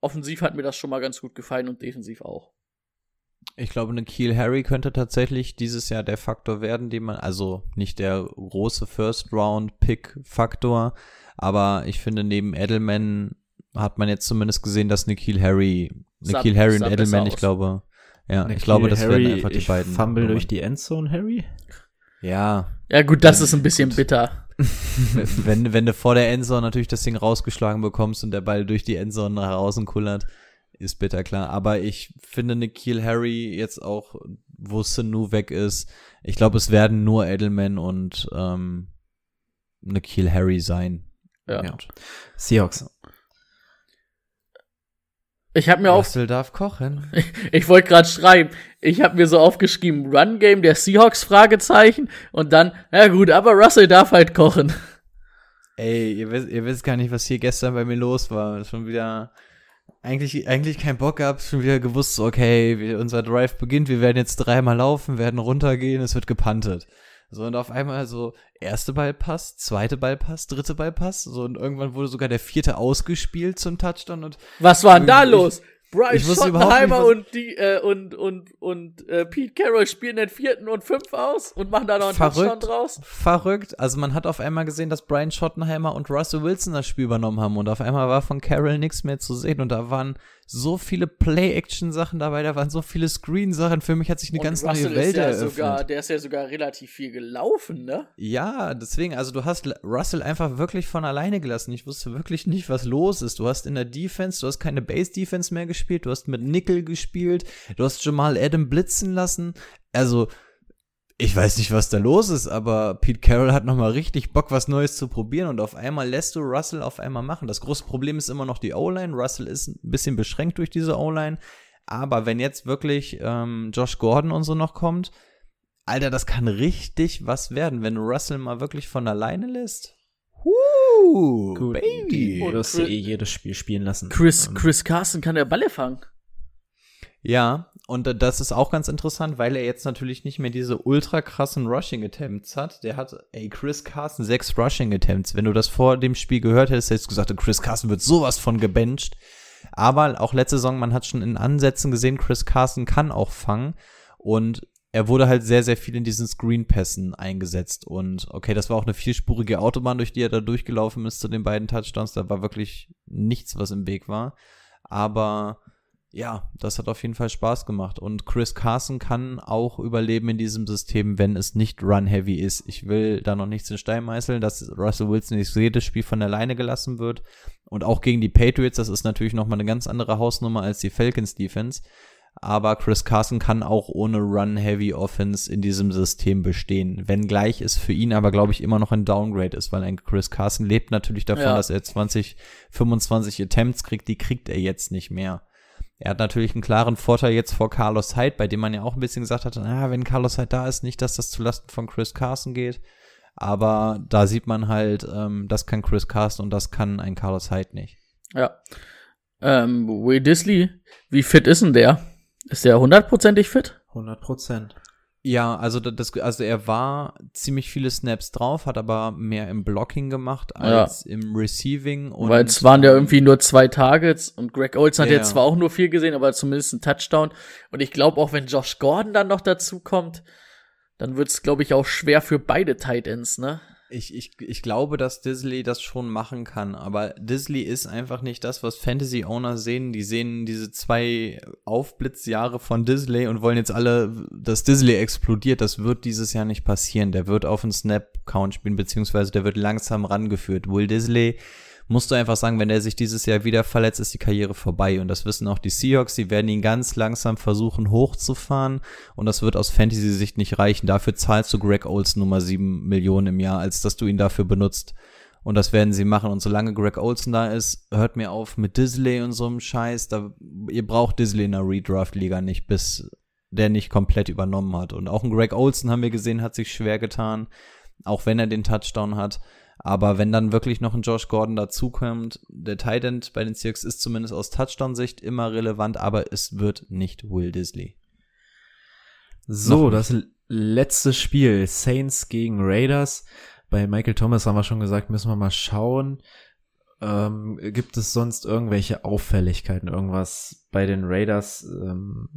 offensiv hat mir das schon mal ganz gut gefallen und defensiv auch. Ich glaube, eine Keel Harry könnte tatsächlich dieses Jahr der Faktor werden, den man, also nicht der große First-Round-Pick-Faktor, aber ich finde, neben Edelman hat man jetzt zumindest gesehen, dass Nikhil Harry, Nikhil Harry und Edelman, ich glaube, ja, Nikhil ich glaube, das Harry, werden einfach die ich beiden. Fumble durch die Endzone, Harry? Ja, Ja, gut, das ist ein bisschen bitter. wenn, wenn du vor der Endzone natürlich das Ding rausgeschlagen bekommst und der Ball durch die Endzone nach außen kullert, ist bitter klar. Aber ich finde Nikhil Harry jetzt auch, wo Sanu weg ist, ich glaube, es werden nur Edelman und ähm, Nikhil Harry sein. Ja. Und Seahawks. Ich habe mir auf, Russell darf kochen. ich wollte gerade schreiben, ich habe mir so aufgeschrieben, Run Game der Seahawks Fragezeichen und dann, ja gut, aber Russell darf halt kochen. Ey, ihr wisst, ihr wisst gar nicht, was hier gestern bei mir los war. Schon wieder eigentlich, eigentlich keinen Bock gehabt, schon wieder gewusst, okay, unser Drive beginnt, wir werden jetzt dreimal laufen, werden runtergehen, es wird gepantet. So, und auf einmal so, erste Ballpass, zweite Ballpass, dritte Ballpass, so, und irgendwann wurde sogar der vierte ausgespielt zum Touchdown und Was war denn da los? Bryce ich nicht, Schottenheimer was- und die äh, und und und äh, Pete Carroll spielen den vierten und fünf aus und machen da noch einen Verrückt. Touchdown draus. verrückt. Also man hat auf einmal gesehen, dass Brian Schottenheimer und Russell Wilson das Spiel übernommen haben und auf einmal war von Carroll nichts mehr zu sehen und da waren so viele Play-Action-Sachen dabei, da waren so viele Screen-Sachen. Für mich hat sich eine Und ganz Russell neue Welt ja eröffnet. sogar, der ist ja sogar relativ viel gelaufen, ne? Ja, deswegen, also du hast Russell einfach wirklich von alleine gelassen. Ich wusste wirklich nicht, was los ist. Du hast in der Defense, du hast keine Base-Defense mehr gespielt, du hast mit Nickel gespielt, du hast Jamal Adam blitzen lassen. Also, ich weiß nicht, was da los ist, aber Pete Carroll hat nochmal richtig Bock, was Neues zu probieren und auf einmal lässt du Russell auf einmal machen. Das große Problem ist immer noch die O-Line. Russell ist ein bisschen beschränkt durch diese O-Line. Aber wenn jetzt wirklich ähm, Josh Gordon und so noch kommt, Alter, das kann richtig was werden, wenn du Russell mal wirklich von alleine lässt. Huh, Gut, Baby. wirst du Chris- eh jedes Spiel spielen lassen. Chris Ähm, Chris Carson kann der Balle fangen. Ja, und äh, das ist auch ganz interessant, weil er jetzt natürlich nicht mehr diese ultra krassen Rushing Attempts hat. Der hat, ey, Chris Carson sechs Rushing Attempts. Wenn du das vor dem Spiel gehört hättest, hättest du gesagt, Chris Carson wird sowas von gebencht. Aber auch letzte Saison, man hat schon in Ansätzen gesehen, Chris Carson kann auch fangen. Und er wurde halt sehr, sehr viel in diesen Screen-Pässen eingesetzt. Und okay, das war auch eine vierspurige Autobahn, durch die er da durchgelaufen ist zu den beiden Touchdowns. Da war wirklich nichts, was im Weg war. Aber ja, das hat auf jeden Fall Spaß gemacht. Und Chris Carson kann auch überleben in diesem System, wenn es nicht run-heavy ist. Ich will da noch nichts in Stein meißeln, dass Russell Wilson nicht jedes Spiel von alleine gelassen wird. Und auch gegen die Patriots, das ist natürlich nochmal eine ganz andere Hausnummer als die Falcons Defense. Aber Chris Carson kann auch ohne Run-Heavy Offense in diesem System bestehen. Wenngleich es für ihn aber, glaube ich, immer noch ein Downgrade ist, weil ein Chris Carson lebt natürlich davon, Ja. dass er 20, 25 Attempts kriegt. Die kriegt er jetzt nicht mehr. Er hat natürlich einen klaren Vorteil jetzt vor Carlos Hyde, bei dem man ja auch ein bisschen gesagt hat, na, wenn Carlos Hyde da ist, nicht, dass das zulasten von Chris Carson geht. Aber da sieht man halt, ähm, das kann Chris Carson und das kann ein Carlos Hyde nicht. Ja. Ähm, Will Disley, wie fit ist denn der? Ist der hundertprozentig fit? 100 Prozent. Ja, also da- das, also er war ziemlich viele Snaps drauf, hat aber mehr im Blocking gemacht als im Receiving. Und, Weil es waren ja irgendwie nur zwei Targets und Greg Olson hat Ja, jetzt ja. zwar auch nur vier gesehen, aber zumindest ein Touchdown. Und ich glaube auch, wenn Josh Gordon dann noch dazu kommt, dann wird es, glaube ich, auch schwer für beide Tight Ends, ne? Ich, ich, ich glaube, dass Disley das schon machen kann, aber Disley ist einfach nicht das, was Fantasy-Owner sehen. Die sehen diese zwei Aufblitzjahre von Disley und wollen jetzt alle, dass Disley explodiert. Das wird dieses Jahr nicht passieren. Der wird auf einen Snap-Count spielen, beziehungsweise der wird langsam rangeführt. Will Disley, musst du einfach sagen, wenn er sich dieses Jahr wieder verletzt, ist die Karriere vorbei. Und das wissen auch die Seahawks. Sie werden ihn ganz langsam versuchen hochzufahren. Und das wird aus Fantasy-Sicht nicht reichen. Dafür zahlst du Greg Olson Nummer 7 Millionen im Jahr, als dass du ihn dafür benutzt. Und das werden sie machen. Und solange Greg Olson da ist, hört mir auf mit Disley und so einem Scheiß. Da, ihr braucht Disley in der Redraft-Liga nicht, bis der nicht komplett übernommen hat. Und auch ein Greg Olson haben wir gesehen, hat sich schwer getan. Auch wenn er den Touchdown hat. Aber wenn dann wirklich noch ein Josh Gordon dazukommt, der Tight End bei den Seahawks ist zumindest aus Touchdown-Sicht immer relevant, aber es wird nicht Will Disley. So, das letzte Spiel, Saints gegen Raiders. Bei Michael Thomas haben wir schon gesagt, müssen wir mal schauen. Ähm, gibt es sonst irgendwelche Auffälligkeiten, irgendwas bei den Raiders, ähm,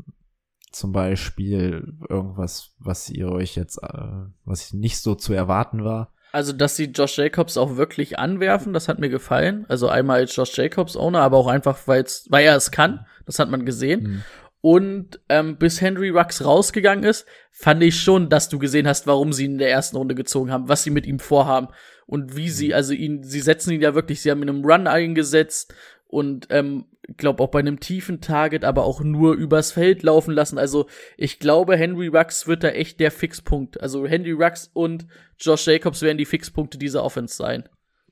zum Beispiel irgendwas, was ihr euch jetzt, äh, was nicht so zu erwarten war? Also, dass sie Josh Jacobs auch wirklich anwerfen, das hat mir gefallen. Also einmal als Josh Jacobs Owner, aber auch einfach, weil's, weil er es kann. Das hat man gesehen. Mhm. Und ähm, bis Henry Rux rausgegangen ist, fand ich schon, dass du gesehen hast, warum sie ihn in der ersten Runde gezogen haben, was sie mit ihm vorhaben und wie sie, also ihn, sie setzen ihn ja wirklich, sie haben ihn im Run eingesetzt und ähm, glaube auch bei einem tiefen Target, aber auch nur übers Feld laufen lassen. Also ich glaube, Henry Rux wird da echt der Fixpunkt. Also Henry Rux und Josh Jacobs werden die Fixpunkte dieser Offense sein.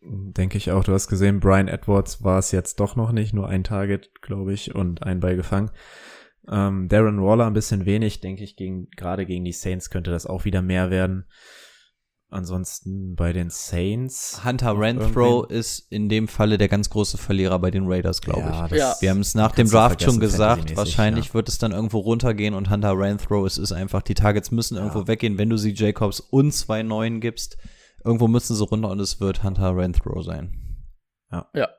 Denke ich auch. Du hast gesehen, Brian Edwards war es jetzt doch noch nicht, nur ein Target, glaube ich, und ein Ball gefangen. Ähm, Darren Waller ein bisschen wenig, denke ich, gegen, gerade gegen die Saints könnte das auch wieder mehr werden. Ansonsten bei den Saints. Hunter Renfro ist in dem Falle der ganz große Verlierer bei den Raiders, glaube Ja, ich. das- Ja. Wir haben es nach dem Draft schon gesagt. Wahrscheinlich ja. wird es dann irgendwo runtergehen und Hunter Renfro, es ist einfach, die Targets müssen irgendwo weggehen. Wenn du sie Jacobs und zwei Neuen gibst, irgendwo müssen sie runter und es wird Hunter Renfro sein. Ja.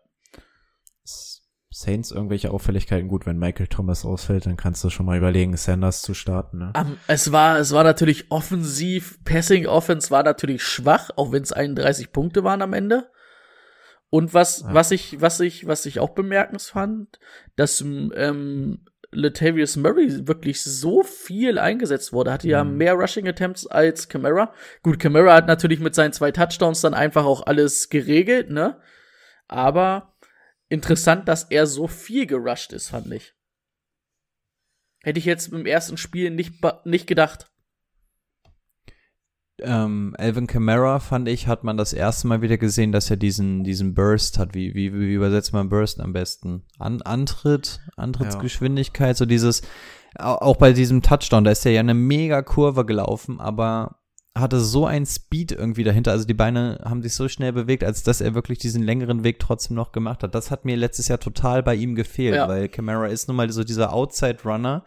Saints irgendwelche Auffälligkeiten gut, wenn Michael Thomas ausfällt, dann kannst du schon mal überlegen, Sanders zu starten. Ne? Um, es war, es war natürlich offensiv, Passing Offense war natürlich schwach, auch wenn es 31 Punkte waren am Ende. Und was, Ja. was ich, was ich, was ich auch bemerkenswert fand, dass ähm, Latavius Murray wirklich so viel eingesetzt wurde, hatte ja Mhm. mehr Rushing Attempts als Camara. Gut, Camara hat natürlich mit seinen zwei Touchdowns dann einfach auch alles geregelt, ne? Aber interessant, dass er so viel gerusht ist, fand ich. Hätte ich jetzt im ersten Spiel nicht, nicht gedacht. Ähm, Alvin Kamara, fand ich, hat man das erste Mal wieder gesehen, dass er diesen, diesen Burst hat. Wie, wie, wie übersetzt man Burst am besten? An, Antritt, Antrittsgeschwindigkeit, so dieses, au- auch bei diesem Touchdown, da ist er ja eine mega Kurve gelaufen, aber hatte so ein Speed irgendwie dahinter. Also die Beine haben sich so schnell bewegt, als dass er wirklich diesen längeren Weg trotzdem noch gemacht hat. Das hat mir letztes Jahr total bei ihm gefehlt, Ja. weil Kamara ist nun mal so dieser Outside-Runner.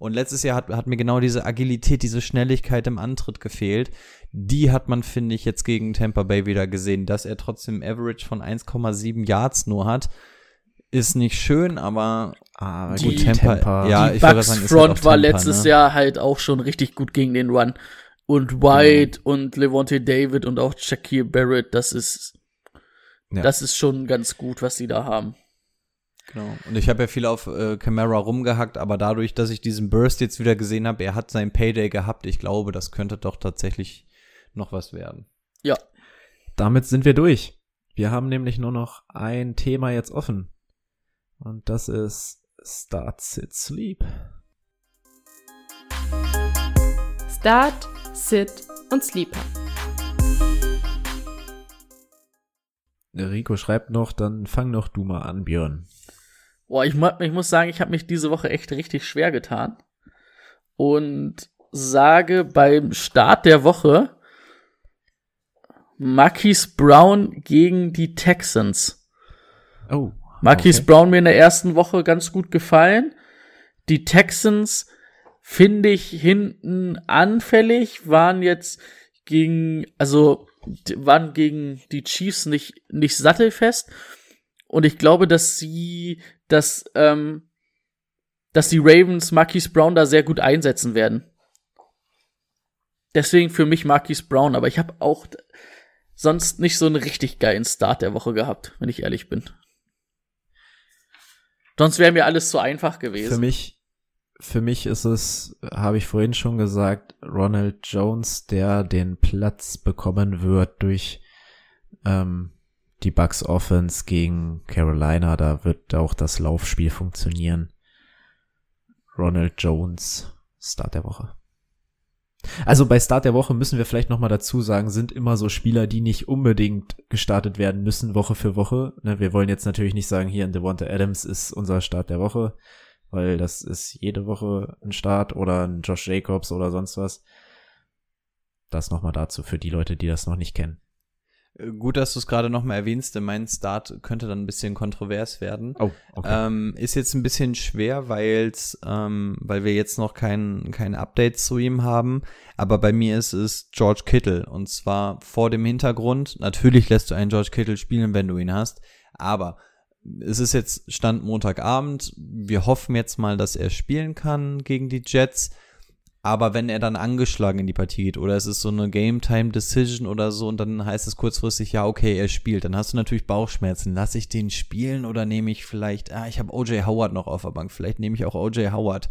Und letztes Jahr hat, hat mir genau diese Agilität, diese Schnelligkeit im Antritt gefehlt. Die hat man, finde ich, jetzt gegen Tampa Bay wieder gesehen. Dass er trotzdem Average von 1,7 Yards nur hat, ist nicht schön, aber Ah, Die gut, Tampa, ja, die ich wollte Bucks sagen, Front halt war Tampa, letztes ne? Jahr halt auch schon richtig gut gegen den Run. Und White und Levante David und auch Shaquille Barrett, das ist, Ja. das ist schon ganz gut, was sie da haben. Genau. Und ich habe ja viel auf äh, Camara rumgehackt, aber dadurch, dass ich diesen Burst jetzt wieder gesehen habe, er hat seinen Payday gehabt. Ich glaube, das könnte doch tatsächlich noch was werden. Ja. Damit sind wir durch. Wir haben nämlich nur noch ein Thema jetzt offen. Und das ist Start, Sit, Sleep. Start, Sit und Sleeper. Rico schreibt noch, dann fang noch du mal an, Björn. Boah, ich, ich muss sagen, ich habe mich diese Woche echt richtig schwer getan. Und sage beim Start der Woche Marquise Brown gegen die Texans. Oh. Marquise okay. Brown mir in der ersten Woche ganz gut gefallen. Die Texans finde ich hinten anfällig, waren jetzt gegen, also waren gegen die Chiefs nicht, nicht sattelfest. Und ich glaube, dass sie, dass, ähm, dass die Ravens Marquise Brown da sehr gut einsetzen werden. Deswegen für mich Marquise Brown, aber ich habe auch sonst nicht so einen richtig geilen Start der Woche gehabt, wenn ich ehrlich bin. Sonst wäre mir alles zu einfach gewesen. Für mich, für mich ist es, habe ich vorhin schon gesagt, Ronald Jones, der den Platz bekommen wird durch ähm, die Bucks Offense gegen Carolina. Da wird auch das Laufspiel funktionieren. Ronald Jones, Start der Woche. Also bei Start der Woche müssen wir vielleicht noch mal dazu sagen, sind immer so Spieler, die nicht unbedingt gestartet werden müssen Woche für Woche. Ne, wir wollen jetzt natürlich nicht sagen, hier in Devonta Adams ist unser Start der Woche, weil das ist jede Woche ein Start oder ein Josh Jacobs oder sonst was. Das noch mal dazu für die Leute, die das noch nicht kennen. Äh, Gut, dass du es gerade nochmal erwähnst, denn mein Start könnte dann ein bisschen kontrovers werden. Oh, okay. Ähm, ist jetzt ein bisschen schwer, weil's, ähm, weil wir jetzt noch kein, kein Update zu ihm haben. Aber bei mir ist es George Kittle. Und zwar vor dem Hintergrund, natürlich lässt du einen George Kittle spielen, wenn du ihn hast. Aber es ist jetzt Stand Montagabend. Wir hoffen jetzt mal, dass er spielen kann gegen die Jets. Aber wenn er dann angeschlagen in die Partie geht oder es ist so eine Game-Time-Decision oder so und dann heißt es kurzfristig, ja, okay, er spielt, dann hast du natürlich Bauchschmerzen. Lass ich den spielen oder nehme ich vielleicht, ah, ich habe OJ Howard noch auf der Bank, vielleicht nehme ich auch OJ Howard.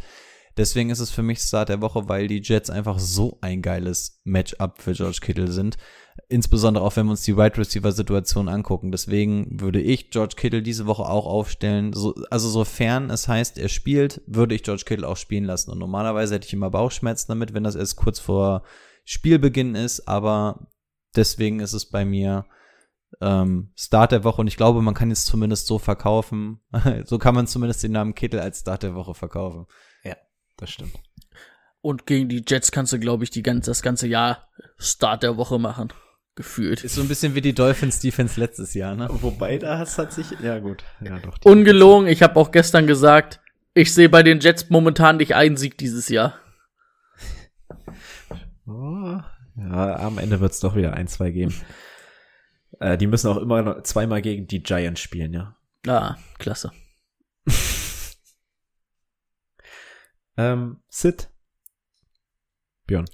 Deswegen ist es für mich Start der Woche, weil die Jets einfach so ein geiles Matchup für George Kittle sind. Insbesondere auch, wenn wir uns die Wide Receiver Situation angucken. Deswegen würde ich George Kittle diese Woche auch aufstellen. So, also sofern es heißt, er spielt, würde ich George Kittle auch spielen lassen. Und normalerweise hätte ich immer Bauchschmerzen damit, wenn das erst kurz vor Spielbeginn ist. Aber deswegen ist es bei mir ähm, Start der Woche. Und ich glaube, man kann es zumindest so verkaufen. so kann man zumindest den Namen Kittle als Start der Woche verkaufen. Das stimmt. Und gegen die Jets kannst du, glaube ich, die ganze, das ganze Jahr Start der Woche machen. Gefühlt. Ist so ein bisschen wie die Dolphins Defense letztes Jahr, ne? Wobei da hat sich, ja gut, ja doch. Ungelogen, ich habe auch gestern gesagt, ich sehe bei den Jets momentan nicht einen Sieg dieses Jahr. Oh, ja, am Ende wird es doch wieder ein, zwei geben. Äh, die müssen auch immer noch zweimal gegen die Giants spielen, ja. Ah, klasse. Ähm, Sid. Björn.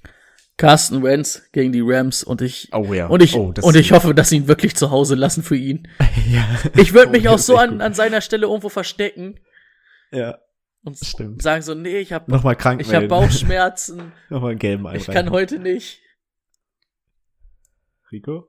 Carsten Wentz gegen die Rams und ich Oh ja. und ich oh, und ich hoffe, dass sie ihn wirklich zu Hause lassen für ihn. ja. Ich würde mich Oh, auch so an, gut. an seiner Stelle irgendwo verstecken Ja, und stimmt. sagen so, nee, ich habe Nochmal krank ich habe. Bauchschmerzen, Nochmal einen gelben ich einreichen. kann heute nicht. Rico?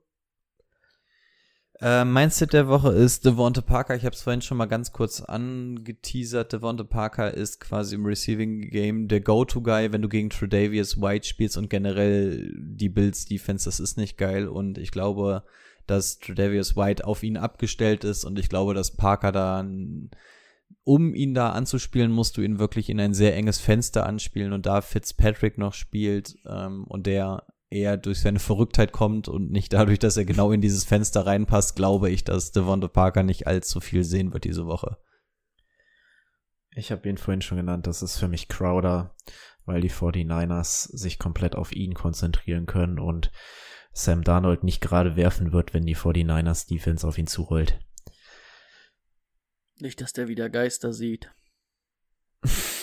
Äh, mein Sit der Woche ist Devonte Parker. Ich habe es vorhin schon mal ganz kurz angeteasert. Devonte Parker ist quasi im Receiving Game der Go-To-Guy, wenn du gegen Tredavious White spielst und generell die Bills Defense, das ist nicht geil. Und ich glaube, dass Tredavious White auf ihn abgestellt ist und ich glaube, dass Parker da, um ihn da anzuspielen, musst du ihn wirklich in ein sehr enges Fenster anspielen und da Fitzpatrick noch spielt ähm, und der eher durch seine Verrücktheit kommt und nicht dadurch, dass er genau in dieses Fenster reinpasst, glaube ich, dass Devonta Parker nicht allzu viel sehen wird diese Woche. Ich habe ihn vorhin schon genannt, das ist für mich Crowder, weil die 49ers sich komplett auf ihn konzentrieren können und Sam Darnold nicht gerade werfen wird, wenn die 49ers Defense auf ihn zurollt. Nicht, dass der wieder Geister sieht.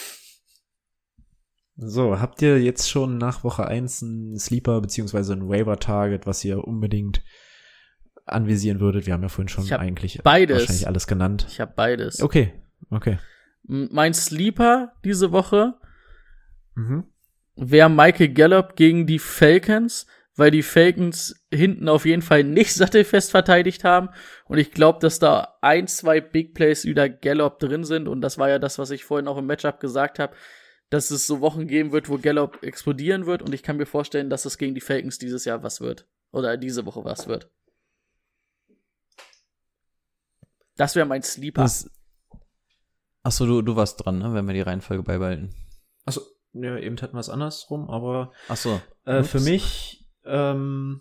So, habt ihr jetzt schon nach Woche 1 einen Sleeper beziehungsweise ein Waiver-Target, was ihr unbedingt anvisieren würdet? Wir haben ja vorhin schon eigentlich beides. wahrscheinlich alles genannt. Ich habe beides. Okay, okay. Mein Sleeper diese Woche Mhm. wäre Michael Gallup gegen die Falcons, weil die Falcons hinten auf jeden Fall nicht sattelfest verteidigt haben. Und ich glaube, dass da ein, zwei Big Plays wieder Gallup drin sind. Und das war ja das, was ich vorhin auch im Matchup gesagt habe, dass es so Wochen geben wird, wo Gallup explodieren wird. Und ich kann mir vorstellen, dass es gegen die Falcons dieses Jahr was wird. Oder diese Woche was wird. Das wäre mein Sleeper. Das, achso, du, du warst dran, ne, wenn wir die Reihenfolge beibehalten. Achso, ja, eben hatten wir es andersrum, aber Achso. Äh, für mich ähm,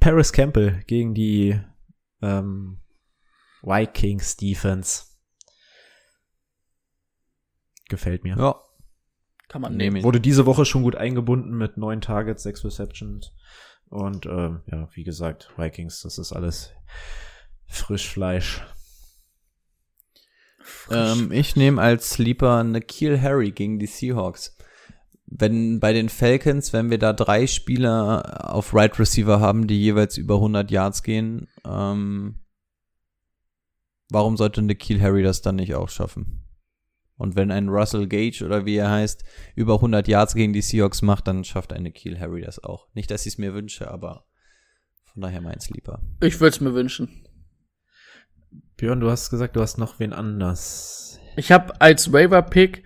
Paris Campbell gegen die ähm, Vikings Defense. Gefällt mir. Ja. kann man Nehme nehmen. ich. Wurde diese Woche schon gut eingebunden mit neun Targets, sechs Receptions. Und ähm, ja, wie gesagt, Vikings, das ist alles Frischfleisch. Ähm, ich nehme als Sleeper Nikhil Harry gegen die Seahawks. Wenn bei den Falcons, wenn wir da drei Spieler auf Right Receiver haben, die jeweils über 100 Yards gehen, ähm, warum sollte Nikhil Harry das dann nicht auch schaffen? Und wenn ein Russell Gage oder wie er heißt, über 100 Yards gegen die Seahawks macht, dann schafft ein Nikhil Harry das auch. Nicht, dass ich es mir wünsche, aber von daher mein Sleeper. Ich würde es mir wünschen. Björn, du hast gesagt, du hast noch wen anders. Ich habe als Waiver-Pick,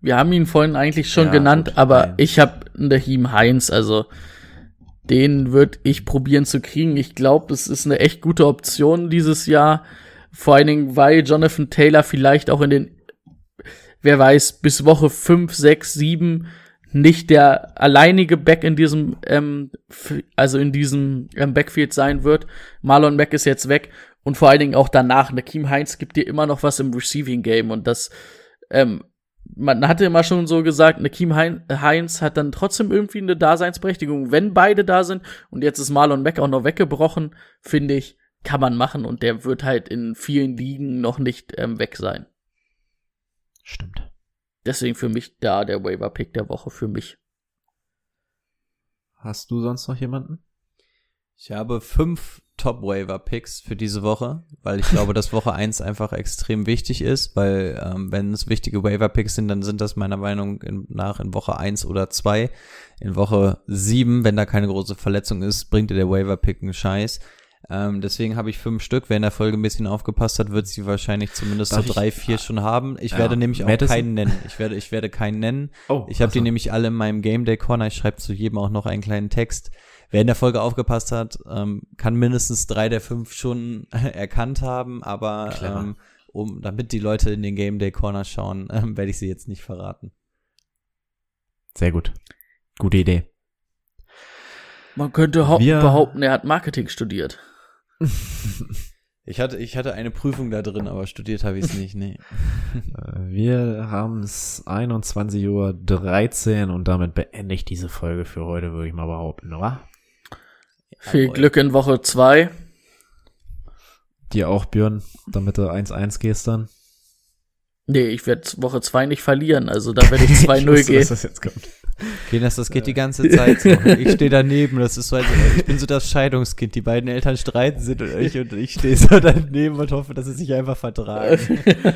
wir haben ihn vorhin eigentlich schon Ja, genannt, gut, aber Heinz. ich habe Naheem Heinz, also den würde ich probieren zu kriegen. Ich glaube, es ist eine echt gute Option dieses Jahr. Vor allen Dingen, weil Jonathan Taylor vielleicht auch in den, wer weiß, bis Woche 5, 6, 7 nicht der alleinige Back in diesem, ähm, also in diesem ähm, Backfield sein wird. Marlon Mack ist jetzt weg und vor allen Dingen auch danach. Nakeem Heinz gibt dir immer noch was im Receiving Game und das, ähm, man hatte immer schon so gesagt, Nakeem Hein- Heinz hat dann trotzdem irgendwie eine Daseinsberechtigung, wenn beide da sind. Und jetzt ist Marlon Mack auch noch weggebrochen, finde ich, kann man machen und der wird halt in vielen Ligen noch nicht ähm, weg sein. Stimmt. Deswegen für mich da der Waiver-Pick der Woche für mich. Hast du sonst noch jemanden? Ich habe fünf Top-Waiver-Picks für diese Woche, weil ich glaube, dass Woche 1 einfach extrem wichtig ist, weil ähm, wenn es wichtige Waiver-Picks sind, dann sind das meiner Meinung nach in Woche 1 oder 2. In Woche 7, wenn da keine große Verletzung ist, bringt dir der Waiver-Pick einen Scheiß. Ähm, deswegen habe ich fünf Stück. Wer in der Folge ein bisschen aufgepasst hat, wird sie wahrscheinlich zumindest Darf so ich- drei, vier schon haben. Ich Ja, werde nämlich auch Madison? keinen nennen. Ich werde, ich werde keinen nennen. Oh, Ich habe die achso. nämlich alle in meinem Game Day Corner. Ich schreibe zu jedem auch noch einen kleinen Text. Wer in der Folge aufgepasst hat, ähm, kann mindestens drei der fünf schon erkannt haben, aber ähm, um, damit die Leute in den Game Day Corner schauen, ähm, werde ich sie jetzt nicht verraten. Sehr gut. Gute Idee. Man könnte Wir- behaupten, er hat Marketing studiert. Ich hatte, ich hatte eine Prüfung da drin, aber studiert habe ich es nicht. Nee. Äh, Wir haben es 21.13 Uhr und damit beende ich diese Folge für heute, würde ich mal behaupten, oder? Viel Jawohl. Glück in Woche 2. Dir auch, Björn, damit du 1-1 gehst dann. Nee, ich werde Woche 2 nicht verlieren, also da werde ich Ich 2-0 wusste, gehen. dass das jetzt kommt. Kenas, das geht die ganze Zeit so. Ich stehe daneben, das ist so, als, ich bin so das Scheidungskind. Die beiden Eltern streiten sind und ich und ich stehe so daneben und hoffe, dass sie sich einfach vertragen.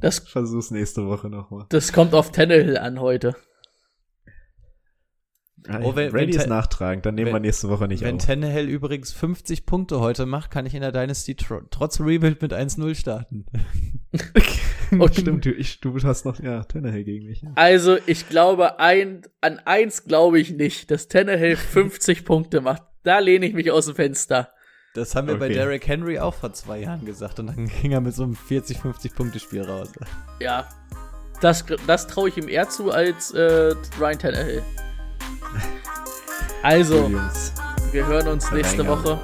Das, Versuch's nächste Woche nochmal. das kommt auf Tannehill an heute. Oh, wenn- Brady wenn ist nachtragend, dann nehmen wenn- wir nächste Woche nicht Wenn auf. Tannehill übrigens 50 Punkte heute macht, kann ich in der Dynasty tr trotz Rebuild mit 1-0 starten. Und- Stimmt, du, ich, du hast noch, ja, Tannehill gegen mich. Ja. Also, ich glaube, ein, an eins glaube ich nicht, dass Tannehill 50 Punkte macht. Da lehne ich mich aus dem Fenster. Das haben wir bei Okay. Derrick Henry auch vor zwei Jahren gesagt und dann ging er mit so einem 40, 50 Punkte Spiel raus. Ja. Das, das traue ich ihm eher zu als äh, Ryan Tannehill. Also, wir hören uns nächste. Woche.